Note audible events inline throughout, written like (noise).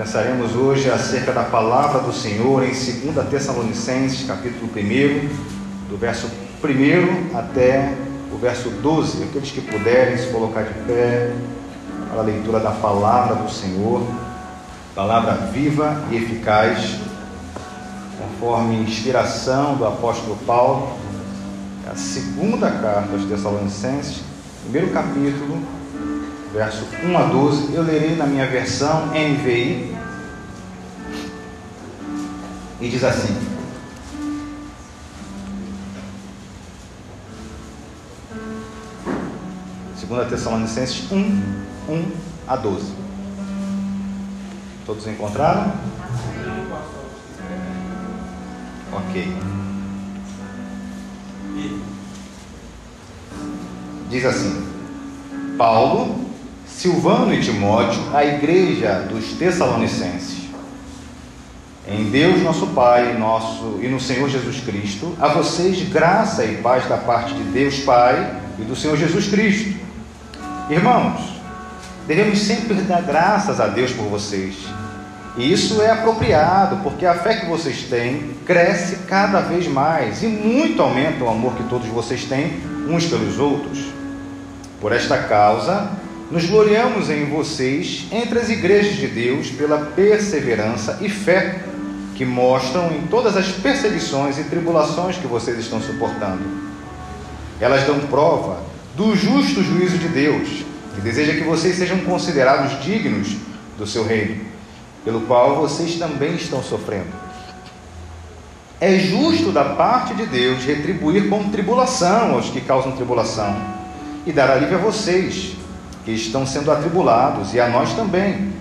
Pensaremos hoje acerca da palavra do Senhor em 2 Tessalonicenses, capítulo 1, do verso 1 até o verso 12. Aqueles que puderem se colocar de pé para a leitura da palavra do Senhor, palavra viva e eficaz, conforme inspiração do apóstolo Paulo, a segunda carta aos Tessalonicenses, primeiro capítulo, verso 1 a 12. Eu lerei na minha versão NVI e diz assim: Segunda Tessalonicenses 1, 1 a 12. Todos encontraram? Ok. Diz assim: Paulo, Silvano e Timóteo, a igreja dos Tessalonicenses. Em Deus nosso Pai nosso, e no Senhor Jesus Cristo, a vocês graça e paz da parte de Deus Pai e do Senhor Jesus Cristo. Irmãos, devemos sempre dar graças a Deus por vocês. E isso é apropriado, porque a fé que vocês têm cresce cada vez mais e muito aumenta o amor que todos vocês têm uns pelos outros. Por esta causa, nos gloriamos em vocês entre as igrejas de Deus pela perseverança e fé que mostram em todas as perseguições e tribulações que vocês estão suportando. Elas dão prova do justo juízo de Deus, que deseja que vocês sejam considerados dignos do seu reino, pelo qual vocês também estão sofrendo. É justo da parte de Deus retribuir com tribulação aos que causam tribulação e dar alívio a vocês que estão sendo atribulados e a nós também.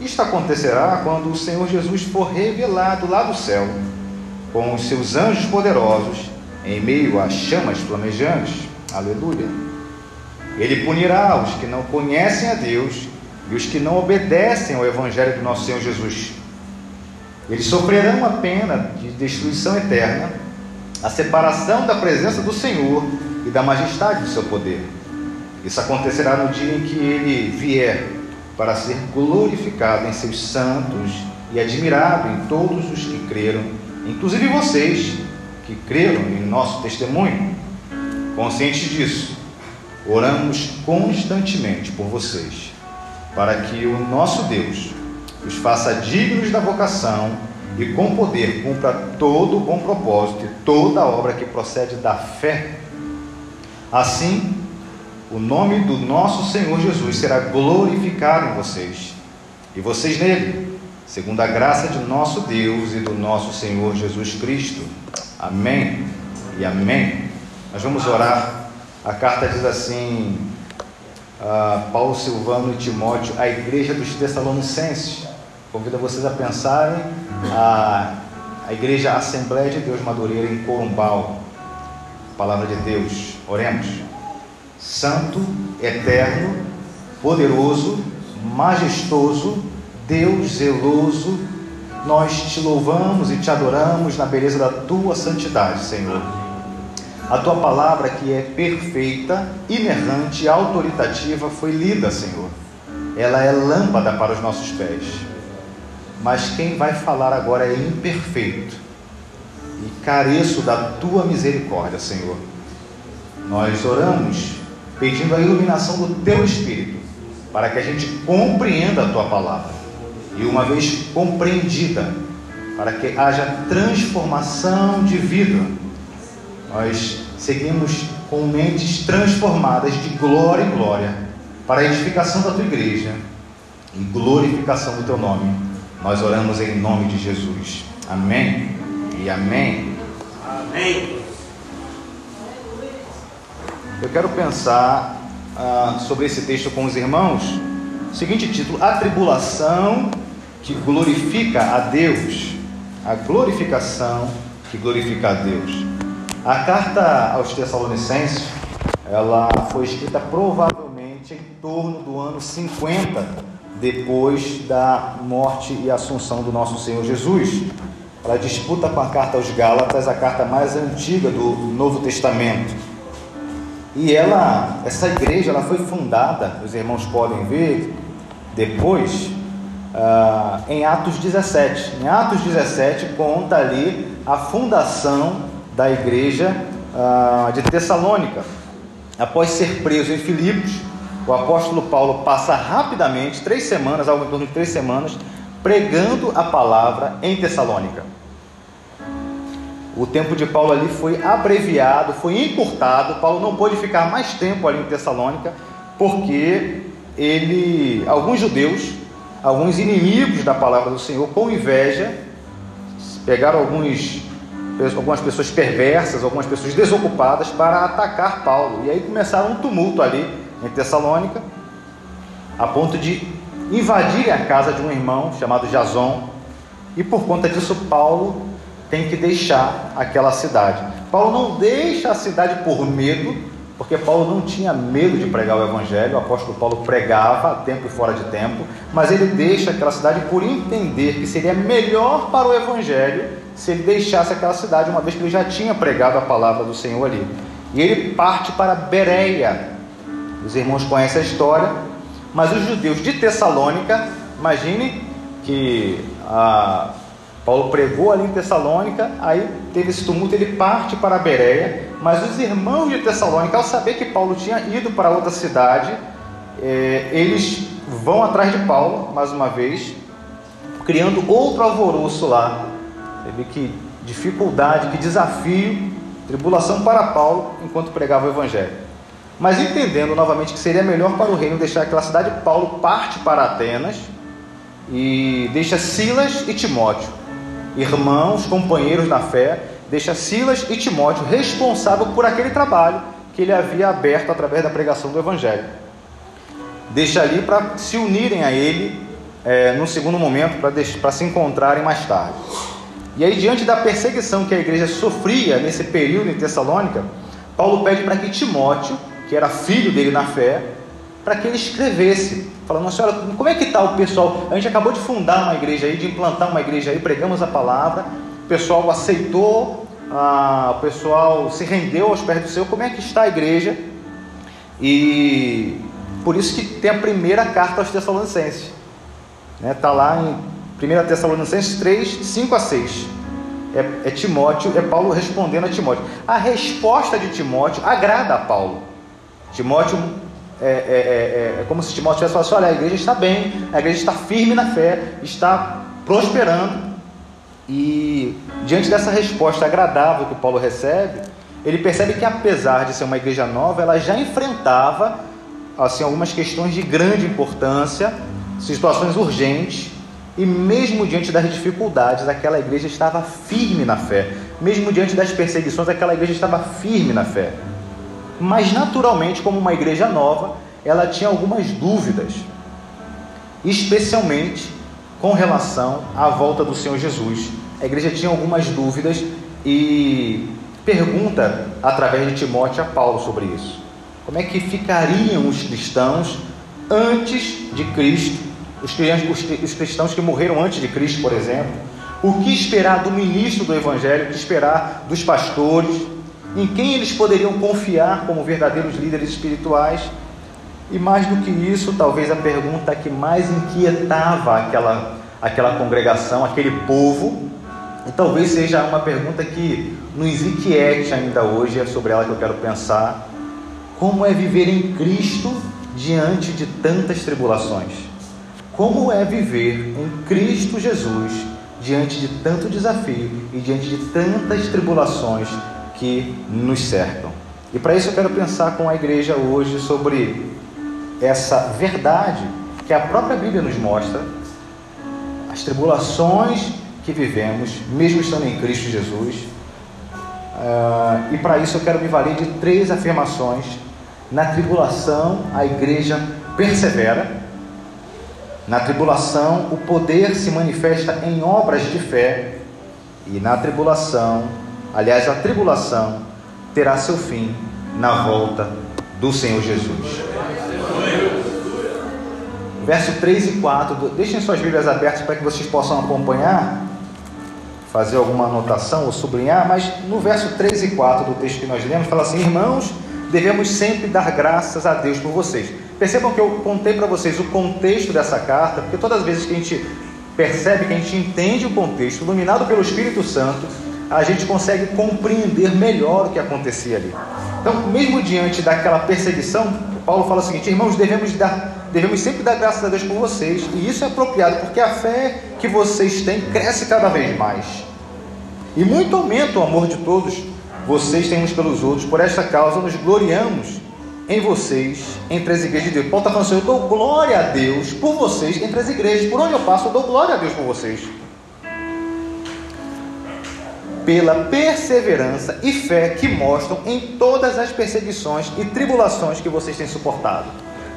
Isto acontecerá quando o Senhor Jesus for revelado lá do céu, com os seus anjos poderosos, em meio a chamas flamejantes. Aleluia. Ele punirá os que não conhecem a Deus e os que não obedecem ao Evangelho do nosso Senhor Jesus. Eles sofrerão a pena de destruição eterna, a separação da presença do Senhor e da majestade do seu poder. Isso acontecerá no dia em que ele vier para ser glorificado em seus santos e admirado em todos os que creram, inclusive vocês que creram em nosso testemunho. Conscientes disso, oramos constantemente por vocês, para que o nosso Deus os faça dignos da vocação e com poder cumpra todo o bom propósito e toda a obra que procede da fé. Assim, o nome do nosso Senhor Jesus será glorificado em vocês e vocês nele, segundo a graça de nosso Deus e do nosso Senhor Jesus Cristo. Amém e amém. Nós vamos orar. A carta diz assim: Paulo Silvano e Timóteo, a igreja dos Tessalonicenses. Convido vocês a pensarem a, a igreja Assembleia de Deus Madureira em Corumbau. Palavra de Deus. Oremos. Santo, eterno, poderoso, majestoso, Deus zeloso, nós te louvamos e te adoramos na beleza da tua santidade, Senhor. A tua palavra, que é perfeita, inerrante, autoritativa, foi lida, Senhor. Ela é lâmpada para os nossos pés. Mas quem vai falar agora é imperfeito. E careço da tua misericórdia, Senhor. Nós oramos pedindo a iluminação do teu Espírito, para que a gente compreenda a tua palavra. E uma vez compreendida, para que haja transformação de vida, nós seguimos com mentes transformadas de glória em glória, para a edificação da tua igreja e glorificação do teu nome. Nós oramos em nome de Jesus. Amém e amém. Amém. Eu quero pensar ah, sobre esse texto com os irmãos. Seguinte título: A tribulação que glorifica a Deus. A glorificação que glorifica a Deus. A carta aos Tessalonicenses, ela foi escrita provavelmente em torno do ano 50 depois da morte e assunção do nosso Senhor Jesus. Ela disputa com a carta aos Gálatas, a carta mais antiga do Novo Testamento. E ela, essa igreja, ela foi fundada, os irmãos podem ver depois, uh, em Atos 17. Em Atos 17 conta ali a fundação da igreja uh, de Tessalônica. Após ser preso em Filipos, o apóstolo Paulo passa rapidamente, três semanas, algo em torno de três semanas, pregando a palavra em Tessalônica. O tempo de Paulo ali foi abreviado, foi encurtado. Paulo não pôde ficar mais tempo ali em Tessalônica, porque ele, alguns judeus, alguns inimigos da palavra do Senhor, com inveja, pegaram alguns, algumas pessoas perversas, algumas pessoas desocupadas para atacar Paulo. E aí começaram um tumulto ali em Tessalônica, a ponto de invadirem a casa de um irmão chamado Jason. E por conta disso, Paulo tem que deixar aquela cidade. Paulo não deixa a cidade por medo, porque Paulo não tinha medo de pregar o Evangelho, o apóstolo Paulo pregava a tempo e fora de tempo, mas ele deixa aquela cidade por entender que seria melhor para o Evangelho se ele deixasse aquela cidade, uma vez que ele já tinha pregado a palavra do Senhor ali. E ele parte para Bereia. Os irmãos conhecem a história, mas os judeus de Tessalônica, imagine que a Paulo pregou ali em Tessalônica, aí teve esse tumulto, ele parte para Bereia, mas os irmãos de Tessalônica, ao saber que Paulo tinha ido para outra cidade, é, eles vão atrás de Paulo, mais uma vez, criando outro alvoroço lá. Teve que dificuldade, que desafio, tribulação para Paulo enquanto pregava o Evangelho. Mas entendendo novamente que seria melhor para o reino deixar aquela cidade, Paulo parte para Atenas e deixa Silas e Timóteo irmãos, companheiros na fé, deixa Silas e Timóteo responsável por aquele trabalho que ele havia aberto através da pregação do Evangelho. Deixa ali para se unirem a ele é, no segundo momento, para se encontrarem mais tarde. E aí, diante da perseguição que a igreja sofria nesse período em Tessalônica, Paulo pede para que Timóteo, que era filho dele na fé, para que ele escrevesse, falando, senhora, como é que está o pessoal? A gente acabou de fundar uma igreja aí, de implantar uma igreja aí, pregamos a palavra, o pessoal aceitou, ah, o pessoal se rendeu aos pés do Senhor, como é que está a igreja? E por isso que tem a primeira carta aos Tessalonicenses. Está né? Tá lá em 1 Tessalonicenses 3, 5 a 6. É, é Timóteo, é Paulo respondendo a Timóteo. A resposta de Timóteo agrada a Paulo. Timóteo é, é, é, é, como se Timóteo tivesse falado assim, olha, a igreja está bem, a igreja está firme na fé, está prosperando. E diante dessa resposta agradável que Paulo recebe, ele percebe que apesar de ser uma igreja nova, ela já enfrentava assim algumas questões de grande importância, situações urgentes, e mesmo diante das dificuldades, aquela igreja estava firme na fé. Mesmo diante das perseguições, aquela igreja estava firme na fé mas naturalmente, como uma igreja nova, ela tinha algumas dúvidas, especialmente com relação à volta do Senhor Jesus. A igreja tinha algumas dúvidas e pergunta através de Timóteo a Paulo sobre isso. Como é que ficariam os cristãos antes de Cristo? Os cristãos que morreram antes de Cristo, por exemplo. O que esperar do ministro do Evangelho? O que esperar dos pastores? Em quem eles poderiam confiar como verdadeiros líderes espirituais. E mais do que isso, talvez a pergunta que mais inquietava aquela, aquela congregação, aquele povo, e talvez seja uma pergunta que nos inquiete ainda hoje, é sobre ela que eu quero pensar. Como é viver em Cristo diante de tantas tribulações? Como é viver em Cristo Jesus diante de tanto desafio e diante de tantas tribulações que nos cercam. E para isso eu quero pensar com a igreja hoje sobre essa verdade que a própria Bíblia nos mostra, as tribulações que vivemos, mesmo estando em Cristo Jesus. Uh, e para isso eu quero me valer de três afirmações. Na tribulação, a igreja persevera. Na tribulação, o poder se manifesta em obras de fé. E na tribulação, Aliás, a tribulação terá seu fim na volta do Senhor Jesus. Verso 3 e 4. Deixem suas Bíblias abertas para que vocês possam acompanhar, fazer alguma anotação ou sublinhar, mas no verso 3 e 4 do texto que nós lemos, fala assim: Irmãos, devemos sempre dar graças a Deus por vocês. Percebam que eu contei para vocês o contexto dessa carta, porque todas as vezes que a gente percebe, que a gente entende o contexto, iluminado pelo Espírito Santo, a gente consegue compreender melhor o que acontecia ali. Então, mesmo diante daquela perseguição, Paulo fala o seguinte: irmãos, devemos, dar, devemos sempre dar graças a Deus por vocês, e isso é apropriado, porque a fé que vocês têm cresce cada vez mais, e muito aumenta o amor de todos vocês têm uns pelos outros, por esta causa nos gloriamos em vocês, entre as igrejas de Deus. Paulo está falando assim: eu dou glória a Deus por vocês, entre as igrejas, por onde eu passo, eu dou glória a Deus por vocês pela perseverança e fé que mostram em todas as perseguições e tribulações que vocês têm suportado.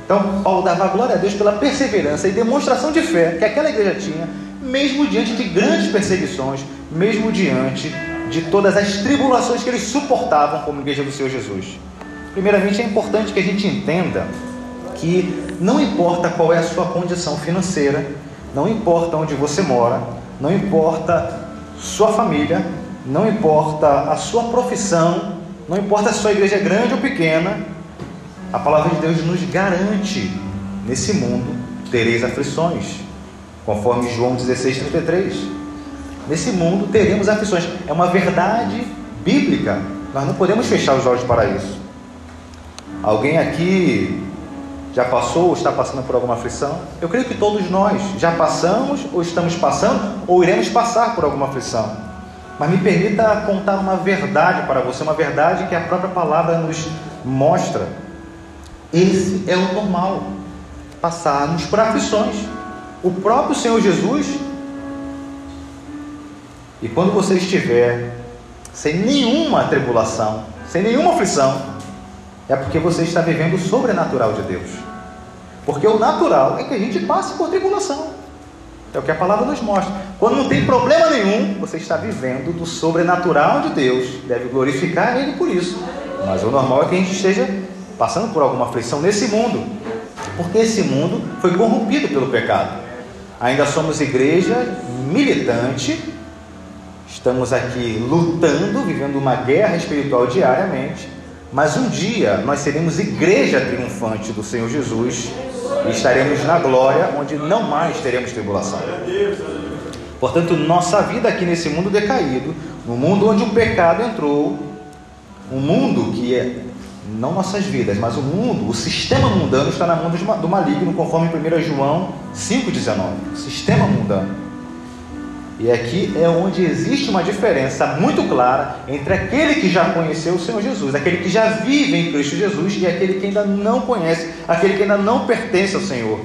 Então, Paulo dava glória a Deus pela perseverança e demonstração de fé que aquela igreja tinha, mesmo diante de grandes perseguições, mesmo diante de todas as tribulações que eles suportavam como igreja do Senhor Jesus. Primeiramente, é importante que a gente entenda que não importa qual é a sua condição financeira, não importa onde você mora, não importa sua família, não importa a sua profissão, não importa se sua igreja é grande ou pequena, a palavra de Deus nos garante: nesse mundo tereis aflições, conforme João 16, 33. Nesse mundo teremos aflições, é uma verdade bíblica, nós não podemos fechar os olhos para isso. Alguém aqui já passou ou está passando por alguma aflição? Eu creio que todos nós já passamos ou estamos passando ou iremos passar por alguma aflição. Mas me permita contar uma verdade para você, uma verdade que a própria palavra nos mostra. Esse é o normal, passarmos por aflições. O próprio Senhor Jesus, e quando você estiver sem nenhuma tribulação, sem nenhuma aflição, é porque você está vivendo o sobrenatural de Deus. Porque o natural é que a gente passe por tribulação. É o que a palavra nos mostra. Quando não tem problema nenhum, você está vivendo do sobrenatural de Deus. Deve glorificar Ele por isso. Mas o normal é que a gente esteja passando por alguma aflição nesse mundo. Porque esse mundo foi corrompido pelo pecado. Ainda somos igreja militante. Estamos aqui lutando, vivendo uma guerra espiritual diariamente. Mas um dia nós seremos igreja triunfante do Senhor Jesus e estaremos na glória, onde não mais teremos tribulação. Portanto, nossa vida aqui nesse mundo decaído, no mundo onde o pecado entrou, um mundo que é não nossas vidas, mas o mundo, o sistema mundano está na mão do maligno, conforme 1 João 5,19. Sistema mundano. E aqui é onde existe uma diferença muito clara entre aquele que já conheceu o Senhor Jesus, aquele que já vive em Cristo Jesus, e aquele que ainda não conhece, aquele que ainda não pertence ao Senhor.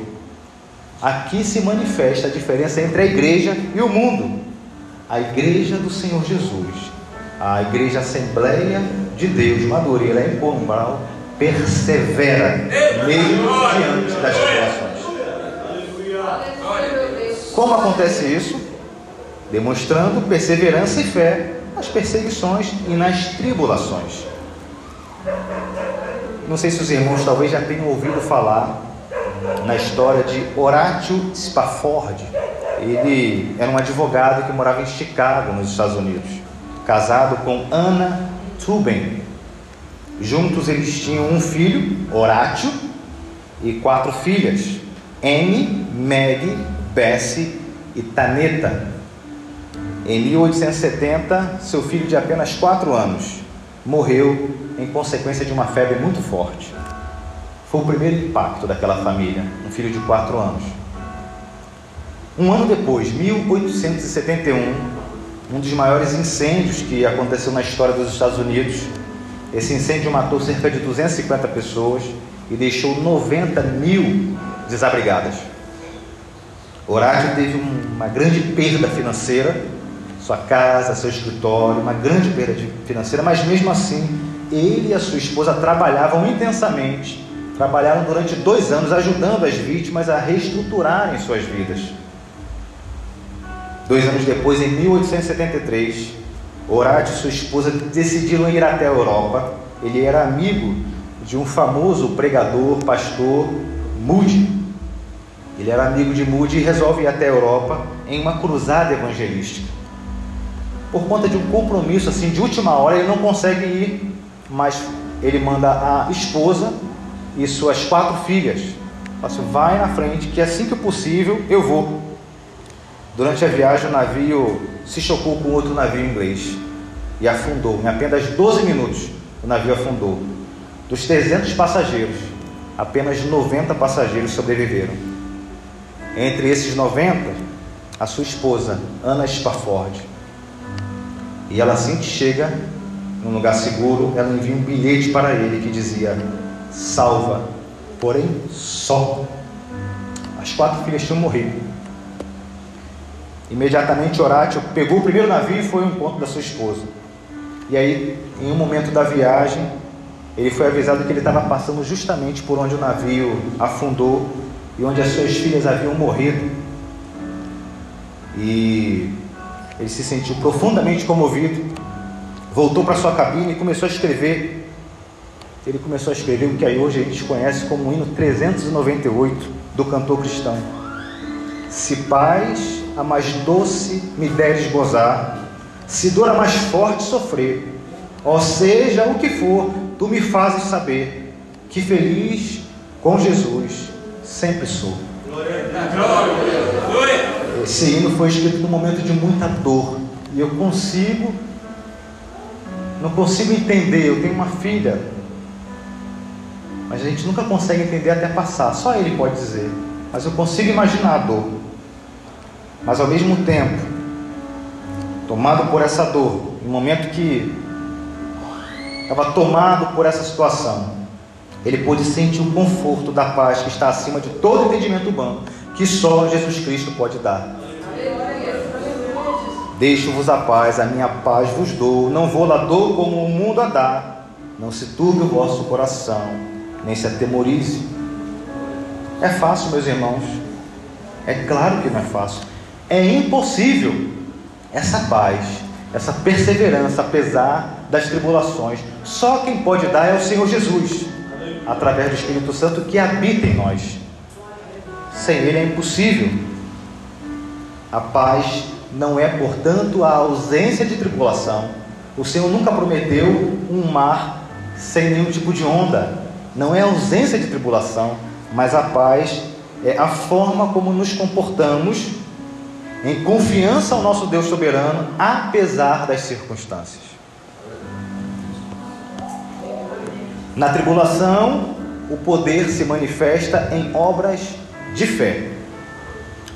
Aqui se manifesta a diferença entre a igreja e o mundo. A igreja do Senhor Jesus, a igreja Assembleia de Deus, Madureira, em Pombal, persevera mesmo diante das situações. Como acontece isso? Demonstrando perseverança e fé nas perseguições e nas tribulações. Não sei se os irmãos talvez já tenham ouvido falar na história de Horatio Spafford. Ele era um advogado que morava em Chicago, nos Estados Unidos, casado com Anna Tuben. Juntos eles tinham um filho, Horatio, e quatro filhas, Anne, Maggie, Bessie e Taneta. Em 1870, seu filho de apenas 4 anos morreu em consequência de uma febre muito forte. Foi o primeiro impacto daquela família, um filho de 4 anos. Um ano depois, 1871, um dos maiores incêndios que aconteceu na história dos Estados Unidos. Esse incêndio matou cerca de 250 pessoas e deixou 90 mil desabrigadas. Horácio teve uma grande perda financeira sua casa, seu escritório, uma grande perda financeira, mas mesmo assim, ele e a sua esposa trabalhavam intensamente, trabalharam durante dois anos ajudando as vítimas a reestruturarem suas vidas. Dois anos depois, em 1873, Horácio e sua esposa decidiram ir até a Europa. Ele era amigo de um famoso pregador, pastor, Moody. Ele era amigo de Moody e resolve ir até a Europa em uma cruzada evangelística por conta de um compromisso assim de última hora, ele não consegue ir, mas ele manda a esposa e suas quatro filhas. Assim, vai na frente, que assim que possível eu vou. Durante a viagem, o navio se chocou com outro navio inglês e afundou. Em apenas 12 minutos, o navio afundou. Dos 300 passageiros, apenas 90 passageiros sobreviveram. Entre esses 90, a sua esposa, Ana Spafford. E ela assim que chega num lugar seguro, ela envia um bilhete para ele que dizia: Salva, porém só. As quatro filhas tinham morrido. Imediatamente Horácio pegou o primeiro navio e foi ao encontro da sua esposa. E aí, em um momento da viagem, ele foi avisado que ele estava passando justamente por onde o navio afundou e onde as suas filhas haviam morrido. E ele se sentiu profundamente comovido, voltou para sua cabine e começou a escrever. Ele começou a escrever o que aí hoje a gente conhece como o hino 398 do cantor cristão. Se paz a mais doce me deres gozar, se dor a mais forte sofrer, ou seja o que for, tu me fazes saber que feliz com Jesus sempre sou. Esse hino foi escrito num momento de muita dor. E eu consigo, não consigo entender. Eu tenho uma filha, mas a gente nunca consegue entender até passar. Só ele pode dizer. Mas eu consigo imaginar a dor. Mas ao mesmo tempo, tomado por essa dor, no momento que estava tomado por essa situação, ele pôde sentir o conforto da paz que está acima de todo entendimento humano, que só Jesus Cristo pode dar. Deixo-vos a paz, a minha paz vos dou, não vou lá dou como o mundo a dá. Não se turbe o vosso coração, nem se atemorize. É fácil, meus irmãos? É claro que não é fácil. É impossível essa paz, essa perseverança, apesar das tribulações. Só quem pode dar é o Senhor Jesus, através do Espírito Santo que habita em nós. Sem Ele é impossível. A paz não é, portanto, a ausência de tribulação. O Senhor nunca prometeu um mar sem nenhum tipo de onda. Não é a ausência de tribulação, mas a paz é a forma como nos comportamos em confiança ao nosso Deus soberano, apesar das circunstâncias. Na tribulação, o poder se manifesta em obras de fé.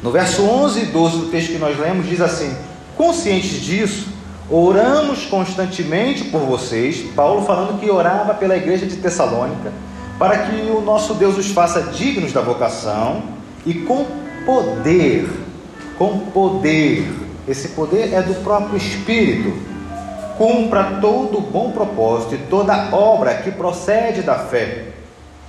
No verso 11 e 12 do texto que nós lemos, diz assim: Conscientes disso, oramos constantemente por vocês. Paulo falando que orava pela igreja de Tessalônica, para que o nosso Deus os faça dignos da vocação e com poder, com poder, esse poder é do próprio Espírito, cumpra todo bom propósito e toda obra que procede da fé.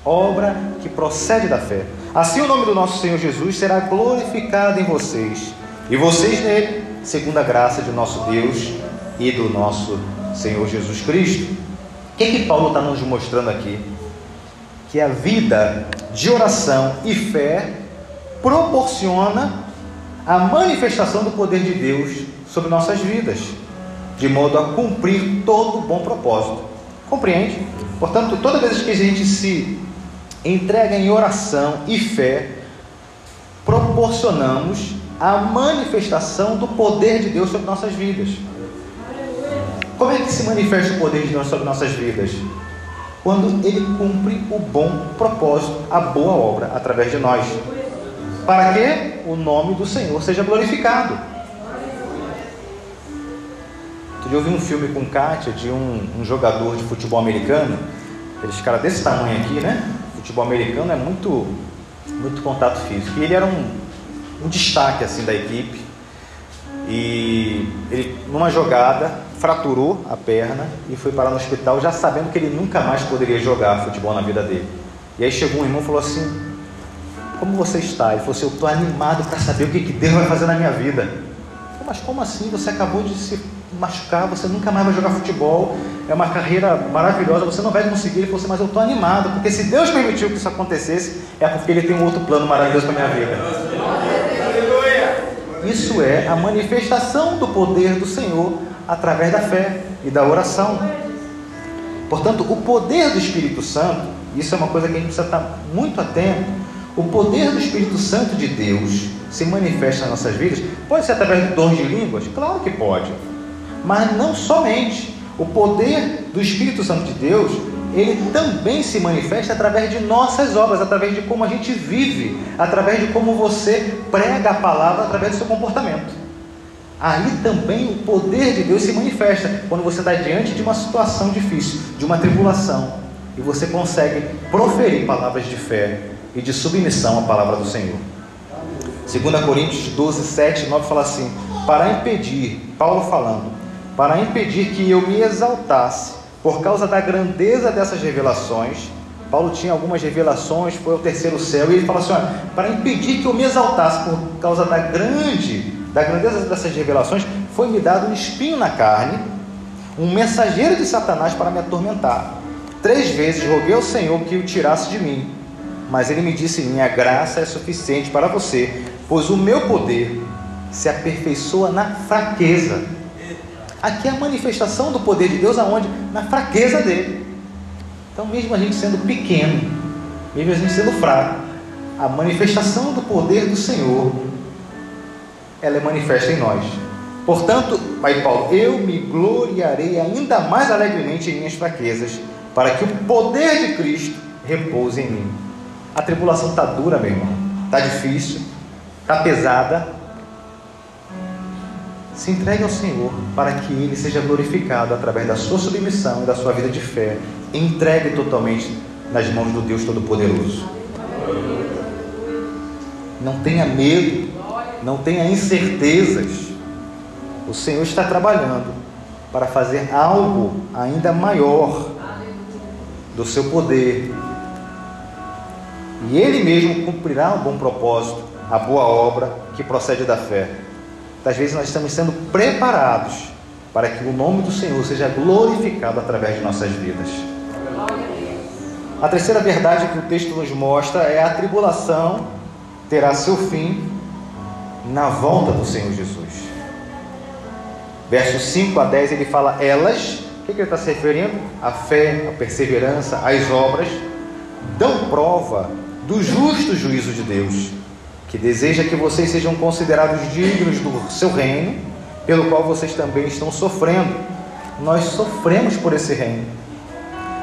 Obra que procede da fé Assim o nome do nosso Senhor Jesus será glorificado em vocês, e vocês nele, segundo a graça de nosso Deus e do nosso Senhor Jesus Cristo. O que, é que Paulo está nos mostrando aqui? Que a vida de oração e fé proporciona a manifestação do poder de Deus sobre nossas vidas, de modo a cumprir todo bom propósito. Compreende? Portanto, toda vez que a gente se entrega em oração e fé, proporcionamos a manifestação do poder de Deus sobre nossas vidas. Como é que se manifesta o poder de Deus sobre nossas vidas? Quando Ele cumpre o bom propósito, a boa obra através de nós. Para que o nome do Senhor seja glorificado. Eu vi um filme com Kátia de um, um jogador de futebol americano, aqueles caras desse tamanho aqui, né? Futebol americano é muito, muito contato físico. E ele era um, um destaque assim da equipe. E ele, numa jogada, fraturou a perna e foi parar no hospital já sabendo que ele nunca mais poderia jogar futebol na vida dele. E aí chegou um irmão e falou assim: Como você está? Ele falou assim: Eu estou animado para saber o que, que Deus vai fazer na minha vida. Mas como assim? Você acabou de se machucar, você nunca mais vai jogar futebol, é uma carreira maravilhosa, você não vai conseguir. Ele falou assim, mas eu estou animado, porque se Deus permitiu que isso acontecesse, é porque Ele tem um outro plano maravilhoso para minha vida. Isso é a manifestação do poder do Senhor através da fé e da oração. Portanto, o poder do Espírito Santo isso é uma coisa que a gente precisa estar muito atento. O poder do Espírito Santo de Deus se manifesta nas nossas vidas. Pode ser através de dons de línguas? Claro que pode. Mas não somente. O poder do Espírito Santo de Deus, ele também se manifesta através de nossas obras, através de como a gente vive, através de como você prega a palavra, através do seu comportamento. Aí também o poder de Deus se manifesta quando você está diante de uma situação difícil, de uma tribulação, e você consegue proferir palavras de fé e de submissão à palavra do Senhor. 2 Coríntios 12, 7, 9 fala assim: Para impedir, Paulo falando, para impedir que eu me exaltasse por causa da grandeza dessas revelações, Paulo tinha algumas revelações, foi ao terceiro céu, e ele fala assim: olha, para impedir que eu me exaltasse por causa da grande, da grandeza dessas revelações, foi-me dado um espinho na carne, um mensageiro de Satanás para me atormentar. Três vezes roguei ao Senhor que o tirasse de mim, mas ele me disse: Minha graça é suficiente para você, pois o meu poder se aperfeiçoa na fraqueza. Aqui é a manifestação do poder de Deus aonde? Na fraqueza dele. Então, mesmo a gente sendo pequeno, mesmo a gente sendo fraco, a manifestação do poder do Senhor, ela é manifesta em nós. Portanto, Pai Paulo, eu me gloriarei ainda mais alegremente em minhas fraquezas, para que o poder de Cristo repouse em mim. A tribulação está dura, meu irmão, está difícil, está pesada, se entregue ao Senhor para que Ele seja glorificado através da sua submissão e da sua vida de fé. Entregue totalmente nas mãos do Deus Todo-Poderoso. Não tenha medo, não tenha incertezas. O Senhor está trabalhando para fazer algo ainda maior do seu poder. E Ele mesmo cumprirá um bom propósito, a boa obra que procede da fé. Às vezes nós estamos sendo preparados para que o nome do Senhor seja glorificado através de nossas vidas. A terceira verdade que o texto nos mostra é a tribulação terá seu fim na volta do Senhor Jesus. Versos 5 a 10 ele fala elas, o que, que ele está se referindo? A fé, a perseverança, as obras, dão prova do justo juízo de Deus que deseja que vocês sejam considerados dignos do seu reino, pelo qual vocês também estão sofrendo. Nós sofremos por esse reino.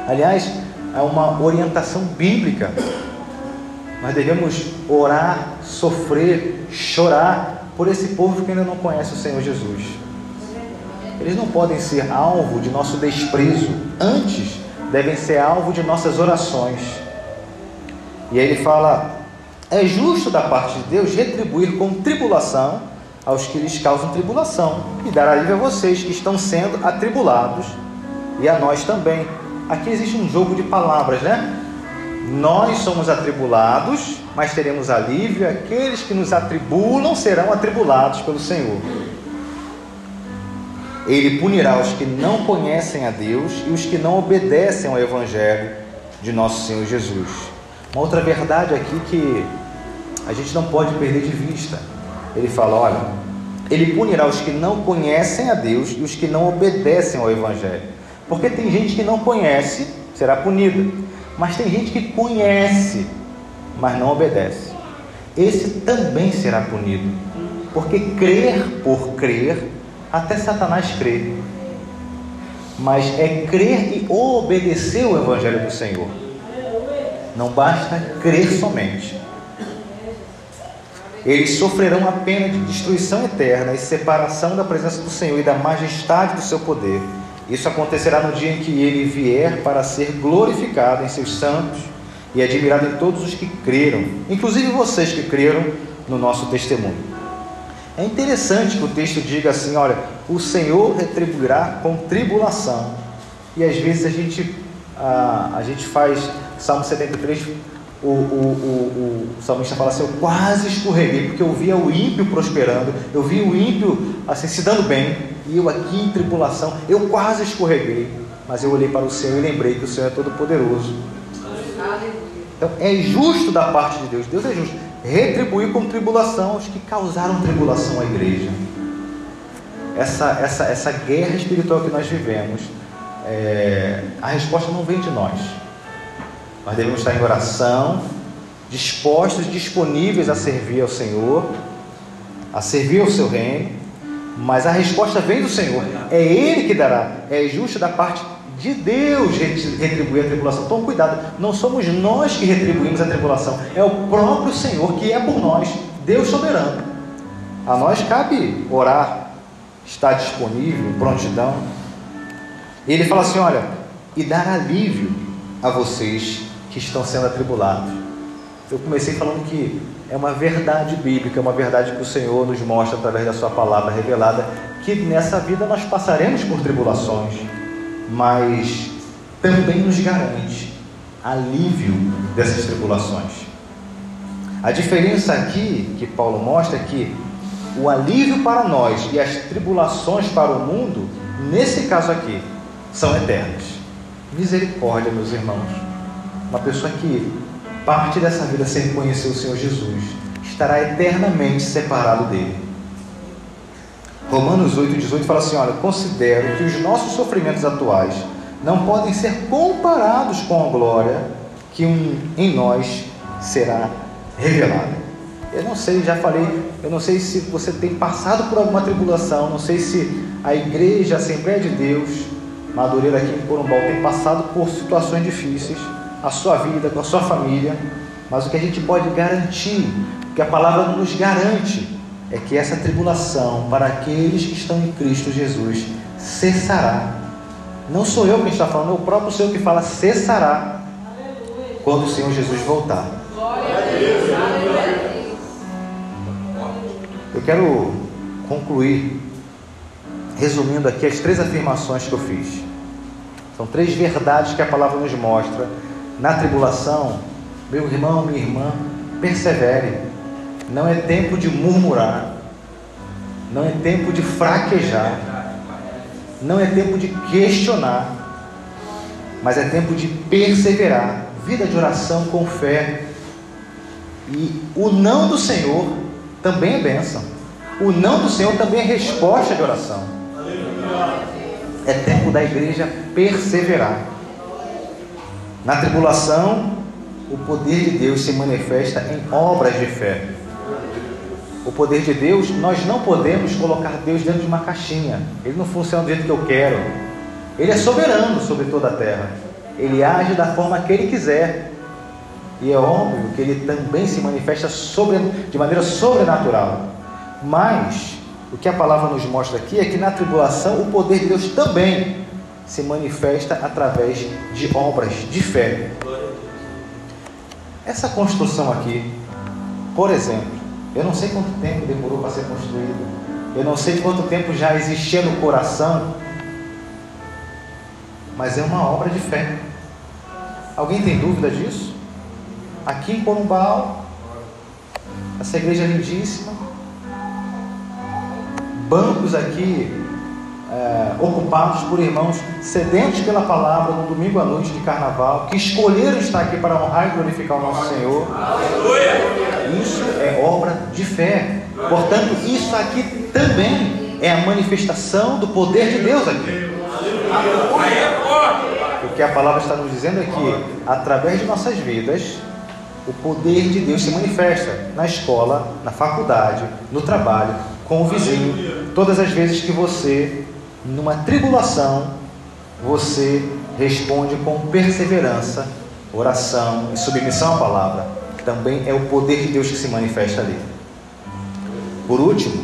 Aliás, é uma orientação bíblica. Nós devemos orar, sofrer, chorar por esse povo que ainda não conhece o Senhor Jesus. Eles não podem ser alvo de nosso desprezo, antes devem ser alvo de nossas orações. E aí ele fala: é justo da parte de Deus retribuir com tribulação aos que lhes causam tribulação e dar alívio a vocês que estão sendo atribulados e a nós também. Aqui existe um jogo de palavras, né? Nós somos atribulados, mas teremos alívio. Aqueles que nos atribulam serão atribulados pelo Senhor. Ele punirá os que não conhecem a Deus e os que não obedecem ao Evangelho de nosso Senhor Jesus. Uma outra verdade aqui que a gente não pode perder de vista. Ele fala: olha, ele punirá os que não conhecem a Deus e os que não obedecem ao Evangelho. Porque tem gente que não conhece, será punida. Mas tem gente que conhece, mas não obedece. Esse também será punido. Porque crer por crer, até Satanás crê. Mas é crer e obedecer o Evangelho do Senhor. Não basta crer somente. Eles sofrerão a pena de destruição eterna e separação da presença do Senhor e da majestade do seu poder. Isso acontecerá no dia em que ele vier para ser glorificado em seus santos e admirado em todos os que creram, inclusive vocês que creram no nosso testemunho. É interessante que o texto diga assim: olha, o Senhor retribuirá com tribulação. E às vezes a gente, a, a gente faz Salmo 73, o, o, o, o salmista fala assim: Eu quase escorreguei, porque eu via o ímpio prosperando, eu via o ímpio assim, se dando bem, e eu aqui em tribulação, eu quase escorreguei, mas eu olhei para o Senhor e lembrei que o Senhor é todo-poderoso. Então é justo da parte de Deus, Deus é justo, retribuir com tribulação os que causaram tribulação à igreja. Essa, essa, essa guerra espiritual que nós vivemos, é, a resposta não vem de nós Nós devemos estar em oração, dispostos, disponíveis a servir ao Senhor, a servir ao seu reino, mas a resposta vem do Senhor. É Ele que dará. É justo da parte de Deus retribuir a tribulação. Tome cuidado, não somos nós que retribuímos a tribulação, é o próprio Senhor que é por nós, Deus soberano. A nós cabe orar, estar disponível, prontidão. Ele fala assim: olha, e dar alívio a vocês que estão sendo atribulados. Eu comecei falando que é uma verdade bíblica, é uma verdade que o Senhor nos mostra através da Sua palavra revelada, que nessa vida nós passaremos por tribulações, mas também nos garante alívio dessas tribulações. A diferença aqui que Paulo mostra é que o alívio para nós e as tribulações para o mundo, nesse caso aqui, são eternas. Misericórdia, meus irmãos. Uma pessoa que parte dessa vida sem conhecer o Senhor Jesus estará eternamente separado dele. Romanos 8,18 fala assim: Olha, considero que os nossos sofrimentos atuais não podem ser comparados com a glória que um, em nós será revelada. Eu não sei, já falei, eu não sei se você tem passado por alguma tribulação, não sei se a igreja, a Assembleia de Deus, Madureira aqui em Corumbau, tem passado por situações difíceis, a sua vida, com a sua família, mas o que a gente pode garantir, que a palavra nos garante, é que essa tribulação para aqueles que estão em Cristo Jesus cessará. Não sou eu quem está falando, é o próprio Senhor que fala cessará quando o Senhor Jesus voltar. Eu quero concluir resumindo aqui as três afirmações que eu fiz. São três verdades que a palavra nos mostra. Na tribulação, meu irmão, minha irmã, persevere. Não é tempo de murmurar. Não é tempo de fraquejar. Não é tempo de questionar. Mas é tempo de perseverar. Vida de oração com fé. E o não do Senhor também é bênção. O não do Senhor também é resposta de oração. É tempo da igreja perseverar. Na tribulação, o poder de Deus se manifesta em obras de fé. O poder de Deus, nós não podemos colocar Deus dentro de uma caixinha. Ele não funciona do jeito que eu quero. Ele é soberano sobre toda a terra. Ele age da forma que ele quiser. E é óbvio que ele também se manifesta sobre, de maneira sobrenatural. Mas o que a palavra nos mostra aqui é que na tribulação o poder de Deus também se manifesta através de obras de fé. Essa construção aqui, por exemplo, eu não sei quanto tempo demorou para ser construída, eu não sei quanto tempo já existia no coração, mas é uma obra de fé. Alguém tem dúvida disso? Aqui em Corumbau, essa igreja é lindíssima, bancos aqui é, ocupados por irmãos sedentos pela palavra no domingo à noite de carnaval, que escolheram estar aqui para honrar e glorificar o nosso Senhor. Isso é obra de fé. Portanto, isso aqui também é a manifestação do poder de Deus aqui. O que a palavra está nos dizendo é que, através de nossas vidas, o poder de Deus se manifesta na escola, na faculdade, no trabalho, com o vizinho. Todas as vezes que você, numa tribulação, você responde com perseverança, oração e submissão à palavra. Também é o poder de Deus que se manifesta ali. Por último,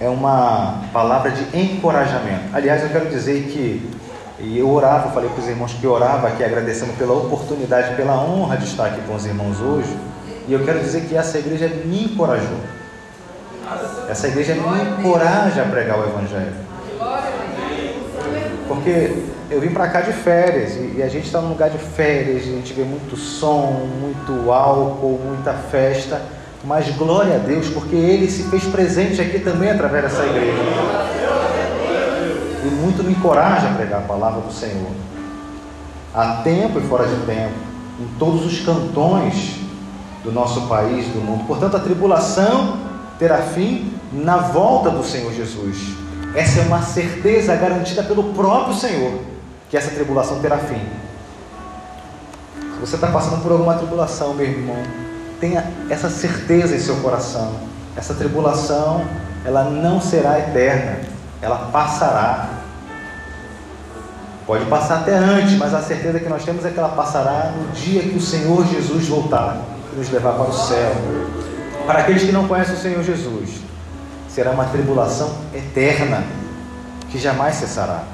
é uma palavra de encorajamento. Aliás, eu quero dizer que e eu orava, falei para os irmãos que orava aqui, agradecendo pela oportunidade, pela honra de estar aqui com os irmãos hoje. E eu quero dizer que essa igreja me encorajou. Essa igreja me encoraja a pregar o Evangelho. Porque eu vim para cá de férias e a gente está num lugar de férias, a gente vê muito som, muito álcool, muita festa. Mas glória a Deus, porque Ele se fez presente aqui também através dessa igreja e muito me encoraja a pregar a palavra do Senhor. Há tempo e fora de tempo, em todos os cantões do nosso país, do mundo. Portanto, a tribulação terá fim na volta do Senhor Jesus. Essa é uma certeza garantida pelo próprio Senhor, que essa tribulação terá fim. Se você está passando por alguma tribulação, meu irmão, tenha essa certeza em seu coração. Essa tribulação, ela não será eterna, ela passará. Pode passar até antes, mas a certeza que nós temos é que ela passará no dia que o Senhor Jesus voltar e nos levar para o céu. Para aqueles que não conhecem o Senhor Jesus, será uma tribulação eterna que jamais cessará.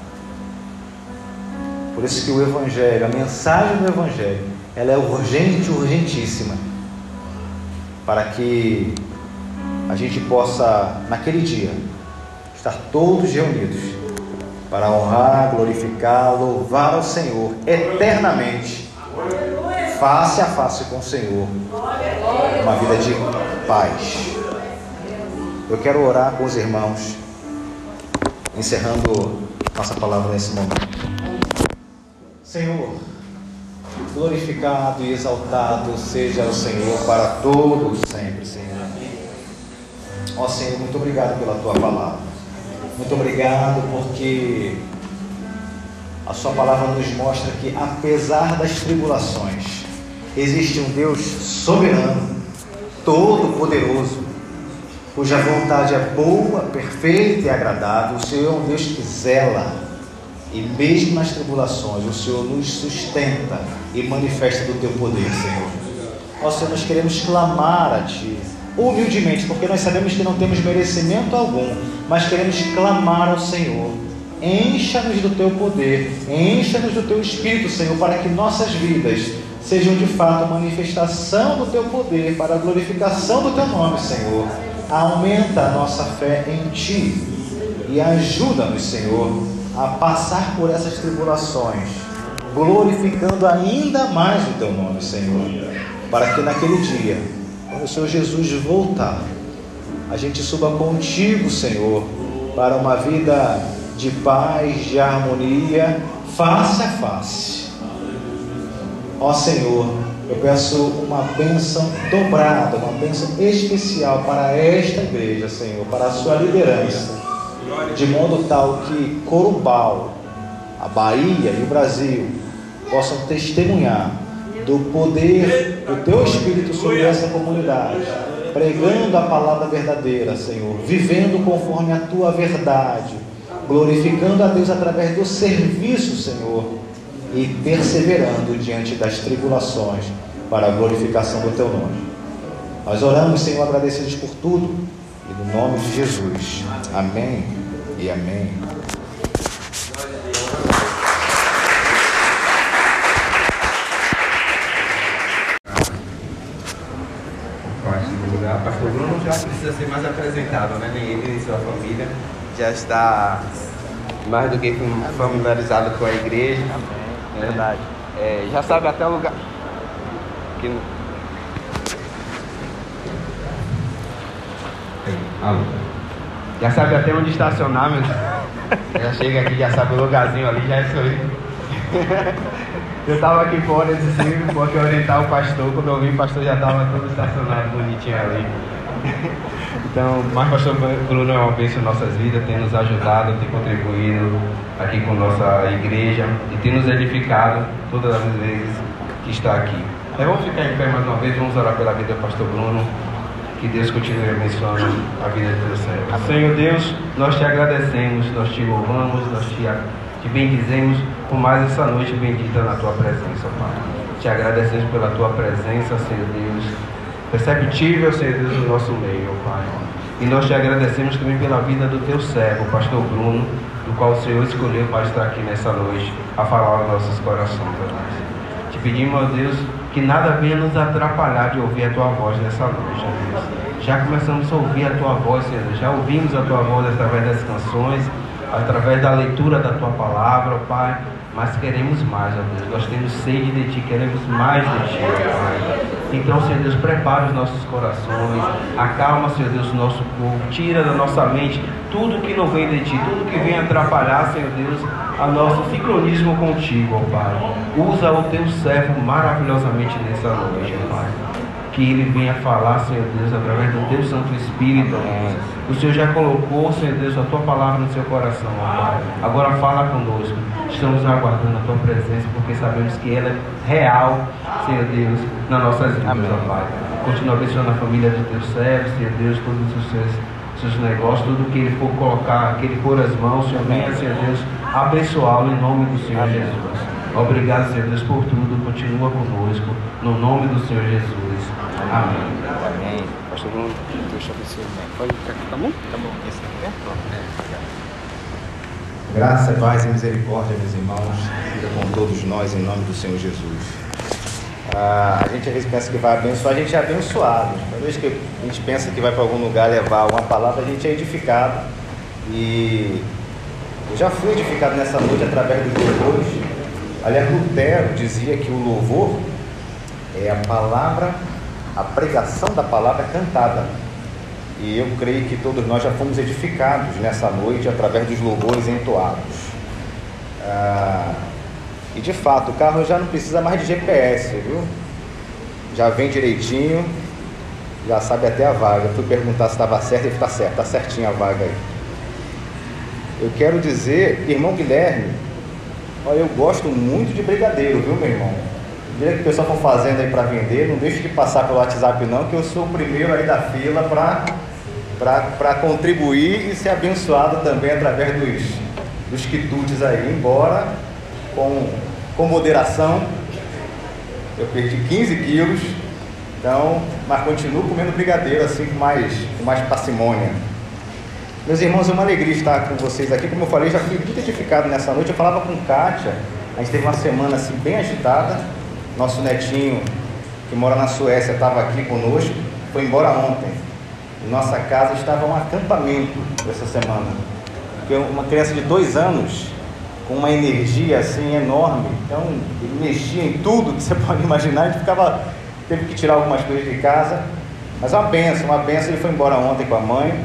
Por isso que o Evangelho, a mensagem do Evangelho, ela é urgente, urgentíssima, para que a gente possa, naquele dia, estar todos reunidos para honrar, glorificar, louvar ao Senhor eternamente, face a face com o Senhor, uma vida de paz. Eu quero orar com os irmãos, encerrando nossa palavra nesse momento. Senhor, glorificado e exaltado seja o Senhor para todos sempre, Senhor. Ó Senhor, muito obrigado pela tua palavra. Muito obrigado porque a Sua palavra nos mostra que, apesar das tribulações, existe um Deus soberano, todo-poderoso, cuja vontade é boa, perfeita e agradável. O Senhor é um Deus que zela, e mesmo nas tribulações, o Senhor nos sustenta e manifesta do teu poder, Senhor. Ó Senhor, nós queremos clamar a Ti humildemente, porque nós sabemos que não temos merecimento algum, mas queremos clamar ao Senhor. Encha-nos do teu poder, encha-nos do teu espírito, Senhor, para que nossas vidas sejam de fato manifestação do teu poder, para a glorificação do teu nome, Senhor. Aumenta a nossa fé em ti e ajuda-nos, Senhor, a passar por essas tribulações, glorificando ainda mais o teu nome, Senhor, para que naquele dia quando o Senhor Jesus voltar, a gente suba contigo, Senhor, para uma vida de paz, de harmonia, face a face. Ó Senhor, eu peço uma bênção dobrada, uma bênção especial para esta igreja, Senhor, para a sua liderança, de modo tal que Corumbau, a Bahia e o Brasil possam testemunhar do poder do teu Espírito sobre essa comunidade, pregando a palavra verdadeira, Senhor, vivendo conforme a tua verdade, glorificando a Deus através do serviço, Senhor, e perseverando diante das tribulações para a glorificação do teu nome. Nós oramos, Senhor, agradecidos por tudo e no nome de Jesus. Amém e amém. pastor Bruno já precisa ser mais apresentado, né? Nem ele nem sua família já está mais do que familiarizado com a igreja. Né? Verdade. É, já sabe até o lugar. Que... Alô. Já sabe até onde estacionar, meu. (laughs) já chega aqui, já sabe o lugarzinho ali, já é isso aí. (laughs) Eu estava aqui fora esse filme porque orientar o pastor, quando eu vi o pastor já estava todo estacionado bonitinho ali. (laughs) Então, mas pastor Bruno é uma bênção em nossas vidas, tem nos ajudado, tem contribuído aqui com nossa igreja e tem nos edificado todas as vezes que está aqui. Então, vamos ficar em pé mais uma vez, vamos orar pela vida do pastor Bruno. Que Deus continue abençoando a vida de Deus. Senhor Deus, nós te agradecemos, nós te louvamos, nós te te bendizemos por mais essa noite bendita na tua presença, Pai. Te agradecemos pela tua presença, Senhor Deus, perceptível, Senhor Deus, no nosso meio, Pai. E nós te agradecemos também pela vida do teu servo, pastor Bruno, do qual o Senhor escolheu para estar aqui nessa noite a falar aos nossos corações, Pai. Te pedimos, ó Deus, que nada venha nos atrapalhar de ouvir a tua voz nessa noite, ó Deus. Já começamos a ouvir a tua voz, Senhor, já ouvimos a tua voz através das canções através da leitura da tua palavra, Pai. Mas queremos mais, ó Deus. Nós temos sede de Ti, queremos mais de Ti, Pai. Então, Senhor Deus, prepara os nossos corações, acalma, Senhor Deus, o nosso povo, tira da nossa mente tudo que não vem de Ti, tudo que vem atrapalhar, Senhor Deus, a nosso sincronismo contigo, ó Pai. Usa o Teu servo maravilhosamente nessa noite, ó Pai. Que Ele venha falar, Senhor Deus, através do Teu Santo Espírito. O Senhor já colocou, Senhor Deus, a Tua palavra no seu coração, Pai. Agora fala conosco. Estamos aguardando a Tua presença, porque sabemos que ela é real, Senhor Deus, nas nossas vidas, Pai. Continua abençoando a família dos Teus servos, Senhor Deus, todos os seus seus negócios, tudo que ele for colocar, que ele pôr as mãos, Senhor, venha, Senhor Deus, abençoá-lo em nome do Senhor. Jesus. Obrigado, Senhor Deus, por tudo. Continua conosco, no nome do Senhor Jesus. Amém. Pastor Bruno, Deus te abençoe. Pode ficar aqui, tá bom? Tá bom. Esse aqui é? Graça, paz e misericórdia, meus irmãos, seja com todos nós, em nome do Senhor Jesus. Ah, a gente às vezes pensa que vai abençoar, a gente é abençoado. Cada vez que a gente pensa que vai para algum lugar levar uma palavra, a gente é edificado. E eu já fui edificado nessa noite através dos louvores. Aliás, Lutero dizia que o louvor é a palavra, a pregação da palavra cantada. E eu creio que todos nós já fomos edificados nessa noite através dos louvores entoados. Ah, e de fato, o carro já não precisa mais de GPS, viu? Já vem direitinho, já sabe até a vaga. Eu fui perguntar se estava certo e está certo, está certinho a vaga aí. Eu quero dizer, irmão Guilherme, olha, eu gosto muito de brigadeiro, viu, meu irmão? O dia que o pessoal for fazendo aí para vender, não deixe de passar pelo WhatsApp não, que eu sou o primeiro aí da fila para contribuir e ser abençoado também através dos, dos quitutes aí, embora com, com moderação. Eu perdi 15 quilos, então, mas continuo comendo brigadeiro assim com mais, com mais parcimônia. Meus irmãos, é uma alegria estar com vocês aqui. Como eu falei, já fui muito edificado nessa noite. Eu falava com Kátia, a gente teve uma semana assim bem agitada. Nosso netinho, que mora na Suécia, estava aqui conosco, foi embora ontem. Nossa casa estava um acampamento essa semana. Porque uma criança de dois anos com uma energia assim enorme. Então ele mexia em tudo que (laughs) você pode imaginar, gente ficava, teve que tirar algumas coisas de casa. Mas é uma benção, uma benção, ele foi embora ontem com a mãe,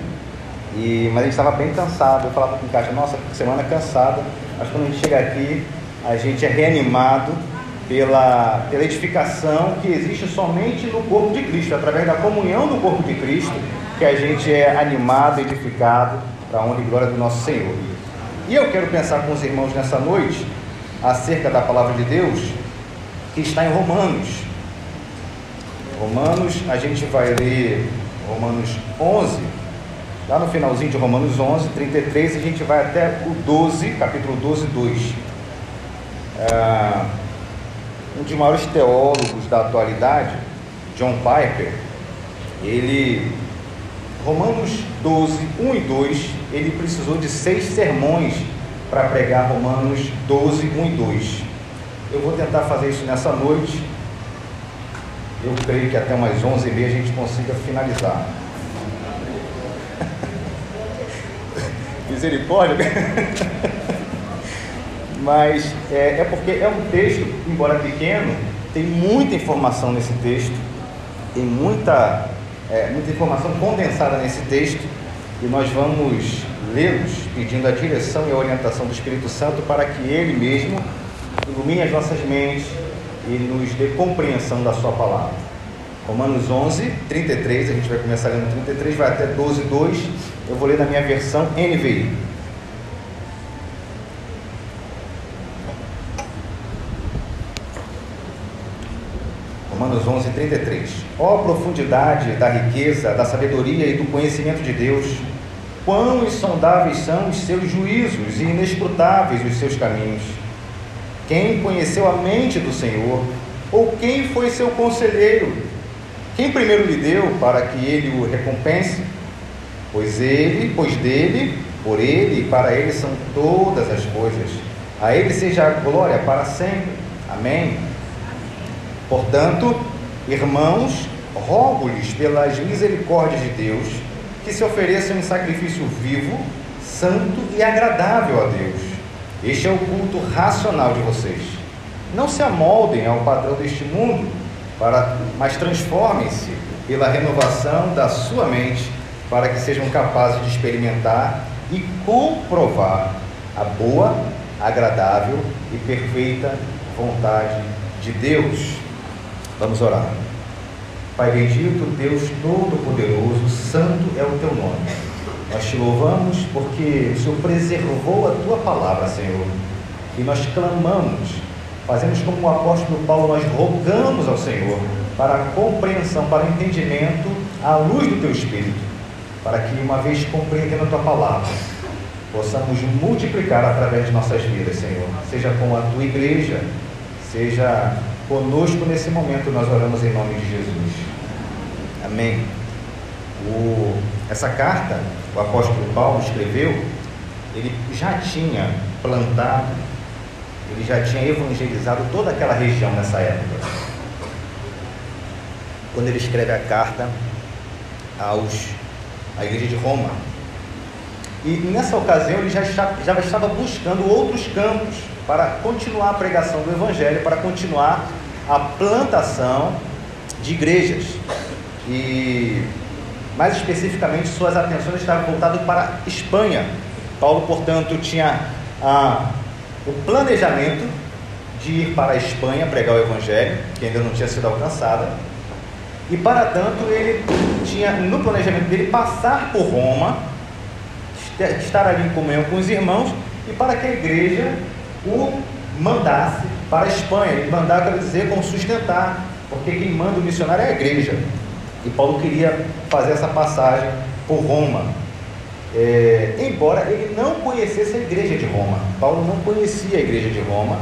e, mas a gente estava bem cansado. Eu falava com o Caixa, nossa, semana cansada, mas quando a gente chega aqui, a gente é reanimado pela, pela edificação que existe somente no corpo de Cristo, através da comunhão do corpo de Cristo, que a gente é animado, edificado para a honra e glória do nosso Senhor. E eu quero pensar com os irmãos nessa noite acerca da palavra de Deus que está em Romanos. Romanos, a gente vai ler Romanos 11, lá no finalzinho de Romanos 11, 33, a gente vai até o 12, capítulo 12, 2. É, um dos maiores teólogos da atualidade, John Piper, ele Romanos 12, 1 e 2, ele precisou de seis sermões para pregar Romanos 12, 1 e 2. Eu vou tentar fazer isso nessa noite. Eu creio que até umas 11 e meia a gente consiga finalizar. (laughs) Misericórdia. (laughs) Mas é, é porque é um texto, embora pequeno, tem muita informação nesse texto, tem muita é, muita informação condensada nesse texto e nós vamos lê-los pedindo a direção e a orientação do Espírito Santo para que ele mesmo ilumine as nossas mentes e nos dê compreensão da sua palavra. Romanos 11, 33, a gente vai começar lendo 33, vai até 12, 2. Eu vou ler na minha versão NVI. Romanos 11, 33. Ó oh, profundidade da riqueza, da sabedoria e do conhecimento de Deus, quão insondáveis são os seus juízos e inescrutáveis os seus caminhos. Quem conheceu a mente do Senhor? Ou quem foi seu conselheiro? Quem primeiro lhe deu para que ele o recompense? Pois ele, pois dele, por ele e para ele são todas as coisas. A ele seja a glória para sempre. Amém. Portanto, irmãos, rogo-lhes pelas misericórdias de Deus que se ofereçam em sacrifício vivo, santo e agradável a Deus. Este é o culto racional de vocês. Não se amoldem ao padrão deste mundo, para, mas transformem-se pela renovação da sua mente, para que sejam capazes de experimentar e comprovar a boa, agradável e perfeita vontade de Deus. Vamos orar. Pai bendito, Deus Todo-Poderoso, santo é o teu nome. Nós te louvamos porque o Senhor preservou a tua palavra, Senhor. E nós clamamos, fazemos como o apóstolo Paulo, nós rogamos ao Senhor para a compreensão, para o entendimento à luz do teu Espírito, para que, uma vez compreendendo a tua palavra, possamos multiplicar através de nossas vidas, Senhor. Seja com a tua igreja, seja conosco nesse momento, nós oramos em nome de Jesus. Amém. O, essa carta, o apóstolo Paulo escreveu, ele já tinha plantado, ele já tinha evangelizado toda aquela região nessa época. Quando ele escreve a carta aos, à igreja de Roma, e nessa ocasião ele já, já estava buscando outros campos para continuar a pregação do Evangelho, para continuar a plantação de igrejas. E mais especificamente suas atenções estavam voltadas para a Espanha. Paulo, portanto, tinha ah, o planejamento de ir para a Espanha pregar o Evangelho, que ainda não tinha sido alcançada. E para tanto ele tinha no planejamento dele passar por Roma estar ali em comunhão com os irmãos e para que a igreja o mandasse para a Espanha. E mandar quer dizer como sustentar, porque quem manda o missionário é a igreja. E Paulo queria fazer essa passagem por Roma. É, embora ele não conhecesse a igreja de Roma, Paulo não conhecia a igreja de Roma,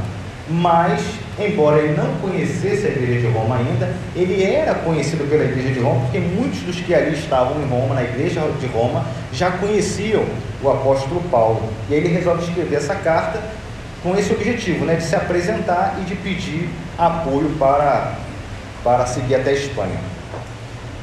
mas, embora ele não conhecesse a igreja de Roma ainda, ele era conhecido pela igreja de Roma, porque muitos dos que ali estavam em Roma, na igreja de Roma, já conheciam o apóstolo Paulo. E aí ele resolve escrever essa carta com esse objetivo, né, de se apresentar e de pedir apoio para, para seguir até a Espanha.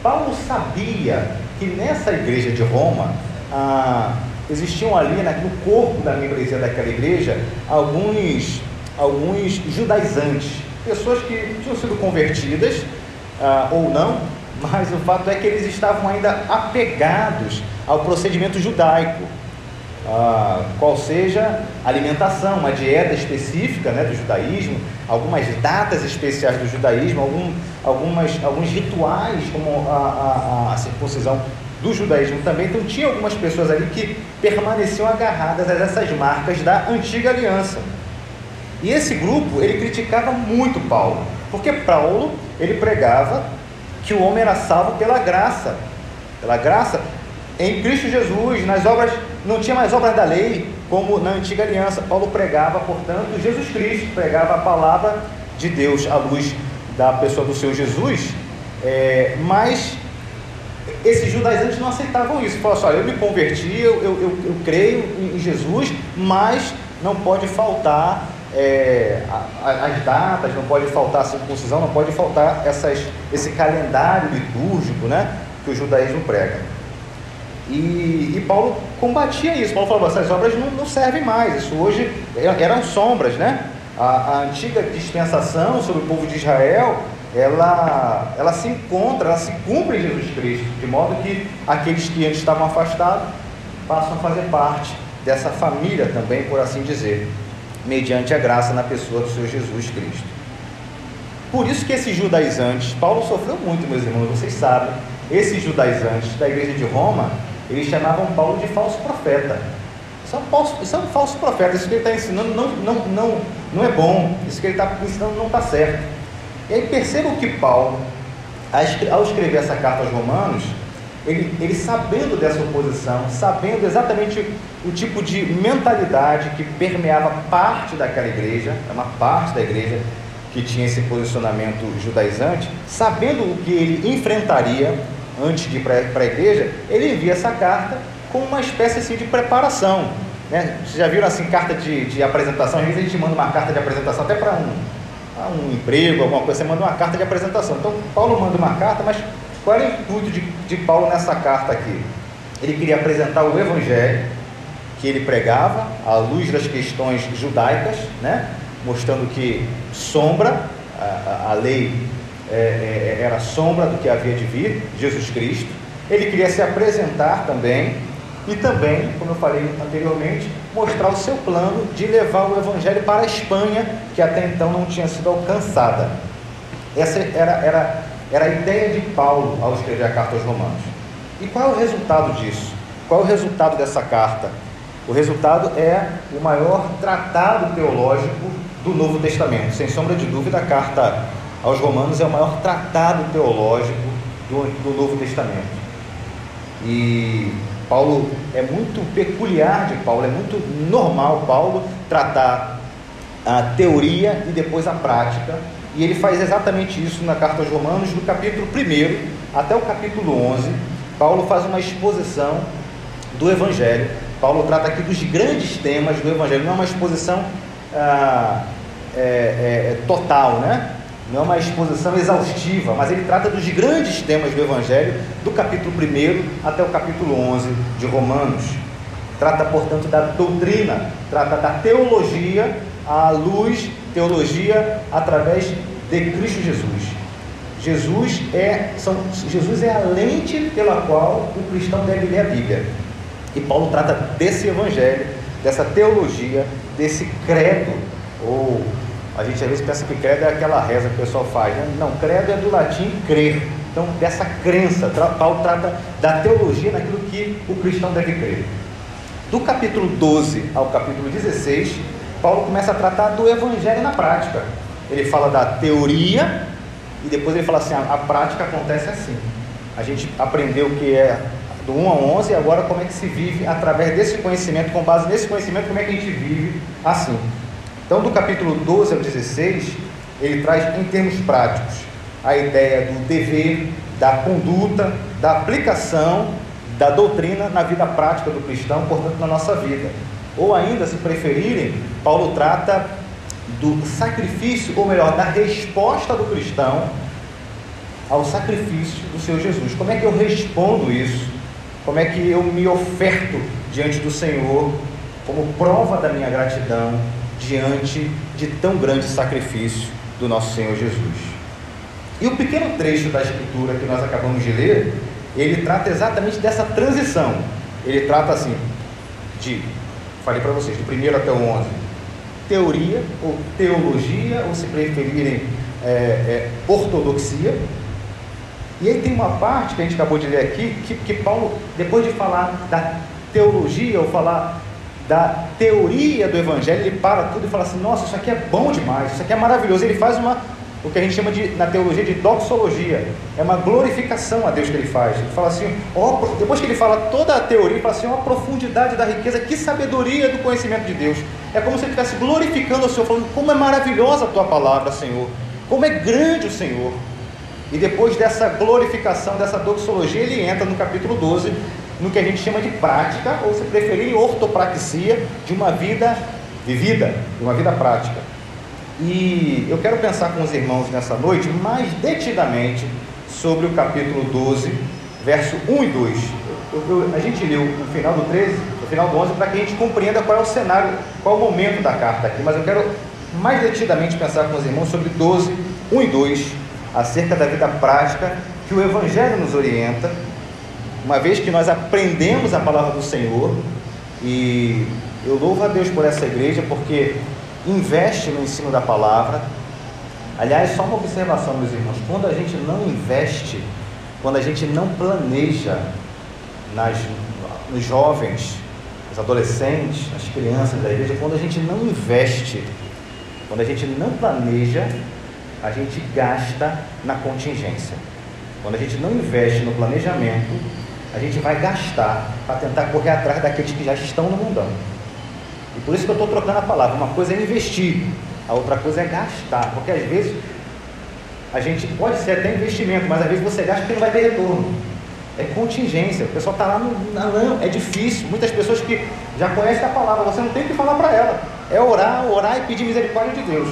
Paulo sabia que nessa igreja de Roma ah, existiam ali, né, no corpo da membresia daquela igreja, alguns alguns judaizantes, pessoas que tinham sido convertidas ah, ou não, mas o fato é que eles estavam ainda apegados ao procedimento judaico, ah, qual seja a alimentação, uma dieta específica né, do judaísmo, algumas datas especiais do judaísmo, algum, algumas, alguns rituais, como a, a, a circuncisão do judaísmo também. Então, tinha algumas pessoas ali que permaneciam agarradas a essas marcas da antiga aliança. E esse grupo, ele criticava muito Paulo, porque Paulo, ele pregava que o homem era salvo pela graça, pela graça em Cristo Jesus, nas obras, não tinha mais obras da lei, como na antiga aliança. Paulo pregava, portanto, Jesus Cristo, pregava a palavra de Deus à luz da pessoa do Senhor Jesus, é, mas esses judaizantes não aceitavam isso. Falaram assim: olha, eu me converti, eu, eu, eu, eu creio em Jesus, mas não pode faltar é, as datas, não pode faltar a circuncisão, não pode faltar essas, esse calendário litúrgico né, que o judaísmo prega. E, e Paulo combatia isso. Paulo falava: essas obras não, não servem mais, isso hoje eram sombras, né? A, a, antiga dispensação sobre o povo de Israel, ela, ela se encontra, ela se cumpre em Jesus Cristo, de modo que aqueles que antes estavam afastados passam a fazer parte dessa família também, por assim dizer mediante a graça na pessoa do Senhor Jesus Cristo. Por isso que esses judaizantes, Paulo sofreu muito, meus irmãos, vocês sabem, esses judaizantes da igreja de Roma, eles chamavam Paulo de falso profeta. Isso é um falso, isso é profeta, isso que ele está ensinando não, não, não, não é bom, isso que ele está ensinando não está certo. E aí percebam que Paulo, ao escrever essa carta aos Romanos, ele, ele sabendo dessa oposição, sabendo exatamente o tipo de mentalidade que permeava parte daquela igreja, é uma parte da igreja que tinha esse posicionamento judaizante, sabendo o que ele enfrentaria antes de ir para a igreja, ele envia essa carta com uma espécie assim, de preparação. Né? Vocês já viram assim, carta de, de apresentação? Às vezes a gente manda uma carta de apresentação até para um, um emprego, alguma coisa, você manda uma carta de apresentação. Então, Paulo manda uma carta, mas qual era o intuito de, de Paulo nessa carta aqui? Ele queria apresentar o Evangelho que ele pregava à luz das questões judaicas, né? mostrando que sombra, a, a lei é, é, era sombra do que havia de vir, Jesus Cristo. Ele queria se apresentar também e também, como eu falei anteriormente, mostrar o seu plano de levar o Evangelho para a Espanha, que até então não tinha sido alcançada. Essa era, era era a ideia de Paulo ao escrever a carta aos Romanos. E qual é o resultado disso? Qual é o resultado dessa carta? O resultado é o maior tratado teológico do Novo Testamento. Sem sombra de dúvida, a carta aos Romanos é o maior tratado teológico do, do Novo Testamento. E Paulo é muito peculiar de Paulo, é muito normal Paulo tratar a teoria e depois a prática. E ele faz exatamente isso na carta aos Romanos, do capítulo 1 até o capítulo 11. Paulo faz uma exposição do Evangelho. Paulo trata aqui dos grandes temas do Evangelho, não é uma exposição ah, é, é, é total, né? Não é uma exposição exaustiva, mas ele trata dos grandes temas do Evangelho, do capítulo 1 até o capítulo 11 de Romanos. Trata, portanto, da doutrina, trata da teologia à luz, teologia através de Cristo Jesus. Jesus é, são, Jesus é a lente pela qual o cristão deve ler a Bíblia. E Paulo trata desse evangelho, dessa teologia, desse credo, ou a gente às vezes pensa que credo é aquela reza que o pessoal faz. Né? Não, credo é do latim crer. Então, dessa crença, Paulo trata da teologia naquilo que o cristão deve crer. Do capítulo 12 ao capítulo 16, Paulo começa a tratar do evangelho na prática. Ele fala da teoria e depois ele fala assim: a, a prática acontece assim. A gente aprendeu o que é do 1 a 11 e agora como é que se vive através desse conhecimento, com base nesse conhecimento, como é que a gente vive assim. Então, do capítulo 12 ao 16, ele traz em termos práticos a ideia do dever, da conduta, da aplicação da doutrina na vida prática do cristão, portanto, na nossa vida. Ou ainda, se preferirem, Paulo trata do sacrifício, ou melhor, da resposta do cristão ao sacrifício do Senhor Jesus. Como é que eu respondo isso? Como é que eu me oferto diante do Senhor como prova da minha gratidão diante de tão grande sacrifício do nosso Senhor Jesus. E o pequeno trecho da Escritura que nós acabamos de ler, ele trata exatamente dessa transição. Ele trata assim, de, falei para vocês, do primeiro até o 11, teoria ou teologia, ou se preferirem, é, é, ortodoxia. E aí tem uma parte que a gente acabou de ler aqui, que, que Paulo, depois de falar da teologia, ou falar da teoria do evangelho, ele para tudo e fala assim: nossa, isso aqui é bom demais, isso aqui é maravilhoso. Ele faz uma, o que a gente chama de, na teologia de doxologia, é uma glorificação a Deus que ele faz. Ele fala assim: ó, depois que ele fala toda a teoria, ele fala assim: ó, a profundidade da riqueza, que sabedoria do conhecimento de Deus. É como se ele estivesse glorificando o Senhor, falando: como é maravilhosa a tua palavra, Senhor, como é grande o Senhor. E depois dessa glorificação, dessa doxologia, ele entra no capítulo 12, no que a gente chama de prática, ou se preferir, ortopraxia de uma vida vivida, de uma vida prática. E eu quero pensar com os irmãos nessa noite mais detidamente sobre o capítulo 12, verso 1 e 2. Eu, eu, a gente leu o final do 13, o final do 11, para que a gente compreenda qual é o cenário, qual é o momento da carta aqui, mas eu quero mais detidamente pensar com os irmãos sobre 12, 1 e 2, acerca da vida prática que o Evangelho nos orienta uma vez que nós aprendemos a palavra do Senhor, e eu louvo a Deus por essa igreja, porque investe no ensino da palavra. Aliás, só uma observação, meus irmãos: quando a gente não investe, quando a gente não planeja nas, nos jovens, nos adolescentes, nas crianças da igreja, quando a gente não investe, quando a gente não planeja, a gente gasta na contingência. Quando a gente não investe no planejamento, a gente vai gastar para tentar correr atrás daqueles que já estão no mundão. E por isso que eu estou trocando a palavra. Uma coisa é investir, a outra coisa é gastar. Porque às vezes a gente pode ser até investimento, mas às vezes você gasta porque não vai ter retorno. É contingência, o pessoal está lá no, na é difícil. Muitas pessoas que já conhecem a palavra, você não tem que falar para ela. É orar, orar e pedir misericórdia de Deus.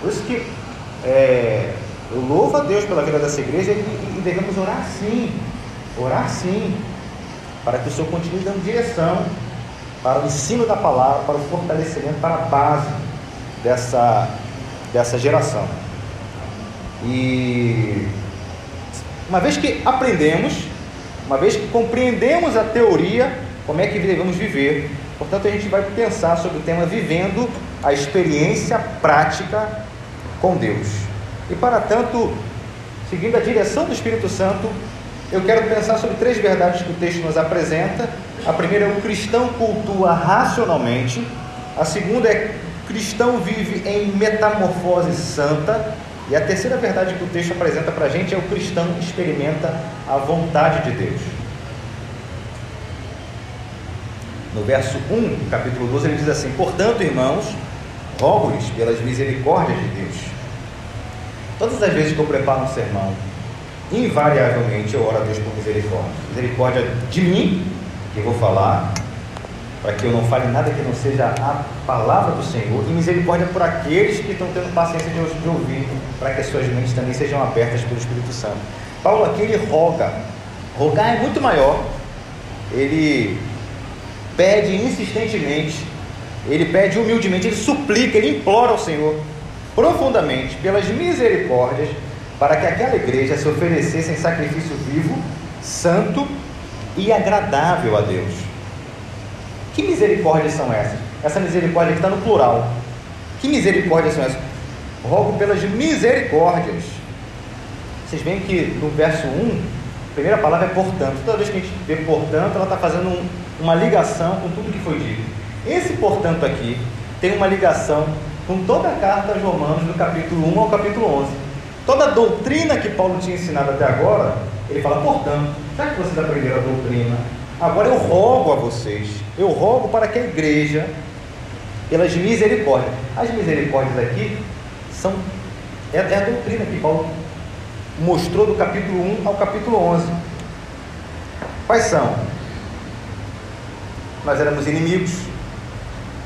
Por isso que é, eu louvo a Deus pela vida dessa igreja e, e devemos orar sim. Orar sim, para que o Senhor continue dando direção para o ensino da palavra, para o fortalecimento, para a base dessa, dessa geração. E uma vez que aprendemos, uma vez que compreendemos a teoria, como é que devemos viver, portanto a gente vai pensar sobre o tema vivendo a experiência prática com Deus. E para tanto, seguindo a direção do Espírito Santo, eu quero pensar sobre três verdades que o texto nos apresenta. A primeira é o cristão cultua racionalmente. A segunda é o cristão vive em metamorfose santa. E a terceira verdade que o texto apresenta para a gente é o cristão experimenta a vontade de Deus. No verso 1, capítulo 12, ele diz assim: Portanto, irmãos, rogo-lhes pelas misericórdias de Deus. Todas as vezes que eu preparo um sermão, invariavelmente eu oro a Deus por misericórdia. Misericórdia de mim, que vou falar, para que eu não fale nada que não seja a palavra do Senhor, e misericórdia por aqueles que estão tendo paciência de, de ouvir, para que as suas mentes também sejam abertas pelo Espírito Santo. Paulo aqui ele roga, rogar é muito maior, ele pede insistentemente, ele pede humildemente, ele suplica, ele implora ao Senhor profundamente pelas misericórdias para que aquela igreja se oferecesse em sacrifício vivo, santo e agradável a Deus. Que misericórdias são essas? Essa misericórdia que está no plural. Que misericórdias são essas? Rogo pelas misericórdias. Vocês veem que no verso 1, a primeira palavra é portanto. Toda vez que a gente vê portanto, ela está fazendo um, uma ligação com tudo que foi dito. Esse portanto aqui tem uma ligação com toda a carta aos Romanos, do capítulo 1 ao capítulo 11. Toda a doutrina que Paulo tinha ensinado até agora, ele fala, portanto, já que vocês aprenderam a doutrina, agora eu rogo a vocês, eu rogo para que a igreja, pelas misericórdias, as misericórdias aqui são, é, é a doutrina que Paulo mostrou do capítulo 1 ao capítulo 11. Quais são? Nós éramos inimigos,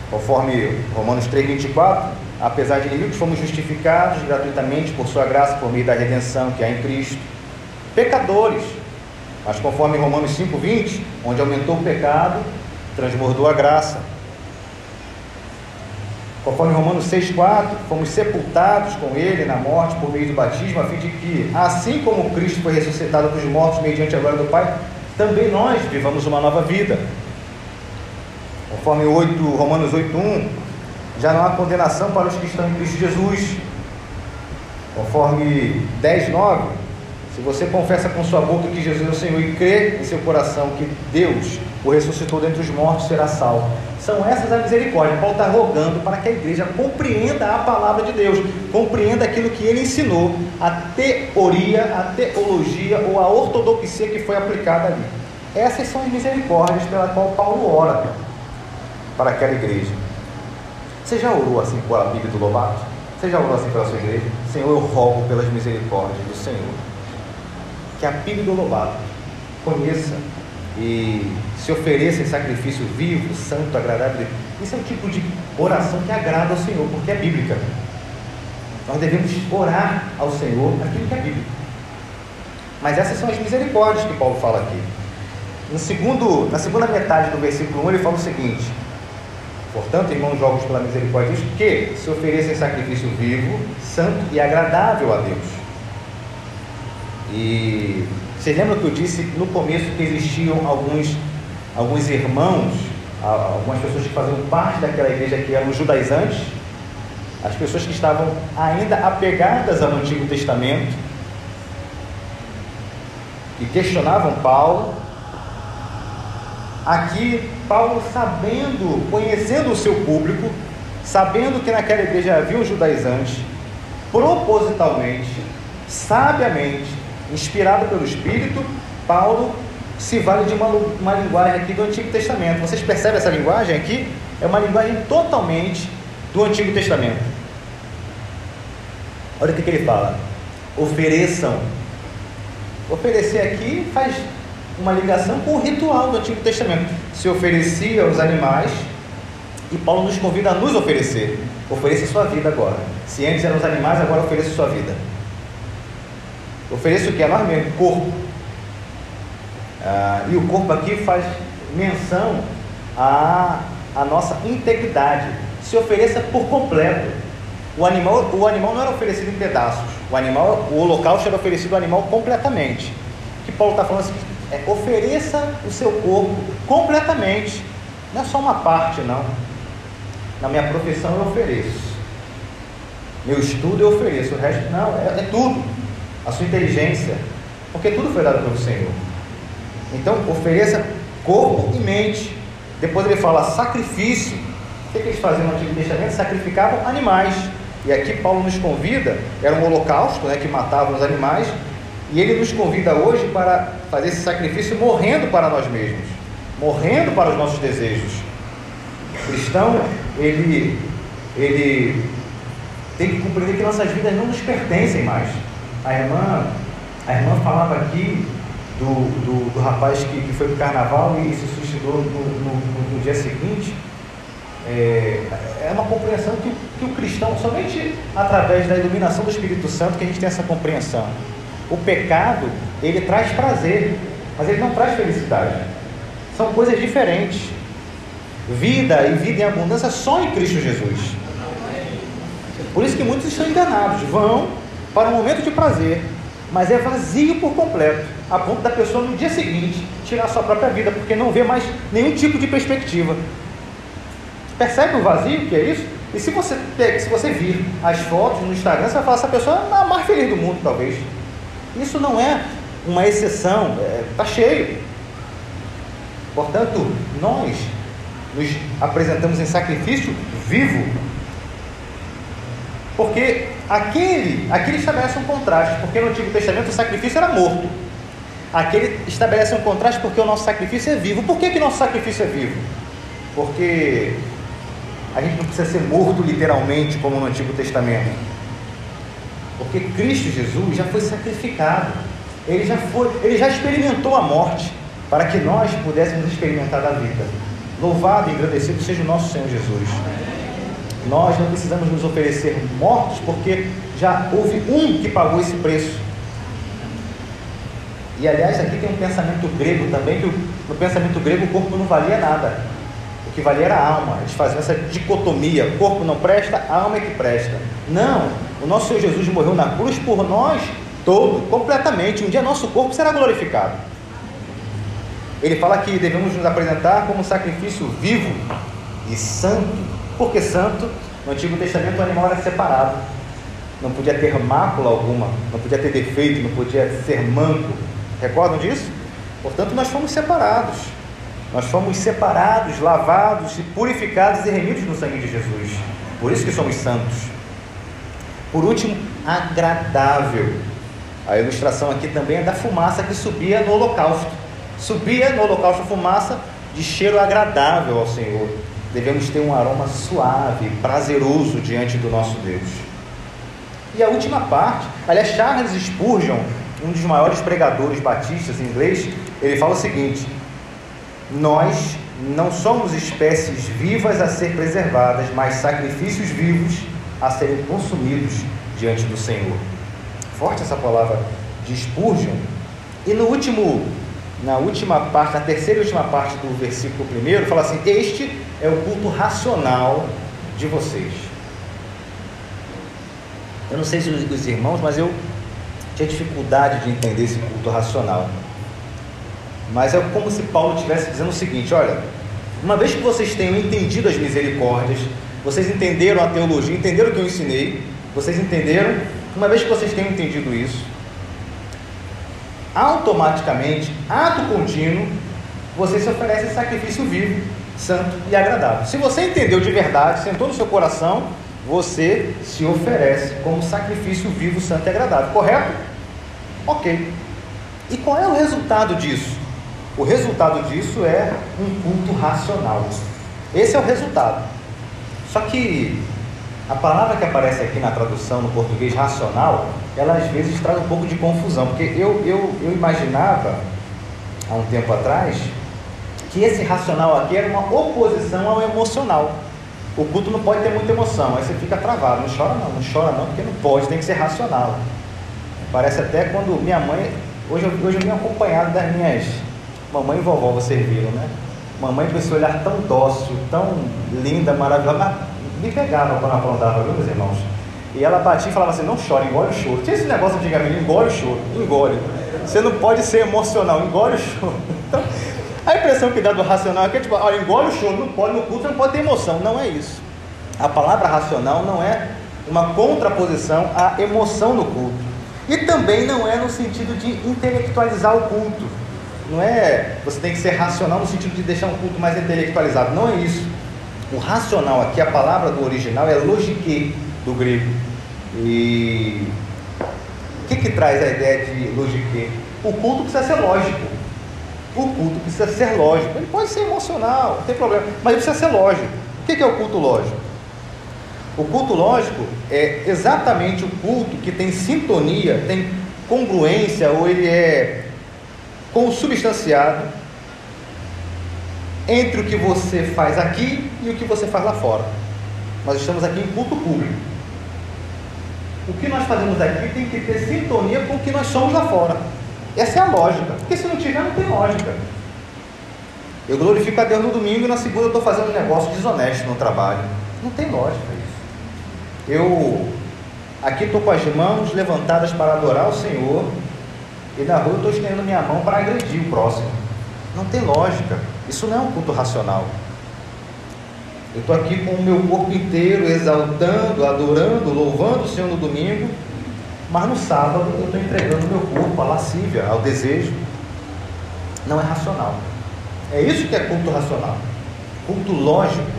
conforme Romanos 3, 24, apesar de inimigos, fomos justificados gratuitamente por sua graça, por meio da redenção que há em Cristo. Pecadores, mas conforme Romanos 5, 20, onde aumentou o pecado, transbordou a graça. Conforme Romanos 6,4, fomos sepultados com Ele na morte por meio do batismo, a fim de que, assim como Cristo foi ressuscitado dos mortos mediante a glória do Pai, também nós vivamos uma nova vida. Conforme 8, Romanos 8,1, já não há condenação para os que estão em Cristo Jesus. Conforme 10, 9, se você confessa com sua boca que Jesus é o Senhor e crê em seu coração que Deus o ressuscitou dentre os mortos, será salvo. São essas a misericórdia. Paulo está rogando para que a igreja compreenda a palavra de Deus, compreenda aquilo que ele ensinou, a teoria, a teologia ou a ortodoxia que foi aplicada ali. Essas são as misericórdias pela qual Paulo ora para aquela igreja. Você já orou assim por amigo do Lobato? Você já orou assim pela sua igreja? Senhor, eu rogo pelas misericórdias do Senhor. Que a Pílula do Lobato conheça e se ofereça em sacrifício vivo, santo, agradável. Isso é o tipo de oração que agrada ao Senhor, porque é bíblica. Nós devemos orar ao Senhor aquilo que é bíblico. Mas essas são as misericórdias que Paulo fala aqui. No segundo, na segunda metade do versículo 1, ele fala o seguinte: Portanto, irmãos, jogos pela misericórdia Deus, que se ofereça em sacrifício vivo, santo e agradável a Deus. E vocês lembram que eu disse no começo que existiam alguns, alguns irmãos, algumas pessoas que faziam parte daquela igreja que eram judaizantes, as pessoas que estavam ainda apegadas ao Antigo Testamento, e questionavam Paulo. Aqui, Paulo, sabendo, conhecendo o seu público, sabendo que naquela igreja havia um judaizantes, propositalmente, sabiamente, inspirado pelo Espírito, Paulo se vale de uma, uma linguagem aqui do Antigo Testamento. Vocês percebem essa linguagem aqui? É uma linguagem totalmente do Antigo Testamento. Olha o que, que ele fala: ofereçam. Oferecer aqui faz uma ligação com o ritual do Antigo Testamento. Se oferecia aos animais, e Paulo nos convida a nos oferecer. Ofereça sua vida agora. Se antes eram os animais, agora ofereça sua vida. Ofereça o que é nós mesmos, corpo. Ah, e o corpo aqui faz menção à, à nossa integridade. Se ofereça por completo. O animal, o animal não era oferecido em pedaços. O animal, o holocausto era oferecido ao animal completamente. Que Paulo está falando assim, é ofereça o seu corpo completamente. Não é só uma parte, não. Na minha profissão eu ofereço. Meu estudo eu ofereço. O resto não, é, é tudo. a sua inteligência, porque tudo foi dado pelo Senhor. Então, ofereça corpo e mente. Depois ele fala sacrifício. O que, que eles faziam no Antigo Testamento? Sacrificavam animais. E aqui Paulo nos convida, era um holocausto né, que matava os animais, e ele nos convida hoje para fazer esse sacrifício morrendo para nós mesmos, morrendo para os nossos desejos. O cristão, ele, ele tem que compreender que nossas vidas não nos pertencem mais. A irmã, a irmã falava aqui do, do, do rapaz que, que foi para o carnaval e se suicidou no, no, no dia seguinte. É, é, uma compreensão que, que o cristão, somente através da iluminação do Espírito Santo, que a gente tem essa compreensão. O pecado, ele traz prazer, mas ele não traz felicidade. São coisas diferentes. Vida e vida em abundância só em Cristo Jesus. Por isso que muitos estão enganados, vão para um momento de prazer, mas é vazio por completo, a ponto da pessoa no dia seguinte tirar sua própria vida, porque não vê mais nenhum tipo de perspectiva. Percebe o vazio que é isso? E se você, se você vir as fotos no Instagram, você vai falar, essa pessoa é a mais feliz do mundo, talvez. Isso não é uma exceção, está é, cheio. Portanto, nós nos apresentamos em sacrifício vivo. Porque aquele, aquele estabelece um contraste, porque no Antigo Testamento o sacrifício era morto. Aquele estabelece um contraste porque o nosso sacrifício é vivo. Por que, que nosso sacrifício é vivo? Porque a gente não precisa ser morto literalmente como no Antigo Testamento. Porque Cristo Jesus já foi sacrificado. Ele já foi, ele já experimentou a morte para que nós pudéssemos experimentar a vida. Louvado e agradecido seja o nosso Senhor Jesus. Nós não precisamos nos oferecer mortos porque já houve um que pagou esse preço. E aliás, aqui tem um pensamento grego também, que no pensamento grego o corpo não valia nada. Que valia era a alma. Eles faziam essa dicotomia: corpo não presta, alma é que presta. Não, o nosso Senhor Jesus morreu na cruz por nós todo, completamente. Um dia nosso corpo será glorificado. Ele fala que devemos nos apresentar como sacrifício vivo e santo. Por que santo? No Antigo Testamento o animal era separado. Não podia ter mácula alguma, não podia ter defeito, não podia ser manco. Recordam disso? Portanto, nós fomos separados. Nós fomos separados, lavados e purificados e remidos no sangue de Jesus. Por isso que somos santos. Por último, agradável. A ilustração aqui também é da fumaça que subia no holocausto. Subia no holocausto fumaça de cheiro agradável ao Senhor. Devemos ter um aroma suave, prazeroso diante do nosso Deus. E a última parte, aliás, Charles Spurgeon, um dos maiores pregadores batistas em inglês, ele fala o seguinte: Nós não somos espécies vivas a ser preservadas, mas sacrifícios vivos a serem consumidos diante do Senhor. Forte essa palavra de Spurgeon. E no último, na última parte, na terceira e última parte do versículo primeiro, fala assim: Este é o culto racional de vocês. Eu não sei se os irmãos, mas eu tinha dificuldade de entender esse culto racional. Mas é como se Paulo estivesse dizendo o seguinte: olha, uma vez que vocês tenham entendido as misericórdias, vocês entenderam a teologia, entenderam o que eu ensinei, vocês entenderam? Uma vez que vocês tenham entendido isso, automaticamente, ato contínuo, você se oferece sacrifício vivo, santo e agradável. Se você entendeu de verdade, sentou no seu coração, você se oferece como sacrifício vivo, santo e agradável, correto? Ok. E qual é o resultado disso? O resultado disso é um culto racional. Esse é o resultado. Só que a palavra que aparece aqui na tradução no português racional, ela às vezes traz um pouco de confusão, porque eu, eu, eu imaginava há um tempo atrás que esse racional aqui era uma oposição ao emocional. O culto não pode ter muita emoção, aí você fica travado, não chora não, não chora não, porque não pode, tem que ser racional. Parece até quando minha mãe, hoje hoje eu vim acompanhado das minhas mamãe e vovó, vocês viram, né? Mamãe com esse olhar tão dócil, tão linda, maravilhosa, mas me pegava quando ela aprontava, viu, meus irmãos? E ela batia e falava assim: não chora, engole o choro. Tinha esse negócio antigamente: engole o choro, engole. Você não pode ser emocional, engole o choro. (laughs) Então, a impressão que dá do racional é que, tipo, olha, engole o choro, não pode, no culto não pode ter emoção. Não é isso. A palavra racional não é uma contraposição à emoção no culto. E também não é no sentido de intelectualizar o culto. Não é você tem que ser racional no sentido de deixar um culto mais intelectualizado. Não é isso. O racional aqui, a palavra do original é logique do grego. E o que, que traz a ideia de logique? O culto precisa ser lógico. O culto precisa ser lógico. Ele pode ser emocional, não tem problema, mas ele precisa ser lógico. O que, que é o culto lógico? O culto lógico é exatamente o culto que tem sintonia, tem congruência, ou ele é consubstanciado entre o que você faz aqui e o que você faz lá fora. Nós estamos aqui em culto público. O que nós fazemos aqui tem que ter sintonia com o que nós somos lá fora. Essa é a lógica. Porque se não tiver, não tem lógica. Eu glorifico a Deus no domingo e na segunda eu estou fazendo um negócio desonesto no trabalho. Não tem lógica isso. Eu aqui estou com as mãos levantadas para adorar o Senhor e na rua eu estou estendendo minha mão para agredir o próximo. Não tem lógica. Isso não é um culto racional. Eu estou aqui com o meu corpo inteiro exaltando, adorando, louvando o Senhor no domingo, mas no sábado eu estou entregando o meu corpo à lascívia, ao desejo. Não é racional. É isso que é culto racional. Culto lógico.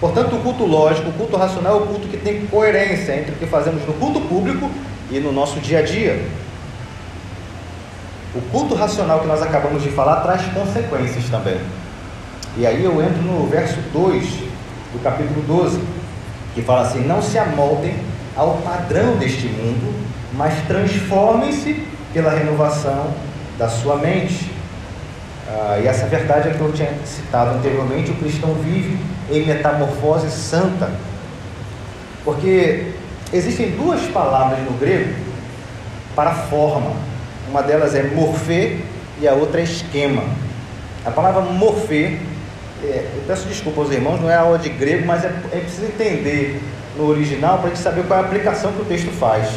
Portanto, o culto lógico, o culto racional é o culto que tem coerência entre o que fazemos no culto público e no nosso dia a dia. O culto racional que nós acabamos de falar traz consequências também. E aí eu entro no verso 2 do capítulo 12, que fala assim: Não se amoldem ao padrão deste mundo, mas transformem-se pela renovação da sua mente. Ah, e essa verdade é que eu tinha citado anteriormente: o cristão vive em metamorfose santa. Porque existem duas palavras no grego para forma. Uma delas é morfê e a outra é esquema. A palavra morfê é, eu peço desculpa aos irmãos, não é aula de grego, mas é, é preciso entender no original para a gente saber qual é a aplicação que o texto faz.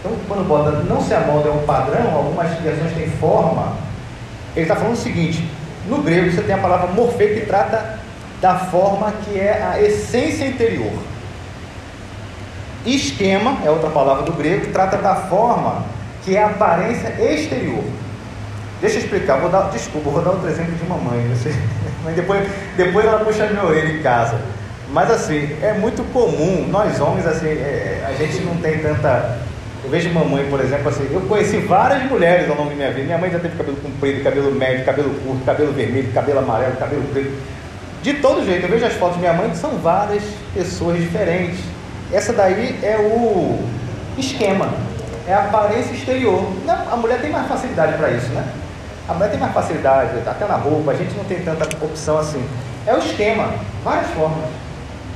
Então, quando bota não se amolda é um padrão, algumas versões têm forma, ele está falando o seguinte: no grego você tem a palavra morfê que trata da forma que é a essência interior. Esquema é outra palavra do grego que trata da forma que é a aparência exterior. Deixa eu explicar, vou dar, desculpa, vou dar outro exemplo de mamãe. Você, (laughs) mas depois, depois ela puxa minha orelha em casa. Mas assim, é muito comum, nós homens, assim, é, a gente não tem tanta. Eu vejo mamãe, por exemplo, assim, eu conheci várias mulheres ao longo da minha vida. Minha mãe já teve cabelo comprido, cabelo médio, cabelo curto, cabelo vermelho, cabelo amarelo, cabelo preto. De todo jeito, eu vejo as fotos de minha mãe que são várias pessoas diferentes. Essa daí é o esquema, é a aparência exterior. A mulher tem mais facilidade para isso, né? A mulher tem mais facilidade, até na roupa, a gente não tem tanta opção assim. É o esquema, várias formas.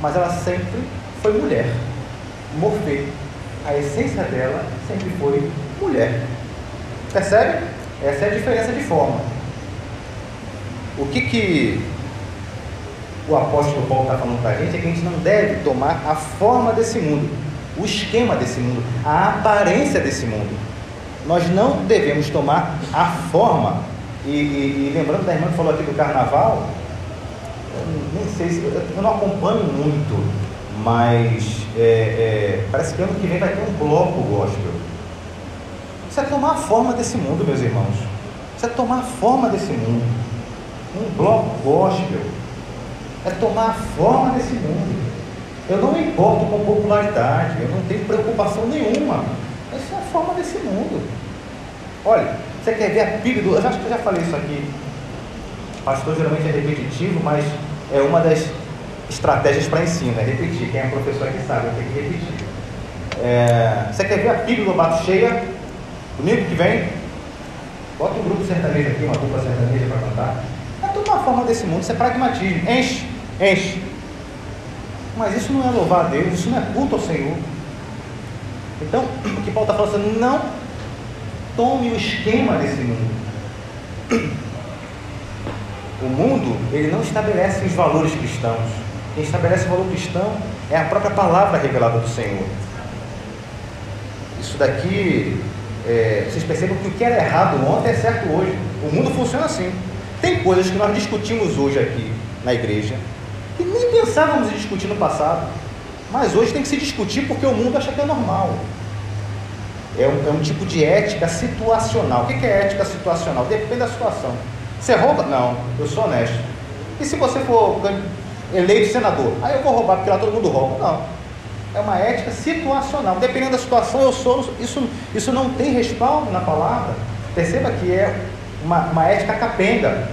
Mas ela sempre foi mulher. Morfê. A essência dela sempre foi mulher. Percebe? Essa é a diferença de forma. O que, que o apóstolo Paulo está falando para a gente é que a gente não deve tomar a forma desse mundo, o esquema desse mundo, a aparência desse mundo nós não devemos tomar a forma, e, e, e lembrando da irmã que falou aqui do carnaval, eu nem sei se eu não acompanho muito, mas é, é, parece que ano que vem vai ter um bloco gospel. Isso é tomar a forma desse mundo, meus irmãos. Isso é tomar a forma desse mundo. Um bloco gospel é tomar a forma desse mundo. Eu não me importo com popularidade, eu não tenho preocupação nenhuma. Essa é a forma desse mundo. Olha, você quer ver a do. Eu acho que eu já falei isso aqui. Pastor geralmente é repetitivo, mas é uma das estratégias para ensino, é repetir. Quem é professor aqui sabe, tem que repetir. É, você quer ver a do bato cheia? Domingo que vem? Bota um grupo sertanejo aqui, uma dupla sertaneja para cantar. É tudo uma forma desse mundo, isso é pragmatismo. Enche, enche. Mas isso não é louvar a Deus, isso não é culto ao Senhor. Então, o que Paulo está falando, assim, não tome o esquema desse mundo. O mundo, ele não estabelece os valores cristãos. Quem estabelece o valor cristão é a própria palavra revelada do Senhor. Isso daqui, é, vocês percebam que o que era errado ontem é certo hoje. O mundo funciona assim. Tem coisas que nós discutimos hoje aqui na igreja que nem pensávamos em discutir no passado. Mas hoje tem que se discutir porque o mundo acha que é normal. É um, é um tipo de ética situacional. O que é ética situacional? Depende da situação. Você rouba? Não, eu sou honesto. E se você for eleito senador? Aí eu vou roubar porque lá todo mundo rouba. Não. É uma ética situacional. Dependendo da situação, eu sou. Isso, isso não tem respaldo na palavra. Perceba que é uma, uma ética capenga.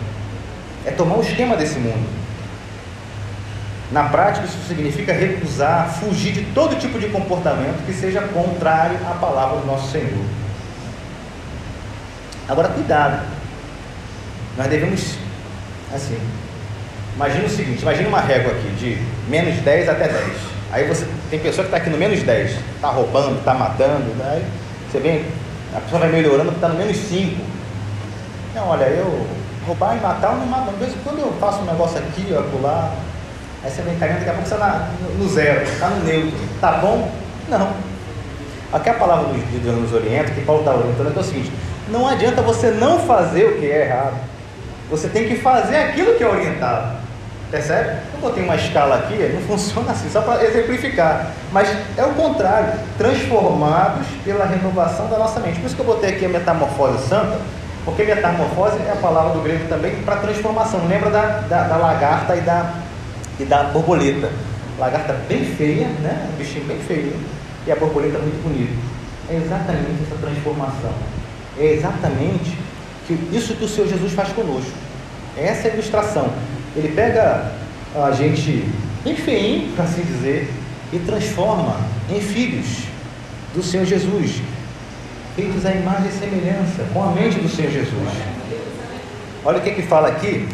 É tomar o esquema desse mundo. Na prática, isso significa recusar, fugir de todo tipo de comportamento que seja contrário à palavra do nosso Senhor. Agora, cuidado. Nós devemos, assim, imagina o seguinte: imagina uma régua aqui de menos 10 até 10. Aí você tem pessoa que está aqui no menos 10, está roubando, está matando, né? aí você vem, a pessoa vai melhorando, está no menos 5. Não, olha, eu roubar e matar eu não mato. Quando eu faço um negócio aqui, ó, pular. Aí você vem caindo, daqui a pouco você está no zero, está no neutro. Tá bom? Não. Aqui a palavra de Deus nos orienta, que Paulo está orientando, é o seguinte: não adianta você não fazer o que é errado. Você tem que fazer aquilo que é orientado. Percebe? Eu botei uma escala aqui, não funciona assim, só para exemplificar. Mas é o contrário, transformados pela renovação da nossa mente. Por isso que eu botei aqui a metamorfose santa, porque metamorfose é a palavra do grego também para transformação. Lembra da, da, da, lagarta e da, e da borboleta. Lagarta bem feia, né? Um bichinho bem feio. E a borboleta muito bonita. É exatamente essa transformação. É exatamente isso que o Senhor Jesus faz conosco. Essa é a ilustração. Ele pega a gente bem feinho, para assim dizer, e transforma em filhos do Senhor Jesus, feitos à imagem e semelhança, com a mente do Senhor Jesus. Olha o que, que fala aqui.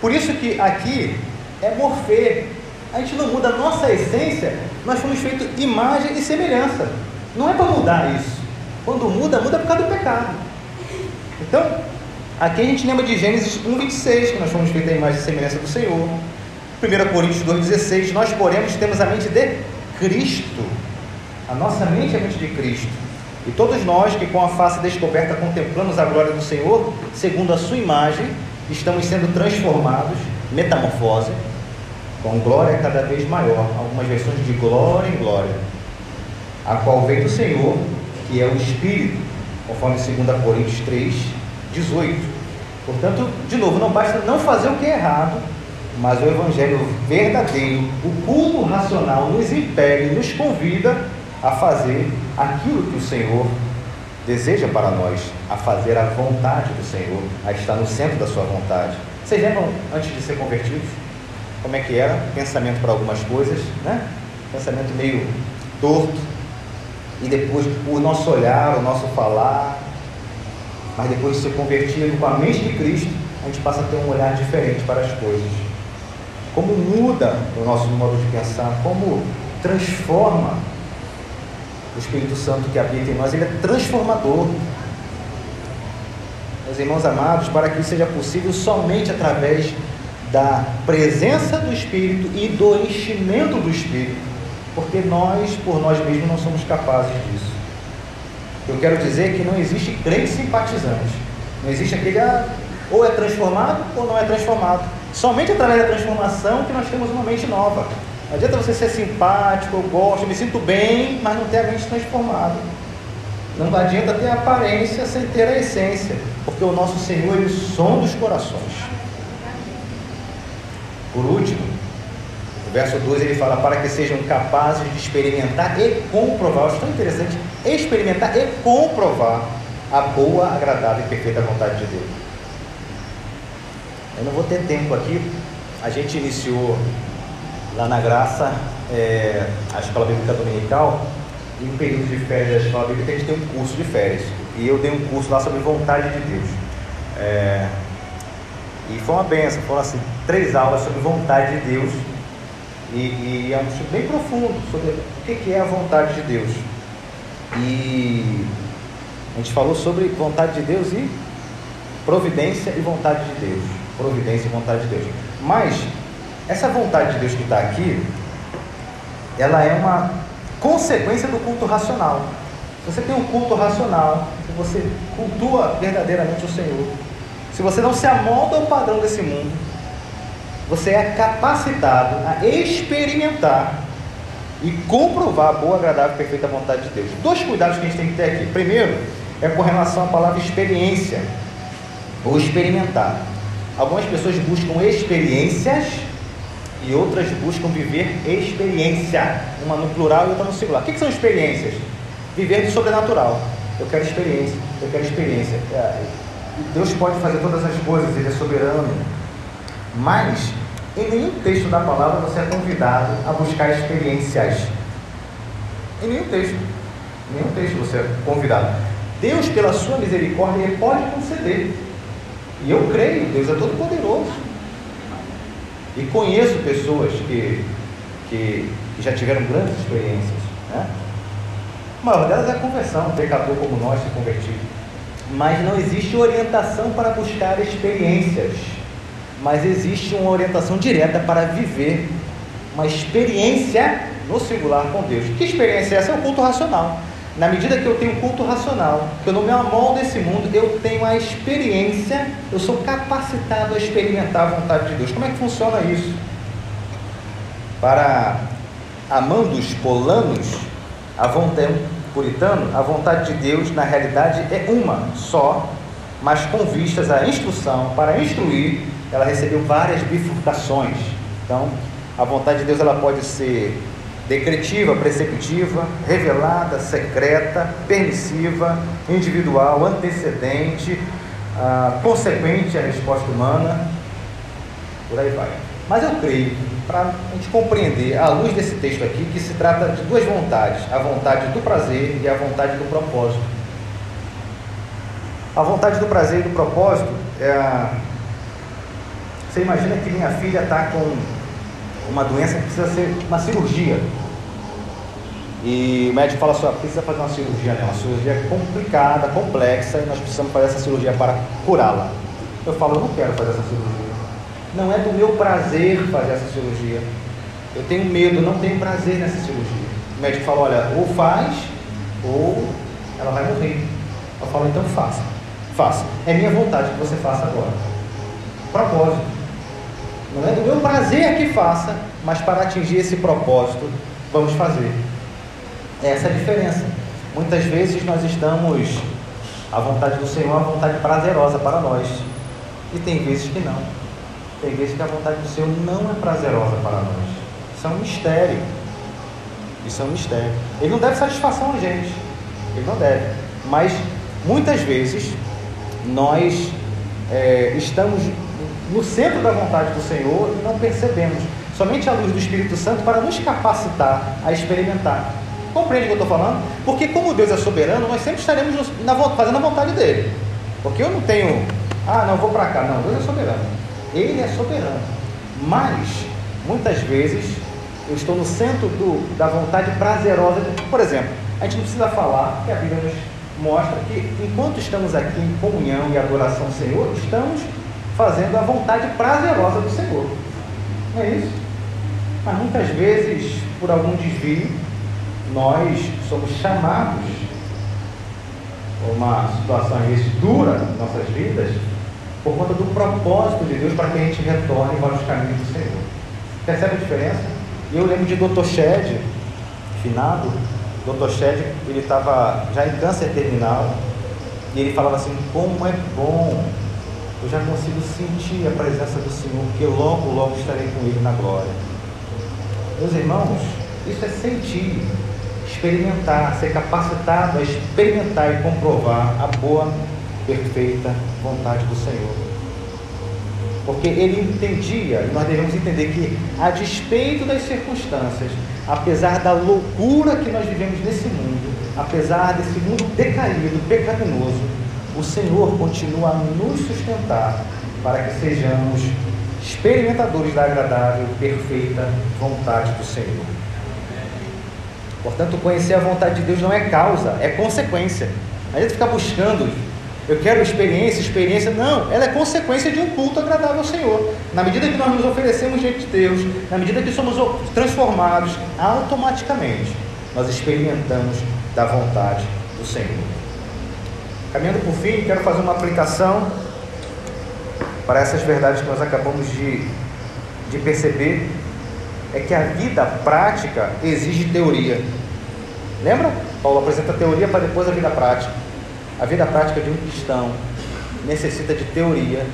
Por isso que aqui é morfê. A gente não muda a nossa essência, nós fomos feitos imagem e semelhança. Não é para mudar isso. Quando muda, muda por causa do pecado. Então, aqui a gente lembra de Gênesis 1,26, que nós fomos feitos à imagem e semelhança do Senhor. 1 Coríntios 2,16, nós, porém, temos a mente de Cristo. A nossa mente é a mente de Cristo. E todos nós que com a face descoberta contemplamos a glória do Senhor, segundo a sua imagem, estamos sendo transformados, metamorfose, com glória cada vez maior, algumas versões de glória em glória, a qual vem do Senhor, que é o Espírito, conforme 2 Coríntios 3, 18. Portanto, de novo, não basta não fazer o que é errado, mas o Evangelho verdadeiro, o culto racional, nos impele, nos convida a fazer aquilo que o Senhor deseja para nós, a fazer a vontade do Senhor, a estar no centro da sua vontade. Vocês lembram antes de ser convertidos? Como é que era? Pensamento para algumas coisas, né? Pensamento meio torto. E depois o nosso olhar, o nosso falar. Mas depois de ser convertido com a mente de Cristo, a gente passa a ter um olhar diferente para as coisas. Como muda o nosso modo de pensar, como transforma o Espírito Santo que habita em nós, ele é transformador. Meus irmãos amados, para que isso seja possível somente através da presença do Espírito e do enchimento do Espírito, porque nós, por nós mesmos, não somos capazes disso. Eu quero dizer que não existe crente simpatizante, não existe aquele ah, ou é transformado ou não é transformado. Somente através da transformação que nós temos uma mente nova. Não adianta você ser simpático, eu gosto, me sinto bem, mas não ter a mente transformada. Não adianta ter aparência sem ter a essência, porque o nosso Senhor é o som dos corações. Por último, o verso 2 ele fala: para que sejam capazes de experimentar e comprovar. Isso é tão interessante: experimentar e comprovar a boa, agradável e perfeita vontade de Deus. Eu não vou ter tempo aqui, a gente iniciou lá na Graça, é, a Escola Bíblica Dominical, e no período de férias da Escola Bíblica a gente tem um curso de férias. E eu dei um curso lá sobre vontade de Deus. É, e foi uma benção, foram assim, três aulas sobre vontade de Deus. E, e é um estudo bem profundo sobre o que é a vontade de Deus. E a gente falou sobre vontade de Deus e providência e vontade de Deus. Providência e vontade de Deus. Mas essa vontade de Deus que está aqui, ela é uma consequência do culto racional. Se você tem um culto racional, se você cultua verdadeiramente o Senhor, se você não se amolda ao padrão desse mundo, você é capacitado a experimentar e comprovar a boa, agradável e perfeita vontade de Deus. Dois cuidados que a gente tem que ter aqui. Primeiro, é com relação à palavra experiência ou experimentar. Algumas pessoas buscam experiências e outras buscam viver experiência, uma no plural e outra no singular. O que, são experiências? Viver do sobrenatural. Eu quero experiência, eu quero experiência. É, Deus pode fazer todas as coisas, Ele é soberano. Mas em nenhum texto da palavra você é convidado a buscar experiências. Em nenhum texto. Em nenhum texto você é convidado. Deus, pela sua misericórdia, Ele pode conceder. E eu creio, Deus é todo poderoso. E conheço pessoas que, que, que já tiveram grandes experiências. Né? A maior delas é a conversão, um pecador como nós se convertir. Mas não existe orientação para buscar experiências mas existe uma orientação direta para viver uma experiência no singular com Deus. Que experiência é essa? É o culto racional. Na medida que eu tenho culto racional, que eu não me amoldo desse mundo, eu tenho a experiência, eu sou capacitado a experimentar a vontade de Deus. Como é que funciona isso? Para amandos polanos, a vontade puritano, a vontade de Deus na realidade é uma só, mas com vistas à instrução para instruir ela recebeu várias bifurcações. Então, a vontade de Deus ela pode ser decretiva, preceptiva, revelada, secreta, permissiva, individual, antecedente, ah, consequente à resposta humana, por aí vai. Mas eu creio, para a gente compreender, à luz desse texto aqui, que se trata de duas vontades: a vontade do prazer e a vontade do propósito. A vontade do prazer e do propósito é a você imagina que minha filha está com uma doença que precisa ser uma cirurgia. E o médico fala só, precisa fazer uma cirurgia, né? uma cirurgia complicada, complexa, e nós precisamos fazer essa cirurgia para curá-la. Eu falo, eu não quero fazer essa cirurgia. Não é do meu prazer fazer essa cirurgia. Eu tenho medo, não tenho prazer nessa cirurgia. O médico fala, olha, ou faz, ou ela vai morrer. Eu falo, então faça. Faça. É minha vontade que você faça agora. Propósito. Não é do meu prazer que faça, mas para atingir esse propósito, vamos fazer. Essa é a diferença. Muitas vezes nós estamos, a vontade do Senhor é uma vontade prazerosa para nós. E tem vezes que não. Tem vezes que a vontade do Senhor não é prazerosa para nós. Isso é um mistério. Isso é um mistério. Ele não deve satisfação a gente. Ele não deve. Mas muitas vezes nós é, estamos no centro da vontade do Senhor e não percebemos. Somente a luz do Espírito Santo para nos capacitar a experimentar. Compreende o que eu estou falando? Porque como Deus é soberano, nós sempre estaremos na, fazendo a vontade dele. Porque eu não tenho, ah, não vou para cá. Não, Deus é soberano. Ele é soberano. Mas, muitas vezes, eu estou no centro do, da vontade prazerosa. De, por exemplo, a gente não precisa falar que a Bíblia nos mostra que enquanto estamos aqui em comunhão e adoração ao Senhor, estamos fazendo a vontade prazerosa do Senhor. Não é isso? Mas muitas vezes, por algum desvio, nós somos chamados a uma situação às dura em nossas vidas por conta do propósito de Deus para que a gente retorne para os caminhos do Senhor. Percebe a diferença? Eu lembro de Dr. Shed, finado, Dr. Shed, ele estava já em câncer terminal, e ele falava assim, como é bom eu já consigo sentir a presença do Senhor, porque logo, logo estarei com Ele na glória. Meus irmãos, isso é sentir, experimentar, ser capacitado a experimentar e comprovar a boa, perfeita vontade do Senhor. Porque ele entendia, e nós devemos entender que, a despeito das circunstâncias, apesar da loucura que nós vivemos nesse mundo, apesar desse mundo decaído, pecaminoso, o Senhor continua a nos sustentar para que sejamos experimentadores da agradável perfeita vontade do Senhor. Portanto, conhecer a vontade de Deus não é causa, é consequência. A gente fica buscando, eu quero experiência, experiência. Não, ela é consequência de um culto agradável ao Senhor. Na medida que nós nos oferecemos diante de Deus, na medida que somos transformados, automaticamente nós experimentamos da vontade do Senhor. Caminhando por fim, quero fazer uma aplicação para essas verdades que nós acabamos de, de perceber é que a vida prática exige teoria. Lembra? Paulo apresenta teoria para depois a vida prática. A vida prática de um cristão necessita de teoria,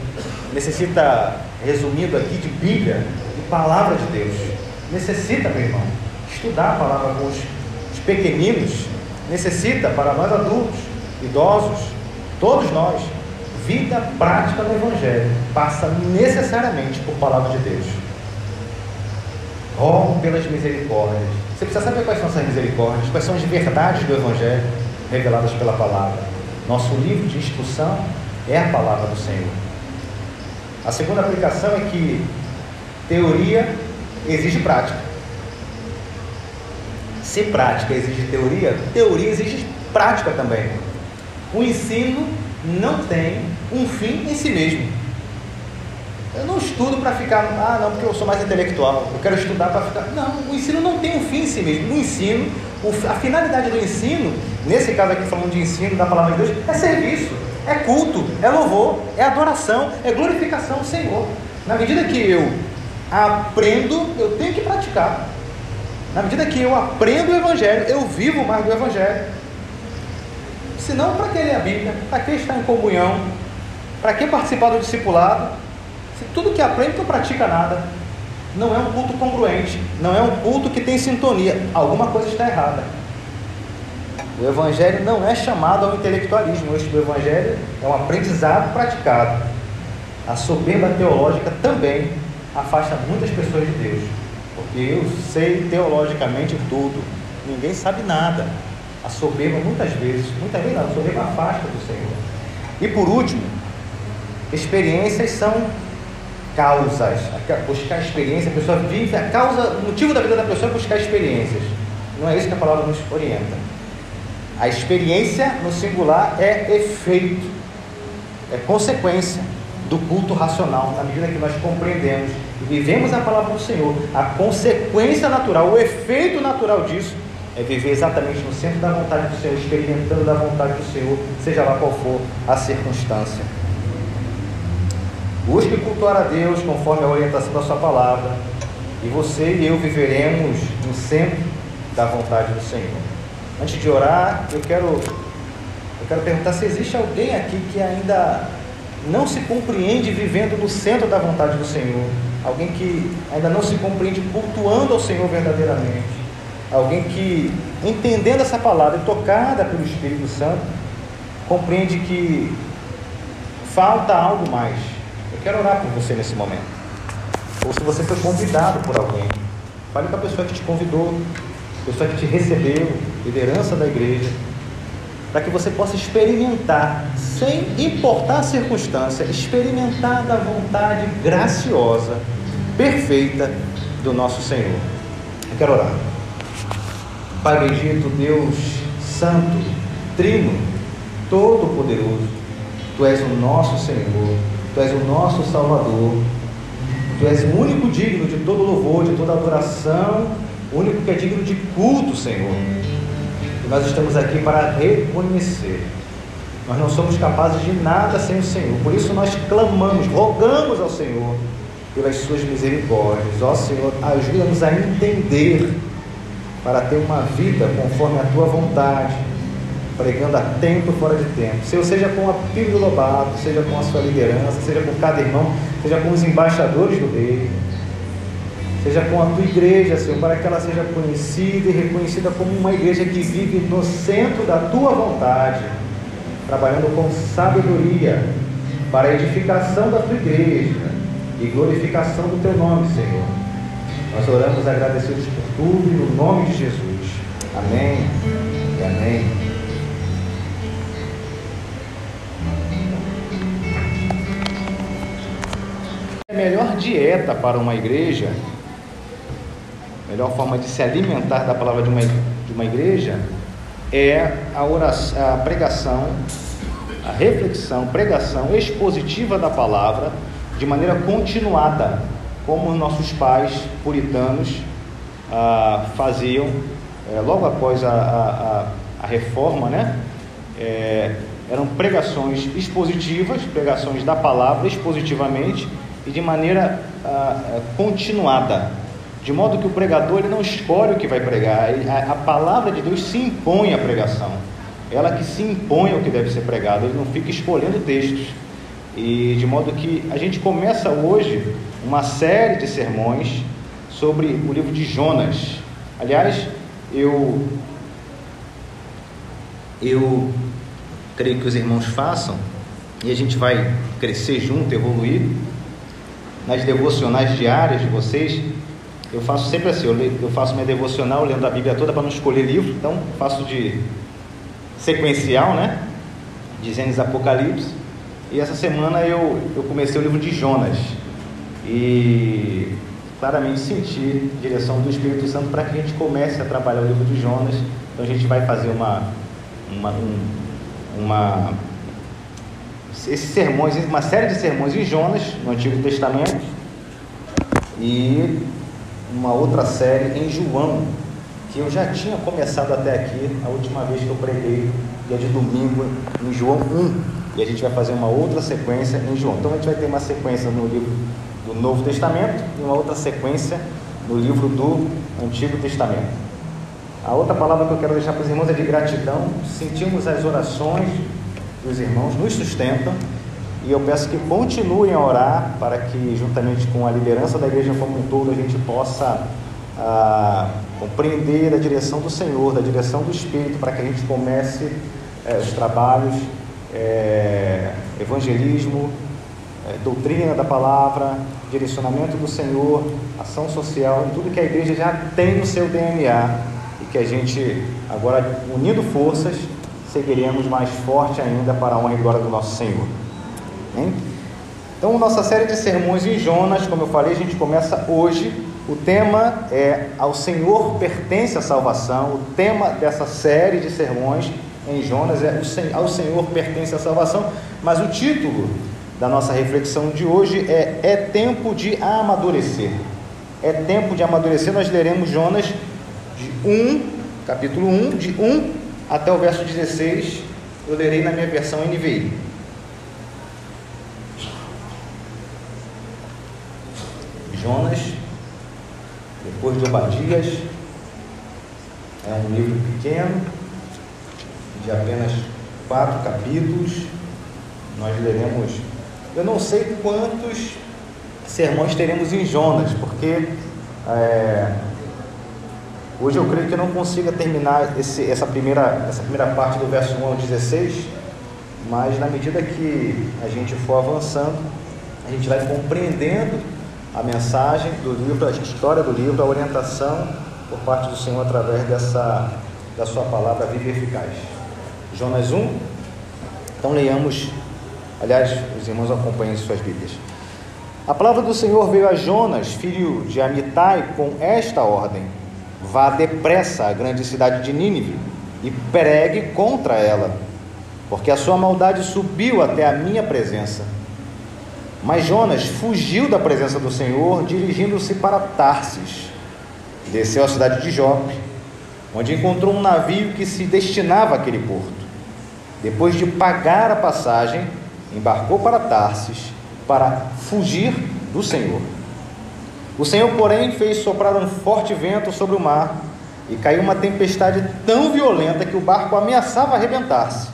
necessita, resumindo aqui, de Bíblia, de palavra de Deus. Necessita, meu irmão, estudar a palavra com os, os pequeninos, necessita para nós adultos, idosos, todos nós, vida prática no Evangelho passa necessariamente por palavra de Deus. Rogo pelas misericórdias. Você precisa saber quais são essas misericórdias, quais são as verdades do Evangelho reveladas pela palavra. Nosso livro de instrução é a palavra do Senhor. A segunda aplicação é que teoria exige prática. Se prática exige teoria, teoria exige prática também. O ensino não tem um fim em si mesmo. Eu não estudo para ficar, ah, não, porque eu sou mais intelectual, eu quero estudar para ficar. Não, o ensino não tem um fim em si mesmo. O ensino, a finalidade do ensino, nesse caso aqui falando de ensino da palavra de Deus, é serviço, é culto, é louvor, é adoração, é glorificação ao Senhor. Na medida que eu aprendo, eu tenho que praticar. Na medida que eu aprendo o Evangelho, eu vivo mais do Evangelho. Senão, para que ler a Bíblia? Para que estar em comunhão? Para que participar do discipulado? Se tudo que aprende não pratica nada, não é um culto congruente, não é um culto que tem sintonia, alguma coisa está errada. O Evangelho não é chamado ao intelectualismo, o Evangelho é um aprendizado praticado. A soberba teológica também afasta muitas pessoas de Deus, porque eu sei teologicamente tudo, ninguém sabe nada. A soberba muitas vezes, muitas vezes não, a soberba afasta do Senhor. E por último, experiências são causas. Buscar experiência, a pessoa vive, a causa, o motivo da vida da pessoa é buscar experiências. Não é isso que a palavra nos orienta. A experiência no singular é efeito, é consequência do culto racional, na medida que nós compreendemos e vivemos a palavra do Senhor. A consequência natural, o efeito natural disso é viver exatamente no centro da vontade do Senhor, experimentando da vontade do Senhor, seja lá qual for a circunstância. Busque cultuar a Deus conforme a orientação da Sua palavra, e você e eu viveremos no centro da vontade do Senhor. Antes de orar, eu quero, eu quero perguntar se existe alguém aqui que ainda não se compreende vivendo no centro da vontade do Senhor. Alguém que ainda não se compreende cultuando ao Senhor verdadeiramente alguém que, entendendo essa palavra tocada pelo Espírito Santo, compreende que falta algo mais. Eu quero orar por você nesse momento. Ou se você foi convidado por alguém, fale com a pessoa que te convidou, a pessoa que te recebeu, liderança da igreja, para que você possa experimentar, sem importar a circunstância, experimentar da vontade graciosa, perfeita do nosso Senhor. Eu quero orar. Pai bendito, Deus Santo, Trino, Todo-Poderoso, Tu és o nosso Senhor, Tu és o nosso Salvador, Tu és o único digno de todo louvor, de toda adoração, o único que é digno de culto, Senhor. E nós estamos aqui para reconhecer. Nós não somos capazes de nada sem o Senhor, por isso nós clamamos, rogamos ao Senhor pelas Suas misericórdias. Ó Senhor, ajuda-nos a entender para ter uma vida conforme a tua vontade, pregando a tempo fora de tempo. Senhor, seja com a Bíblia Lobato, seja com a sua liderança, seja com cada irmão, seja com os embaixadores do Rei, seja com a tua igreja, Senhor, para que ela seja conhecida e reconhecida como uma igreja que vive no centro da tua vontade, trabalhando com sabedoria para a edificação da tua igreja e glorificação do teu nome, Senhor. Nós oramos agradecidos por tudo no nome de Jesus. Amém e amém. A melhor dieta para uma igreja, a melhor forma de se alimentar da palavra de uma, de uma igreja é a, oração, a pregação, a reflexão, pregação expositiva da palavra de maneira continuada, como nossos pais puritanos ah, faziam é, logo após a, a, a reforma, né? É, eram pregações expositivas, pregações da palavra expositivamente e de maneira ah, continuada. de modo que o pregador ele não escolhe o que vai pregar, a, a palavra de Deus se impõe à pregação, ela que se impõe ao que deve ser pregado, ele não fica escolhendo textos. E de modo que a gente começa hoje uma série de sermões sobre o livro de Jonas. Aliás, eu eu creio que os irmãos façam e a gente vai crescer junto, evoluir nas devocionais diárias de vocês. Eu faço sempre assim, eu, leio, eu faço minha devocional lendo a Bíblia toda para não escolher livro, então faço de sequencial, né? De Gênesis Apocalipse. E essa semana eu, eu comecei o livro de Jonas. E claramente senti a direção do Espírito Santo para que a gente comece a trabalhar o livro de Jonas. Então a gente vai fazer uma, uma, um, uma esses sermões, uma série de sermões em Jonas, no Antigo Testamento, e uma outra série em João, que eu já tinha começado até aqui, a última vez que eu preguei, dia de domingo, em João 1. E a gente vai fazer uma outra sequência em João. Então a gente vai ter uma sequência no livro do Novo Testamento e uma outra sequência no livro do Antigo Testamento. A outra palavra que eu quero deixar para os irmãos é de gratidão. Sentimos as orações dos irmãos, nos sustentam e eu peço que continuem a orar para que, juntamente com a liderança da igreja como um todo, a gente possa ah, compreender a direção do Senhor, da direção do Espírito, para que a gente comece eh, os trabalhos, eh, evangelismo, eh, doutrina da palavra, direcionamento do Senhor, ação social, tudo que a igreja já tem no seu DNA e que a gente, agora unindo forças, seguiremos mais forte ainda para a honra e glória do nosso Senhor. Hein? Então, nossa série de sermões em Jonas, como eu falei, a gente começa hoje. O tema é Ao Senhor pertence a salvação. O tema dessa série de sermões em Jonas é Ao Senhor pertence a salvação. Mas o título da nossa reflexão de hoje é É tempo de amadurecer. É tempo de amadurecer. Nós leremos Jonas de 1, capítulo 1, de 1 até o verso 16. Eu lerei na minha versão NVI. Jonas, depois de Obadias, é um livro pequeno, de apenas quatro capítulos. Nós leremos, eu não sei quantos sermões teremos em Jonas, porque é, hoje eu creio que eu não consiga terminar esse, essa, primeira, essa primeira parte do verso 1 ao 16, mas na medida que a gente for avançando, a gente vai compreendendo a mensagem do livro, a história do livro, a orientação por parte do Senhor através dessa da sua palavra viva e eficaz. Jonas 1. Então leiamos, aliás, os irmãos acompanhem suas Bíblias. A palavra do Senhor veio a Jonas, filho de Amitai, com esta ordem: Vá depressa à grande cidade de Nínive e pregue contra ela, porque a sua maldade subiu até a minha presença mas Jonas fugiu da presença do Senhor, dirigindo-se para Tarsis. Desceu à cidade de Jope, onde encontrou um navio que se destinava àquele porto. Depois de pagar a passagem, embarcou para Tarsis para fugir do Senhor. O Senhor, porém, fez soprar um forte vento sobre o mar e caiu uma tempestade tão violenta que o barco ameaçava arrebentar-se.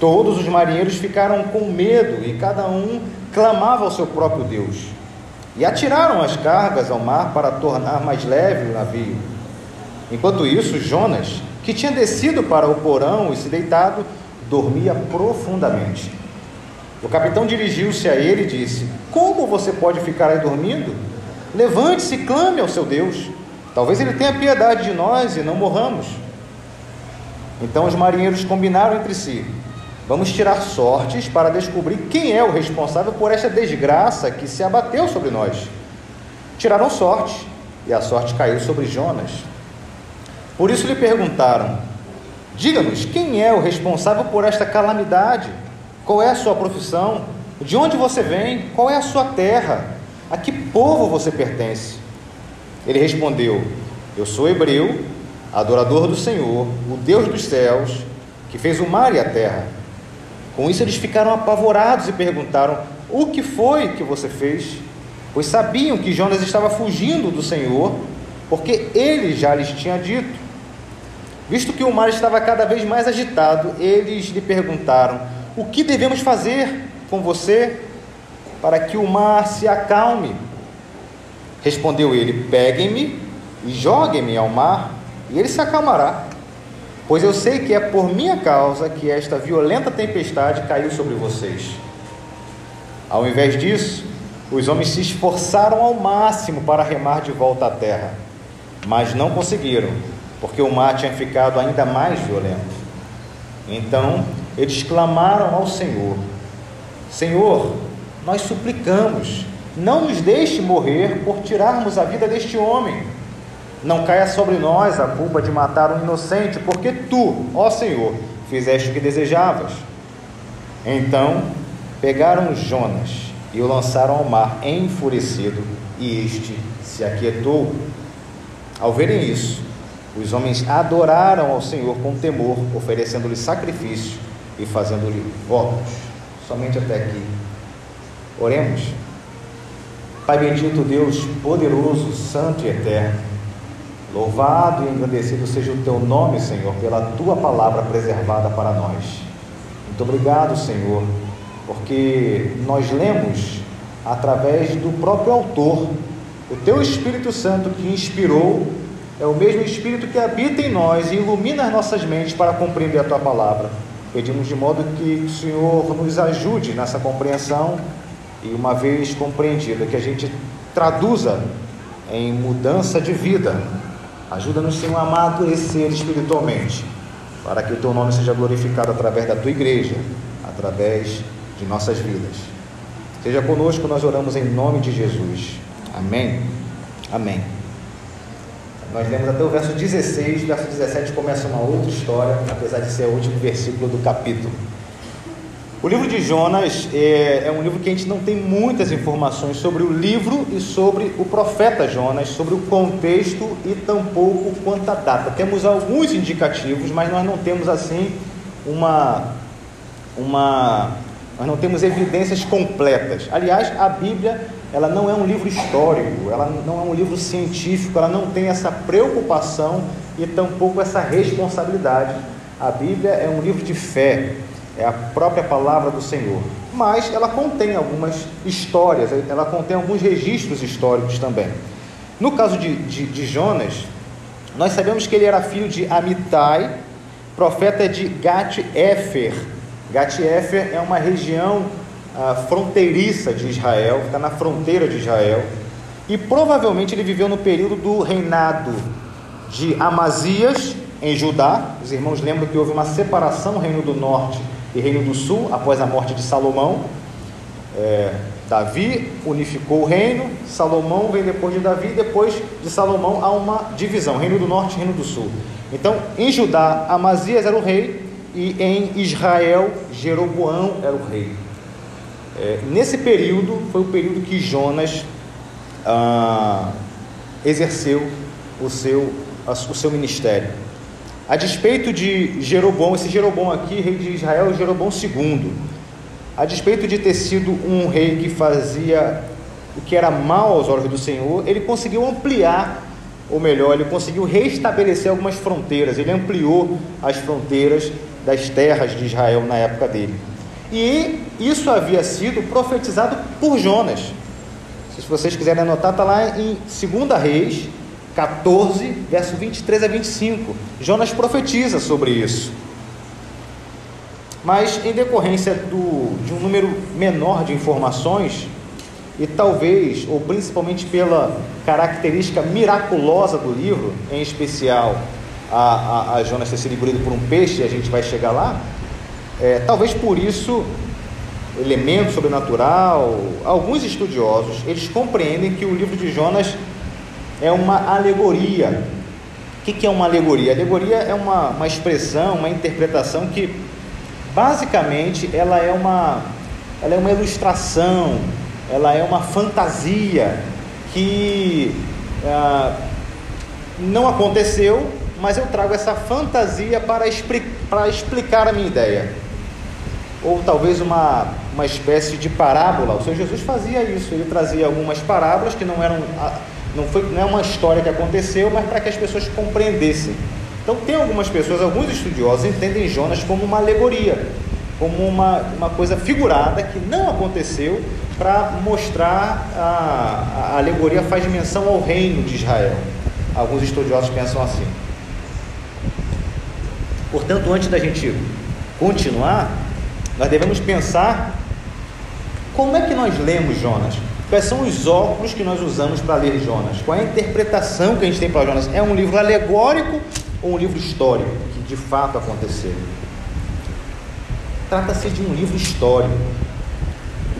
Todos os marinheiros ficaram com medo e cada um clamava ao seu próprio Deus. E atiraram as cargas ao mar para tornar mais leve o navio. Enquanto isso, Jonas, que tinha descido para o porão e se deitado, dormia profundamente. O capitão dirigiu-se a ele e disse: Como você pode ficar aí dormindo? Levante-se e clame ao seu Deus. Talvez ele tenha piedade de nós e não morramos. Então os marinheiros combinaram entre si: Vamos tirar sortes para descobrir quem é o responsável por esta desgraça que se abateu sobre nós. Tiraram sorte, e a sorte caiu sobre Jonas. Por isso lhe perguntaram: Diga-nos, quem é o responsável por esta calamidade? Qual é a sua profissão? De onde você vem? Qual é a sua terra? A que povo você pertence? Ele respondeu: Eu sou hebreu, adorador do Senhor, o Deus dos céus, que fez o mar e a terra. Com isso, eles ficaram apavorados e perguntaram: O que foi que você fez? pois sabiam que Jonas estava fugindo do Senhor, porque ele já lhes tinha dito. Visto que o mar estava cada vez mais agitado, eles lhe perguntaram: O que devemos fazer com você para que o mar se acalme? Respondeu ele: Peguem-me e joguem-me ao mar, e ele se acalmará. Pois eu sei que é por minha causa que esta violenta tempestade caiu sobre vocês. Ao invés disso, os homens se esforçaram ao máximo para remar de volta à terra, mas não conseguiram, porque o mar tinha ficado ainda mais violento. Então eles clamaram ao Senhor: Senhor, nós suplicamos, não nos deixe morrer por tirarmos a vida deste homem. Não caia sobre nós a culpa de matar um inocente, porque tu, ó Senhor, fizeste o que desejavas. Então pegaram Jonas e o lançaram ao mar enfurecido, e este se aquietou. Ao verem isso, os homens adoraram ao Senhor com temor, oferecendo-lhe sacrifício e fazendo-lhe votos. Somente até aqui. Oremos. Pai bendito, Deus poderoso, santo e eterno. Louvado e engrandecido seja o teu nome, Senhor, pela tua palavra preservada para nós. Muito obrigado, Senhor, porque nós lemos através do próprio autor, o teu Espírito Santo que inspirou, é o mesmo Espírito que habita em nós e ilumina as nossas mentes para compreender a tua palavra. Pedimos de modo que o Senhor nos ajude nessa compreensão e, uma vez compreendida, que a gente traduza em mudança de vida Ajuda-nos, Senhor, a amadurecer espiritualmente, para que o teu nome seja glorificado através da tua igreja, através de nossas vidas. Seja conosco, nós oramos em nome de Jesus. Amém. Amém. Nós lemos até o verso 16, verso 17 começa uma outra história, apesar de ser o último versículo do capítulo. O livro de Jonas é, é, um livro que a gente não tem muitas informações sobre o livro e sobre o profeta Jonas, sobre o contexto e tampouco quanto a data. Temos alguns indicativos, mas nós não temos assim uma uma nós não temos evidências completas. Aliás, a Bíblia ela não é um livro histórico, ela não é um livro científico, ela não tem essa preocupação e tampouco essa responsabilidade. A Bíblia é um livro de fé é a própria palavra do Senhor. Mas ela contém algumas histórias, ela contém alguns registros históricos também. No caso de, de, de Jonas, nós sabemos que ele era filho de Amitai, profeta de Gat-Efer. Gat-Efer é uma região fronteiriça de Israel, está na fronteira de Israel, e provavelmente ele viveu no período do reinado de Amazias em Judá. Os irmãos lembram que houve uma separação reino do norte e Reino do Sul, após a morte de Salomão. É, Davi unificou o reino, Salomão vem depois de Davi, depois de Salomão há uma divisão, Reino do Norte e Reino do Sul. Então, em Judá, Amazias era o rei, e em Israel, Jeroboão era o rei. É, nesse período, foi o período que Jonas ah, exerceu o seu, o seu ministério. A despeito de Jeroboão, esse Jeroboão aqui, rei de Israel, é Jeroboão II. A despeito de ter sido um rei que fazia o que era mal aos olhos do Senhor, ele conseguiu ampliar, ou melhor, ele conseguiu restabelecer algumas fronteiras. Ele ampliou as fronteiras das terras de Israel na época dele. E isso havia sido profetizado por Jonas. Se vocês quiserem anotar, está lá em 2 Reis, 14, verso 23 a 25. Jonas profetiza sobre isso. Mas em decorrência do, de um número menor de informações, e talvez, ou principalmente pela característica miraculosa do livro, em especial a, a, a Jonas ter sido engolido por um peixe, a gente vai chegar lá, é, talvez por isso, elemento sobrenatural, alguns estudiosos, eles compreendem que o livro de Jonas é uma alegoria. O que é uma alegoria? Alegoria é uma, uma expressão, uma interpretação que basicamente ela é uma, ela é uma ilustração, ela é uma fantasia que ah, não aconteceu, mas eu trago essa fantasia para, expli para explicar a minha ideia. Ou talvez uma, uma espécie de parábola. O Senhor Jesus fazia isso, ele trazia algumas parábolas que não eram não foi não é uma história que aconteceu, mas para que as pessoas compreendessem. Então tem algumas pessoas, alguns estudiosos entendem Jonas como uma alegoria, como uma, uma coisa figurada que não aconteceu para mostrar a, a alegoria faz menção ao reino de Israel. Alguns estudiosos pensam assim. Portanto, antes da gente continuar, nós devemos pensar como é que nós lemos Jonas? Quais são os óculos que nós usamos para ler Jonas? Qual é a interpretação que a gente tem para Jonas? É um livro alegórico ou um livro histórico que de fato aconteceu? Trata-se de um livro histórico.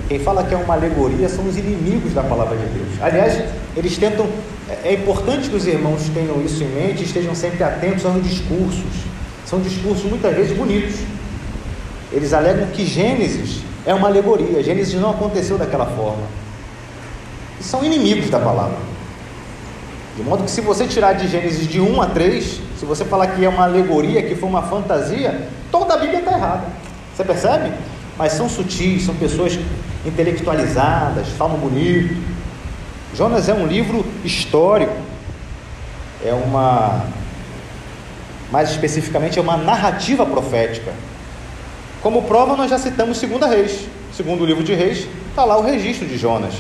Quem fala que é uma alegoria são os inimigos da palavra de Deus. Aliás, eles tentam. É importante que os irmãos tenham isso em mente e estejam sempre atentos aos discursos. São discursos muitas vezes bonitos. Eles alegam que Gênesis é uma alegoria. Gênesis não aconteceu daquela forma. E são inimigos da palavra. De modo que se você tirar de Gênesis de 1 a 3, se você falar que é uma alegoria, que foi uma fantasia, toda a Bíblia está errada. Você percebe? Mas são sutis, são pessoas intelectualizadas, falam bonito. Jonas é um livro histórico, é uma, mais especificamente, é uma narrativa profética. Como prova, nós já citamos Segunda Reis. Segundo o livro de Reis, está lá o registro de Jonas.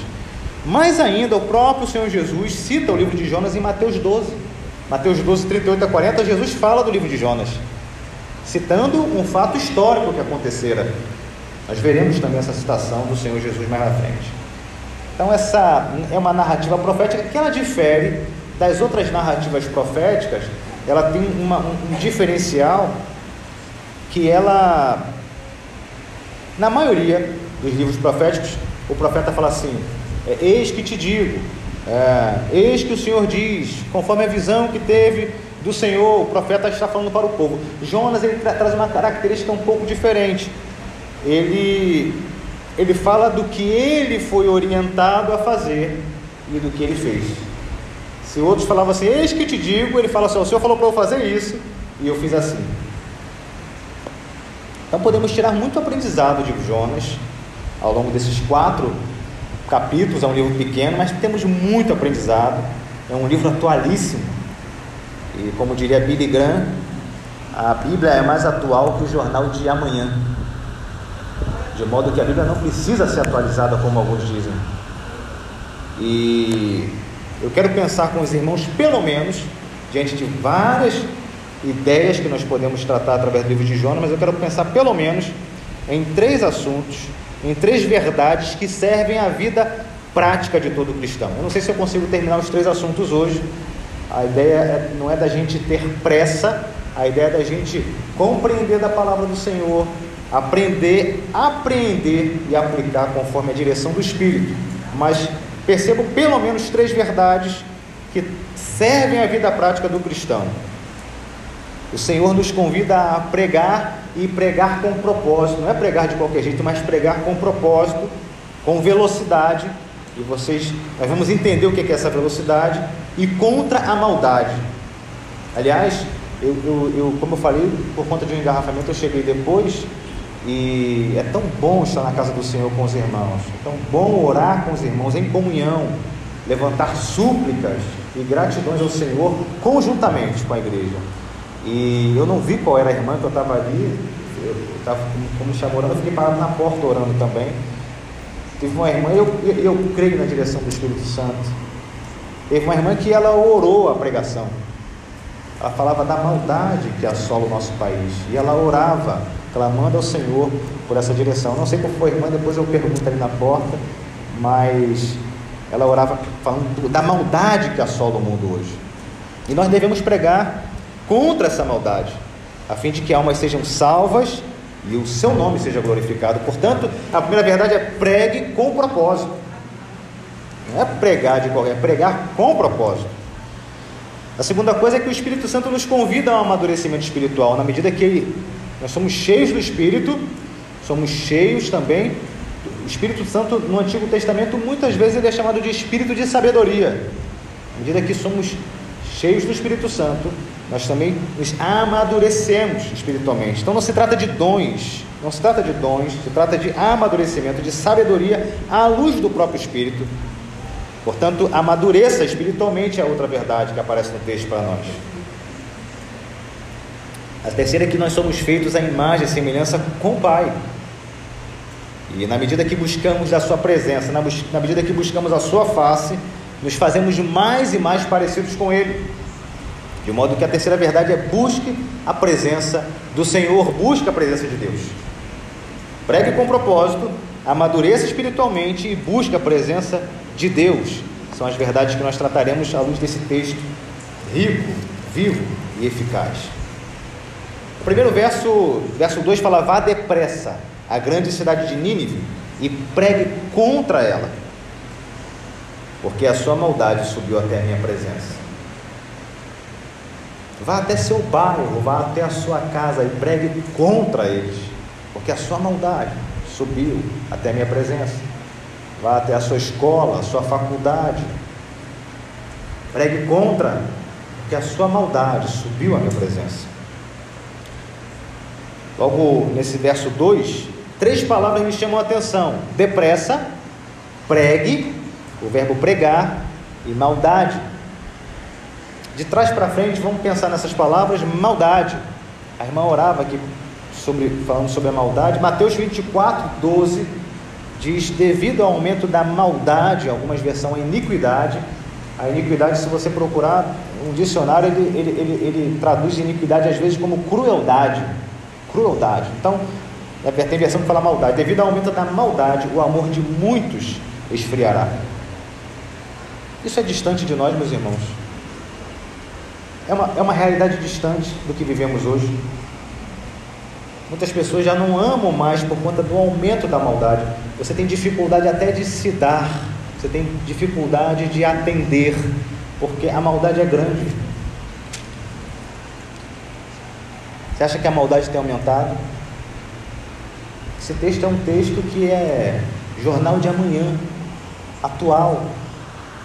Mais ainda, o próprio Senhor Jesus cita o livro de Jonas em Mateus 12. Mateus 12, 38 a 40, Jesus fala do livro de Jonas, citando um fato histórico que acontecera. Nós veremos também essa citação do Senhor Jesus mais na frente. Então, essa é uma narrativa profética que ela difere das outras narrativas proféticas, ela tem uma, um, um diferencial que ela na maioria dos livros proféticos, o profeta fala assim: é, Eis que te digo, é, eis que o Senhor diz, conforme a visão que teve do Senhor, o profeta está falando para o povo. Jonas ele tra traz uma característica um pouco diferente. Ele, ele fala do que ele foi orientado a fazer e do que ele fez. Se outros falavam assim, eis que te digo, ele fala assim: o Senhor falou para eu fazer isso e eu fiz assim. Então podemos tirar muito aprendizado de Jonas ao longo desses quatro capítulos. É um livro pequeno, mas temos muito aprendizado. É um livro atualíssimo. E como diria Billy Graham, a Bíblia é mais atual que o jornal de amanhã. De modo que a Bíblia não precisa ser atualizada como alguns dizem. E eu quero pensar com os irmãos, pelo menos, diante de várias ideias que nós podemos tratar através do livro de Jonas, mas eu quero pensar pelo menos em três assuntos, em três verdades que servem à vida prática de todo cristão. Eu não sei se eu consigo terminar os três assuntos hoje. A ideia é, não é da gente ter pressa, a ideia é da gente compreender da palavra do Senhor, aprender, aprender e aplicar conforme a direção do Espírito. Mas percebo pelo menos três verdades que servem à vida prática do cristão. O Senhor nos convida a pregar e pregar com propósito, não é pregar de qualquer jeito, mas pregar com propósito, com velocidade. E vocês, nós vamos entender o que é essa velocidade e contra a maldade. Aliás, eu, eu, eu, como eu falei, por conta de um engarrafamento, eu cheguei depois e é tão bom estar na casa do Senhor com os irmãos, é tão bom orar com os irmãos em comunhão, levantar súplicas e gratidões ao Senhor conjuntamente com a igreja. E eu não vi qual era a irmã que eu estava ali, eu estava como estava orando, eu fiquei parado na porta orando também. Teve uma irmã, eu, eu, eu creio na direção do Espírito Santo. Teve uma irmã que ela orou a pregação. Ela falava da maldade que assola o nosso país. E ela orava, clamando ao Senhor por essa direção. Não sei qual foi a irmã, depois eu pergunto ali na porta, mas ela orava falando da maldade que assola o mundo hoje. E nós devemos pregar contra essa maldade, a fim de que almas sejam salvas e o seu nome seja glorificado. Portanto, a primeira verdade é pregue com propósito. Não é pregar de qualquer, é pregar com propósito. A segunda coisa é que o Espírito Santo nos convida ao amadurecimento espiritual, na medida que nós somos cheios do Espírito, somos cheios também. O Espírito Santo no Antigo Testamento muitas vezes ele é chamado de Espírito de sabedoria. À medida que somos cheios do Espírito Santo, nós também nos amadurecemos espiritualmente. Então não se trata de dons, não se trata de dons, se trata de amadurecimento, de sabedoria à luz do próprio Espírito. Portanto, amadureça espiritualmente é outra verdade que aparece no texto para nós. A terceira é que nós somos feitos à imagem e semelhança com o Pai. E na medida que buscamos a Sua presença, na, na medida que buscamos a Sua face, nos fazemos mais e mais parecidos com Ele. De modo que a terceira verdade é busque a presença do Senhor, busque a presença de Deus. Pregue com propósito, amadureça espiritualmente e busque a presença de Deus. São as verdades que nós trataremos à luz desse texto rico, vivo e eficaz. O primeiro verso, verso 2 fala: Vá depressa à grande cidade de Nínive e pregue contra ela, porque a sua maldade subiu até a minha presença. Vá até seu bairro, vá até a sua casa e pregue contra eles, porque a sua maldade subiu até a minha presença. Vá até a sua escola, a sua faculdade, pregue contra, porque a sua maldade subiu à minha presença. Logo nesse verso 2, três palavras me chamam a atenção: depressa, pregue, o verbo pregar, e maldade. De trás para frente, vamos pensar nessas palavras: maldade. A irmã orava aqui sobre, falando sobre a maldade. Mateus 24, 12 diz: devido ao aumento da maldade, algumas versões, a iniquidade. A iniquidade, se você procurar um dicionário, ele, ele, ele, ele traduz iniquidade às vezes como crueldade crueldade. Então, tem versão que fala maldade. Devido ao aumento da maldade, o amor de muitos esfriará. Isso é distante de nós, meus irmãos. É uma, é uma realidade distante do que vivemos hoje. Muitas pessoas já não amam mais por conta do aumento da maldade. Você tem dificuldade até de se dar, você tem dificuldade de atender, porque a maldade é grande. Você acha que a maldade tem aumentado? Esse texto é um texto que é jornal de amanhã, atual.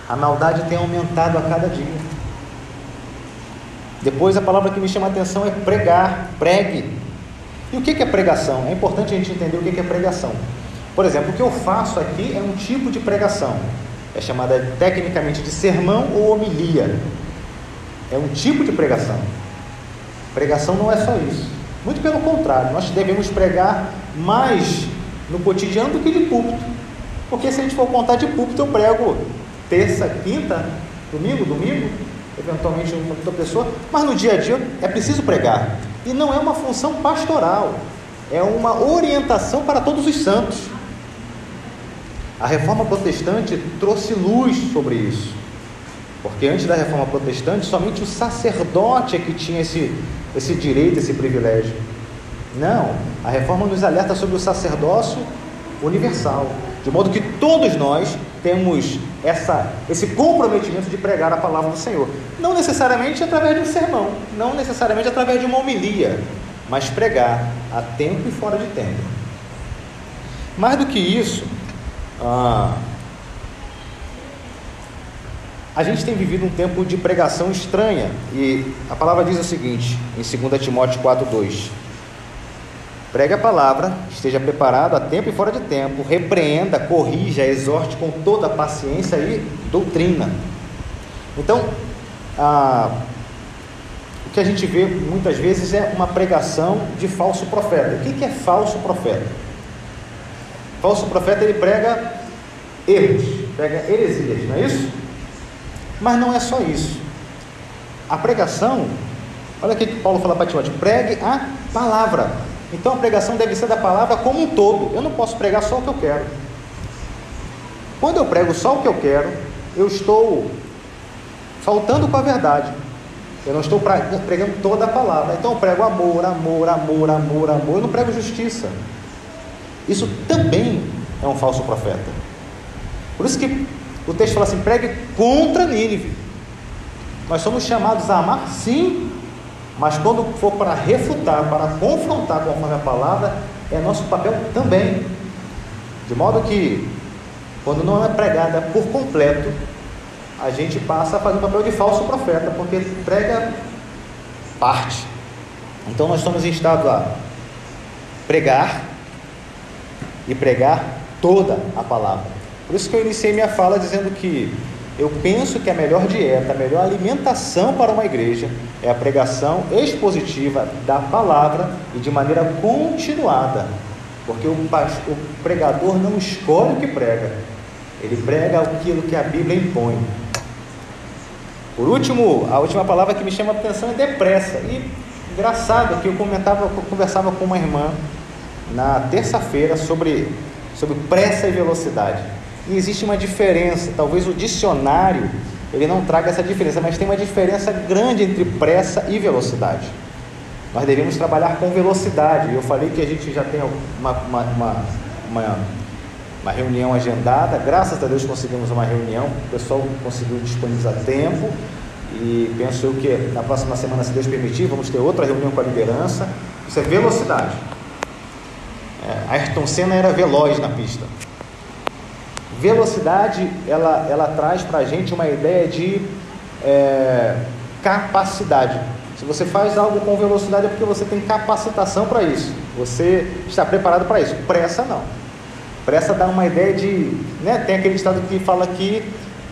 A maldade tem aumentado a cada dia. Depois a palavra que me chama a atenção é pregar, pregue. E o que é pregação? É importante a gente entender o que é pregação. Por exemplo, o que eu faço aqui é um tipo de pregação. É chamada tecnicamente de sermão ou homilia. É um tipo de pregação. Pregação não é só isso. Muito pelo contrário, nós devemos pregar mais no cotidiano do que de púlpito. Porque se a gente for contar de púlpito, eu prego terça, quinta, domingo, domingo, eventualmente uma outra pessoa, mas no dia a dia é preciso pregar. E não é uma função pastoral, é uma orientação para todos os santos. A reforma protestante trouxe luz sobre isso. Porque antes da reforma protestante, somente o sacerdote é que tinha esse, esse direito, esse privilégio. Não, a reforma nos alerta sobre o sacerdócio universal, de modo que todos nós temos essa, esse comprometimento de pregar a palavra do Senhor. Não necessariamente através de um sermão, não necessariamente através de uma homilia, mas pregar a tempo e fora de tempo. Mais do que isso, ah, a gente tem vivido um tempo de pregação estranha e a palavra diz o seguinte, em 2 Timóteo 4:2. Pregue a palavra, esteja preparado a tempo e fora de tempo, repreenda, corrija, exorte com toda paciência e doutrina. Então, a, o que a gente vê muitas vezes é uma pregação de falso profeta. O que é falso profeta? Falso profeta ele prega erros, prega heresias, não é isso? Mas não é só isso. A pregação, olha o que Paulo fala para Timóteo: pregue a palavra. Então a pregação deve ser da palavra como um todo. Eu não posso pregar só o que eu quero. Quando eu prego só o que eu quero, eu estou faltando com a verdade. Eu não estou pregando toda a palavra. Então eu prego amor, amor, amor, amor, amor. Eu não prego justiça. Isso também é um falso profeta. Por isso que o texto fala assim: pregue contra Nínive. Nós somos chamados a amar, sim, mas quando for para refutar, para confrontar conforme a palavra, é nosso papel também. De modo que, quando não é pregada por completo, a gente passa a fazer o papel de falso profeta, porque prega parte. Então nós estamos em estado a pregar e pregar toda a palavra. Por isso que eu iniciei minha fala dizendo que eu penso que a melhor dieta, a melhor alimentação para uma igreja é a pregação expositiva da palavra e de maneira continuada. Porque o, o pregador não escolhe o que prega, ele prega aquilo que a Bíblia impõe. Por último, a última palavra que me chama a atenção é depressa. E engraçado que eu comentava, eu conversava com uma irmã na terça-feira sobre, sobre pressa e velocidade. E existe uma diferença, talvez o dicionário ele não traga essa diferença, mas tem uma diferença grande entre pressa e velocidade. Nós devemos trabalhar com velocidade. Eu falei que a gente já tem uma, uma, uma, uma, uma reunião agendada, graças a Deus conseguimos uma reunião, o pessoal conseguiu disponibilizar tempo e penso eu que na próxima semana, se Deus permitir, vamos ter outra reunião com a liderança. Isso é velocidade. É, Ayrton Senna era veloz na pista. Velocidade, ela, ela traz para a gente uma ideia de é, capacidade. Se você faz algo com velocidade é porque você tem capacitação para isso. Você está preparado para isso. Pressa não. Pressa dá uma ideia de. Né, tem aquele estado que fala que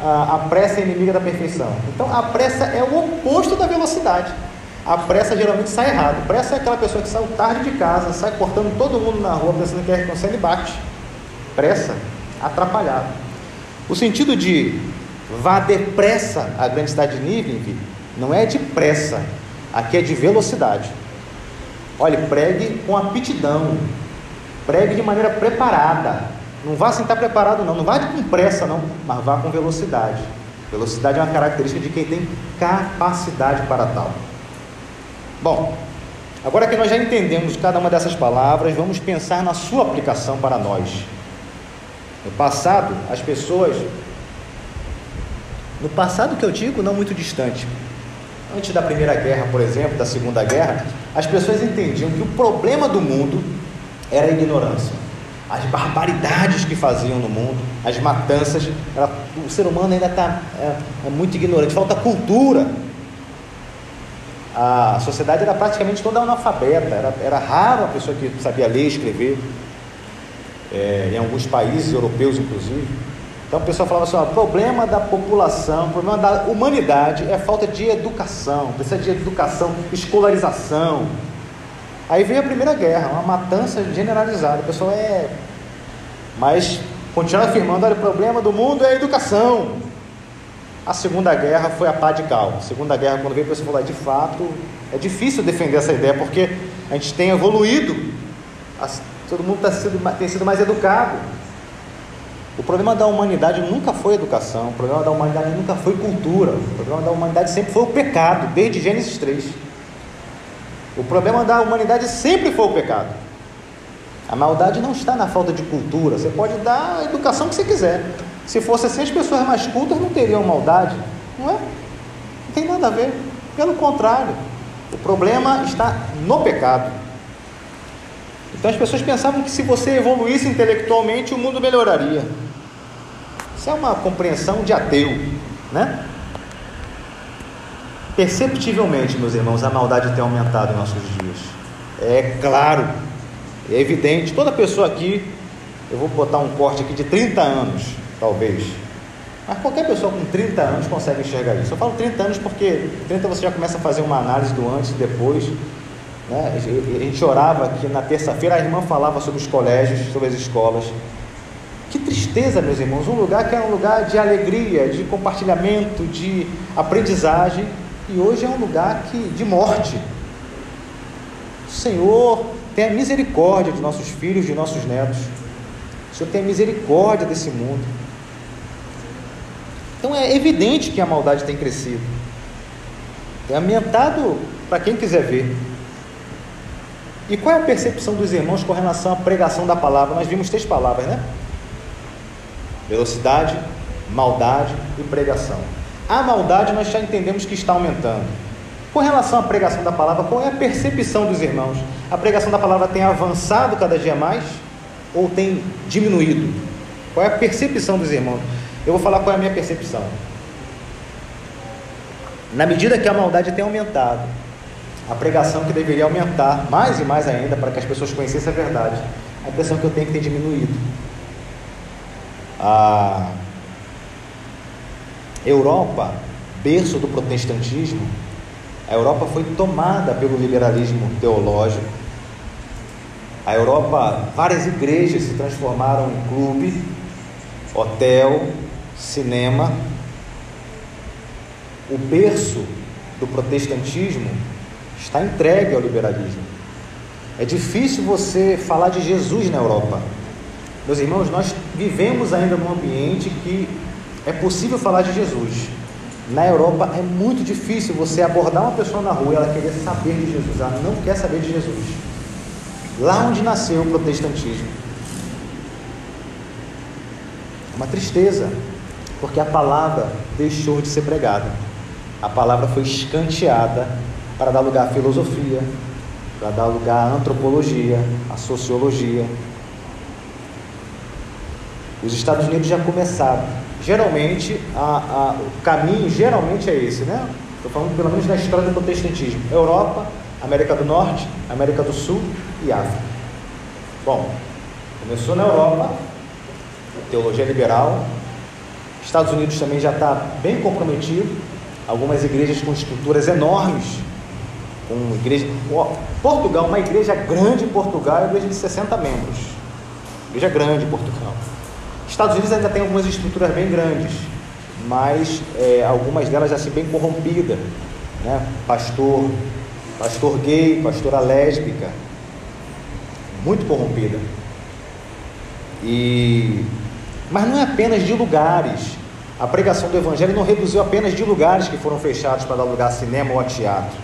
a, a pressa é inimiga da perfeição. Então a pressa é o oposto da velocidade. A pressa geralmente sai errado. Pressa é aquela pessoa que sai tarde de casa, sai cortando todo mundo na rua pensando que é consegue e bate. Pressa atrapalhado. O sentido de vá depressa à grande cidade de Nínive não é de pressa, aqui é de velocidade. Olhe, pregue com aptidão, pregue de maneira preparada. Não vá sem estar preparado, não. Não vá com pressa, não, mas vá com velocidade. Velocidade é uma característica de quem tem capacidade para tal. Bom, agora que nós já entendemos cada uma dessas palavras, vamos pensar na sua aplicação para nós. No passado, as pessoas. No passado que eu digo, não muito distante. Antes da Primeira Guerra, por exemplo, da Segunda Guerra, as pessoas entendiam que o problema do mundo era a ignorância. As barbaridades que faziam no mundo, as matanças, era, o ser humano ainda está é, é muito ignorante, falta cultura. A sociedade era praticamente toda analfabeta, era, era raro a pessoa que sabia ler e escrever é, em alguns países europeus, inclusive. Então o pessoal falava assim: o problema da população, o problema da humanidade é falta de educação, precisa de educação, escolarização. Aí veio a Primeira Guerra, uma matança generalizada. O pessoal é. Mas continua afirmando: olha, o problema do mundo é a educação. A Segunda Guerra foi a pá de cal. A Segunda Guerra, quando veio o pessoal falar de fato, é difícil defender essa ideia, porque a gente tem evoluído todo mundo tá sido, tem sido mais educado. O problema da humanidade nunca foi educação, o problema da humanidade nunca foi cultura, o problema da humanidade sempre foi o pecado, desde Gênesis 3. O problema da humanidade sempre foi o pecado. A maldade não está na falta de cultura, você pode dar a educação que você quiser. Se fosse assim, as pessoas mais cultas não teriam maldade, não é? Não tem nada a ver. Pelo contrário, o problema está no pecado. Então as pessoas pensavam que se você evoluísse intelectualmente, o mundo melhoraria. Isso é uma compreensão de ateu, né? Perceptivelmente, meus irmãos, a maldade tem aumentado em nossos dias. É claro, é evidente. Toda pessoa aqui, eu vou botar um corte aqui de 30 anos, talvez. Mas qualquer pessoa com 30 anos consegue enxergar isso. Eu falo 30 anos porque 30 você já começa a fazer uma análise do antes e depois. Né? A gente orava aqui na terça-feira, a irmã falava sobre os colégios, sobre as escolas. Que tristeza, meus irmãos, um lugar que era um lugar de alegria, de compartilhamento, de aprendizagem, e hoje é um lugar que, de morte. O Senhor tenha misericórdia de nossos filhos, de nossos netos. O Senhor tenha misericórdia desse mundo. Então é evidente que a maldade tem crescido. É ambientado para quem quiser ver. E qual é a percepção dos irmãos com relação à pregação da palavra? Nós vimos três palavras, né? Velocidade, maldade e pregação. A maldade nós já entendemos que está aumentando. Com relação à pregação da palavra, qual é a percepção dos irmãos? A pregação da palavra tem avançado cada dia mais ou tem diminuído? Qual é a percepção dos irmãos? Eu vou falar qual é a minha percepção. Na medida que a maldade tem aumentado, a pregação que deveria aumentar mais e mais ainda para que as pessoas conhecessem a verdade. A impressão que eu tenho é que tem diminuído. A Europa, berço do protestantismo, a Europa foi tomada pelo liberalismo teológico. A Europa, várias igrejas se transformaram em clube, hotel, cinema. O berço do protestantismo está entregue ao liberalismo. É difícil você falar de Jesus na Europa. Meus irmãos, nós vivemos ainda num ambiente que é possível falar de Jesus. Na Europa é muito difícil você abordar uma pessoa na rua e ela querer saber de Jesus, ela não quer saber de Jesus. Lá onde nasceu o protestantismo. É uma tristeza, porque a palavra deixou de ser pregada. A palavra foi escanteada para dar lugar à filosofia, para dar lugar à antropologia, à sociologia. Os Estados Unidos já começaram. Geralmente, a, a, o caminho geralmente é esse, né? Estou falando pelo menos da história do protestantismo. Europa, América do Norte, América do Sul e África. Bom, começou na Europa, teologia liberal. Estados Unidos também já está bem comprometido. Algumas igrejas com estruturas enormes com igreja. Portugal, uma igreja grande em Portugal, é uma igreja de 60 membros. Igreja grande em Portugal. Estados Unidos ainda tem algumas estruturas bem grandes, mas é, algumas delas assim bem corrompidas. Né? Pastor, pastor gay, pastora lésbica, muito corrompida. E mas não é apenas de lugares. A pregação do evangelho não reduziu apenas de lugares que foram fechados para dar lugar a cinema ou a teatro.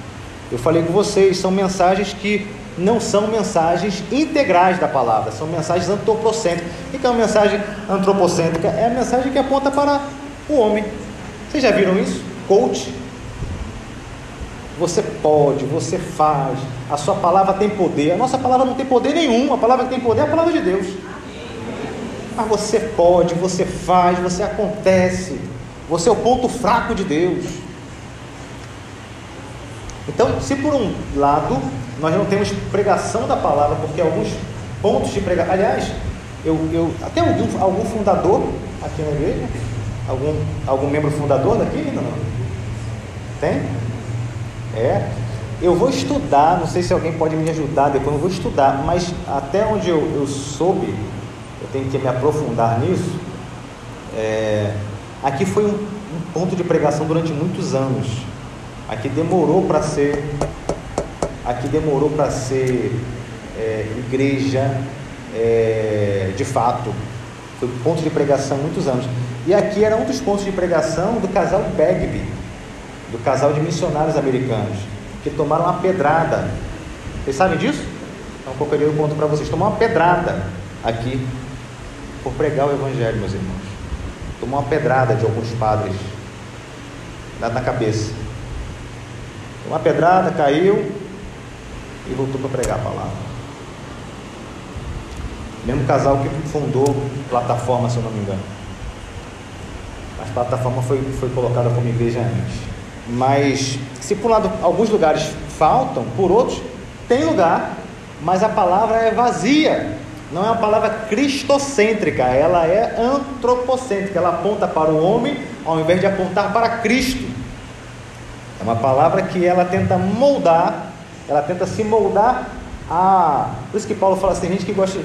Eu falei com vocês, são mensagens que não são mensagens integrais da palavra, são mensagens antropocêntricas. O que é uma mensagem antropocêntrica? É a mensagem que aponta para o homem. Vocês já viram isso? Coach. Você pode, você faz, a sua palavra tem poder. A nossa palavra não tem poder nenhum, a palavra que tem poder é a palavra de Deus. Mas você pode, você faz, você acontece. Você é o ponto fraco de Deus. Então, se por um lado nós não temos pregação da palavra, porque alguns pontos de pregação. Aliás, eu, eu até algum, algum fundador aqui na igreja? Algum, algum membro fundador daqui não? Tem? É. Eu vou estudar, não sei se alguém pode me ajudar depois, eu vou estudar, mas até onde eu, eu soube, eu tenho que me aprofundar nisso. É, aqui foi um, um ponto de pregação durante muitos anos. Aqui demorou para ser, aqui demorou para ser é, igreja é, de fato. Foi ponto de pregação muitos anos. E aqui era um dos pontos de pregação do casal Bagby, do casal de missionários americanos, que tomaram uma pedrada. Vocês sabem disso? Então, qualquer eu conto para vocês. Tomaram uma pedrada aqui por pregar o Evangelho, meus irmãos. Tomou uma pedrada de alguns padres na cabeça. Uma pedrada, caiu e voltou para pregar a palavra. Mesmo casal que fundou plataforma, se eu não me engano. Mas plataforma foi, foi colocada como igreja antes. Mas se por um lado alguns lugares faltam, por outros tem lugar, mas a palavra é vazia. Não é uma palavra cristocêntrica, ela é antropocêntrica, ela aponta para o homem ao invés de apontar para Cristo. É uma palavra que ela tenta moldar, ela tenta se moldar a. Por isso que Paulo fala assim, tem gente que gosta.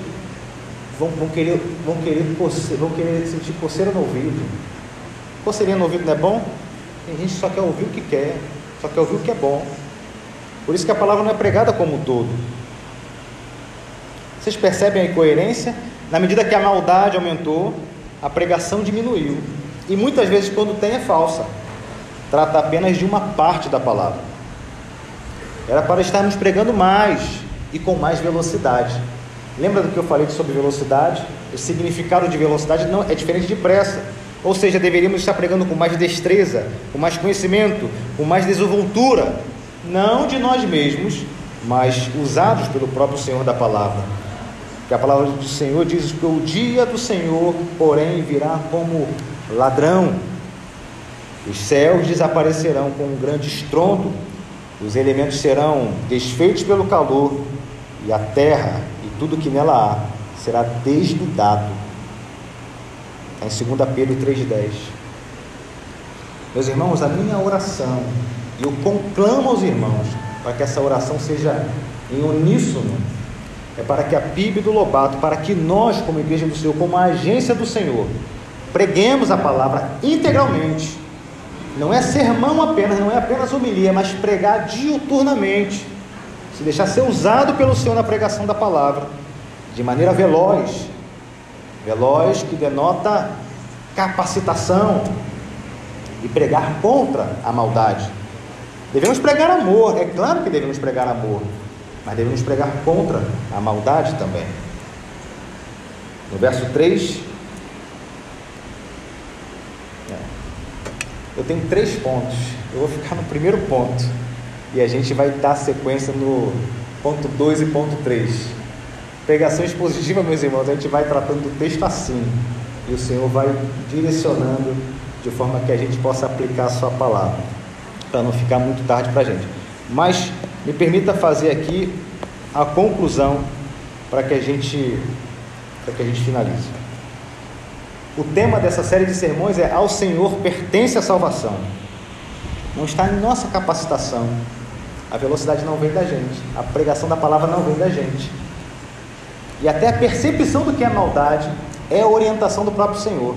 Vão, vão querer, vão querer, vão querer sentir coceira no ouvido. Coceirinha no ouvido não é bom? Tem gente que só quer ouvir o que quer, só quer ouvir o que é bom. Por isso que a palavra não é pregada como um todo. Vocês percebem a incoerência? Na medida que a maldade aumentou, a pregação diminuiu. E muitas vezes, quando tem, é falsa trata apenas de uma parte da palavra. Era para estarmos pregando mais e com mais velocidade. Lembra do que eu falei sobre velocidade? O significado de velocidade não é diferente de pressa. Ou seja, deveríamos estar pregando com mais destreza, com mais conhecimento, com mais desenvoltura, não de nós mesmos, mas usados pelo próprio Senhor da palavra. Que a palavra do Senhor diz que o dia do Senhor, porém, virá como ladrão. Os céus desaparecerão com um grande estrondo, Os elementos serão desfeitos pelo calor, e a terra e tudo que nela há será desnudado. Está em 2 Pedro 3,10. Meus irmãos, a minha oração, e eu conclamo aos irmãos, para que essa oração seja em uníssono, é para que a PIB do Lobato, para que nós, como Igreja do Senhor, como agência do Senhor, preguemos a palavra integralmente. Não é sermão apenas, não é apenas homilia, mas pregar diuturnamente. Se deixar ser usado pelo Senhor na pregação da palavra, de maneira veloz. Veloz que denota capacitação e pregar contra a maldade. Devemos pregar amor, é claro que devemos pregar amor, mas devemos pregar contra a maldade também. No verso 3, eu tenho três pontos. Eu vou ficar no primeiro ponto e a gente vai dar sequência no ponto 2 e ponto 3. Pregação expositiva, meus irmãos, a gente vai tratando do texto assim e o Senhor vai direcionando de forma que a gente possa aplicar a Sua palavra, para não ficar muito tarde para a gente. Mas me permita fazer aqui a conclusão para que a gente para que a gente finalize. O tema dessa série de sermões é Ao Senhor pertence a salvação. Não está em nossa capacitação. A velocidade não vem da gente. A pregação da palavra não vem da gente. E até a percepção do que é maldade é a orientação do próprio Senhor.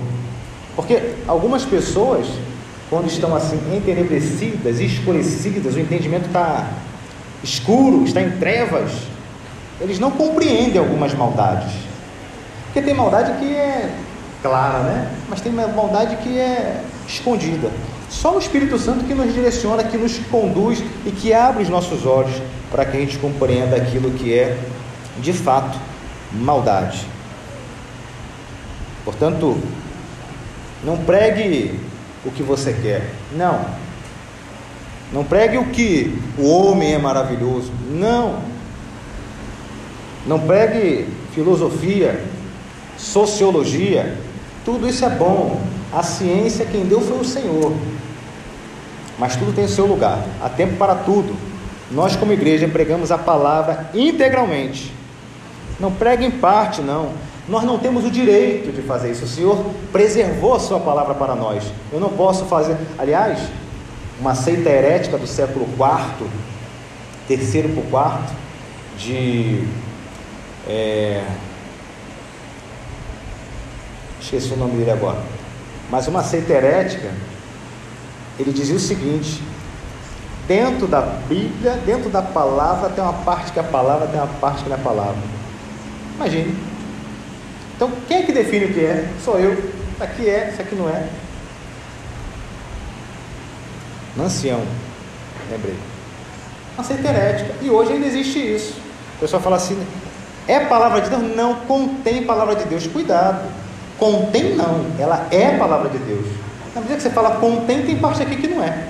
Porque algumas pessoas, quando estão assim entenebrecidas, escurecidas, o entendimento está escuro, está em trevas, eles não compreendem algumas maldades. Porque tem maldade que é clara, né? Mas tem maldade que é escondida. Só o Espírito Santo que nos direciona, que nos conduz e que abre os nossos olhos para que a gente compreenda aquilo que é de fato maldade. Portanto, não pregue o que você quer. Não. Não pregue o que o homem é maravilhoso. Não. Não pregue filosofia, sociologia. Tudo isso é bom. A ciência quem deu foi o Senhor. Mas tudo tem o seu lugar. Há tempo para tudo. Nós, como igreja, pregamos a palavra integralmente. Não pregue em parte, não. Nós não temos o direito de fazer isso. O Senhor preservou a sua palavra para nós. Eu não posso fazer. Aliás, uma seita herética do século IV, terceiro para o quarto, de. É, esqueci o nome dele agora. Mas uma seita herética, ele dizia o seguinte: dentro da Bíblia, dentro da palavra, tem uma parte que é a palavra, tem uma parte que não é a palavra. Imagine. Então, quem é que define o que é? Sou eu. Isso aqui é, isso aqui não é. Ancião, lembrei. Uma seita herética. E hoje ainda existe isso. O pessoal fala assim: é palavra de Deus? Não, contém palavra de Deus. Cuidado. Contém não, ela é palavra de Deus. Na medida que você fala contém, tem parte aqui que não é.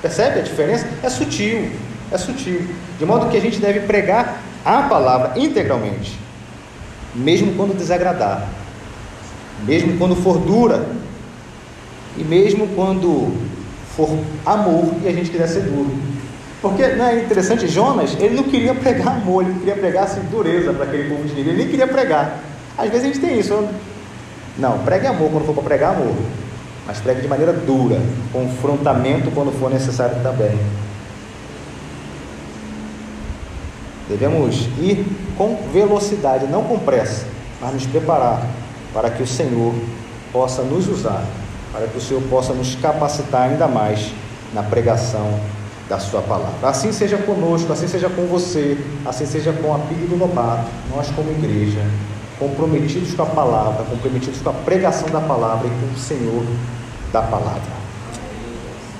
Percebe a diferença? É sutil. É sutil. De modo que a gente deve pregar a palavra integralmente mesmo quando desagradar, mesmo quando for dura, e mesmo quando for amor e a gente quiser ser duro. Porque não é interessante, Jonas, ele não queria pregar amor, ele queria pregar assim, dureza para aquele povo de Nínive, ele nem queria pregar. Às vezes a gente tem isso. Não, pregue amor quando for para pregar amor, mas pregue de maneira dura, confrontamento quando for necessário também. Devemos ir com velocidade, não com pressa, mas nos preparar para que o Senhor possa nos usar, para que o Senhor possa nos capacitar ainda mais na pregação da Sua palavra. Assim seja conosco, assim seja com você, assim seja com a do Lobato, nós como igreja, comprometidos com a palavra, comprometidos com a pregação da palavra e com o Senhor da palavra.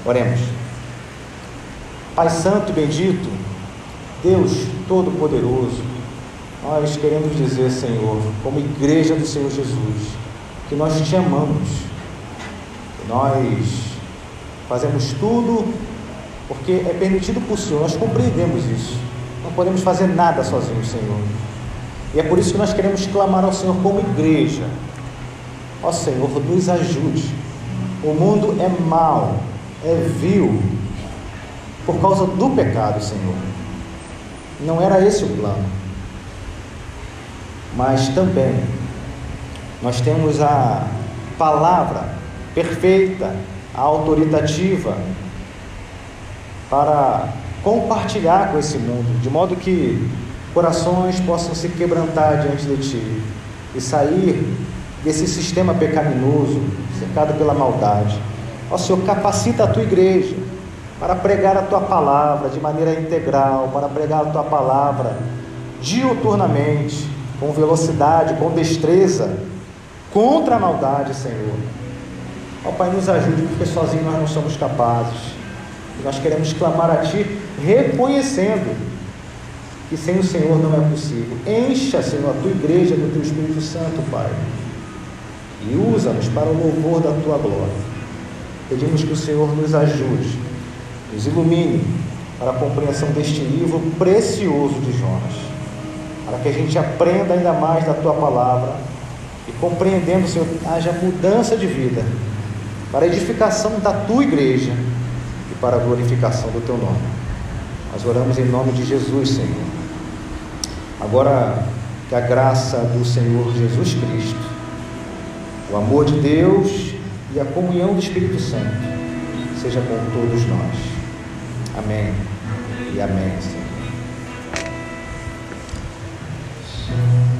Oremos. Pai Santo e bendito, Deus Todo-Poderoso, nós queremos dizer, Senhor, como igreja do Senhor Jesus, que nós te amamos, que nós fazemos tudo porque é permitido por Senhor, nós compreendemos isso, não podemos fazer nada sozinhos, Senhor, e é por isso que nós queremos clamar ao Senhor como igreja, ó Senhor, nos ajude, o mundo é mau, é vil, por causa do pecado, Senhor. Não era esse o plano. Mas também nós temos a palavra perfeita, autoritativa, para compartilhar com esse mundo, de modo que corações possam se quebrantar diante de Ti e sair desse sistema pecaminoso, cercado pela maldade. Ó Senhor, capacita a Tua igreja para pregar a Tua palavra de maneira integral, para pregar a Tua palavra diuturnamente, com velocidade, com destreza, contra a maldade, Senhor. Ó Pai, nos ajude, porque sozinhos nós não somos capazes. Nós queremos clamar a Ti, reconhecendo que sem o Senhor não é possível. Encha, Senhor, a Tua igreja do Teu Espírito Santo, Pai, e usa-nos para o louvor da Tua glória. Pedimos que o Senhor nos ajude, nos ilumine para a compreensão deste livro precioso de Jonas, para que a gente aprenda ainda mais da Tua palavra e compreendendo, Senhor, haja mudança de vida para a edificação da Tua igreja e para a glorificação do Teu nome. Nós oramos em nome de Jesus, Senhor. Agora, que a graça do Senhor Jesus Cristo, o amor de Deus e a comunhão do Espírito Santo seja com todos nós. Amém e amém, Senhor. Senhor.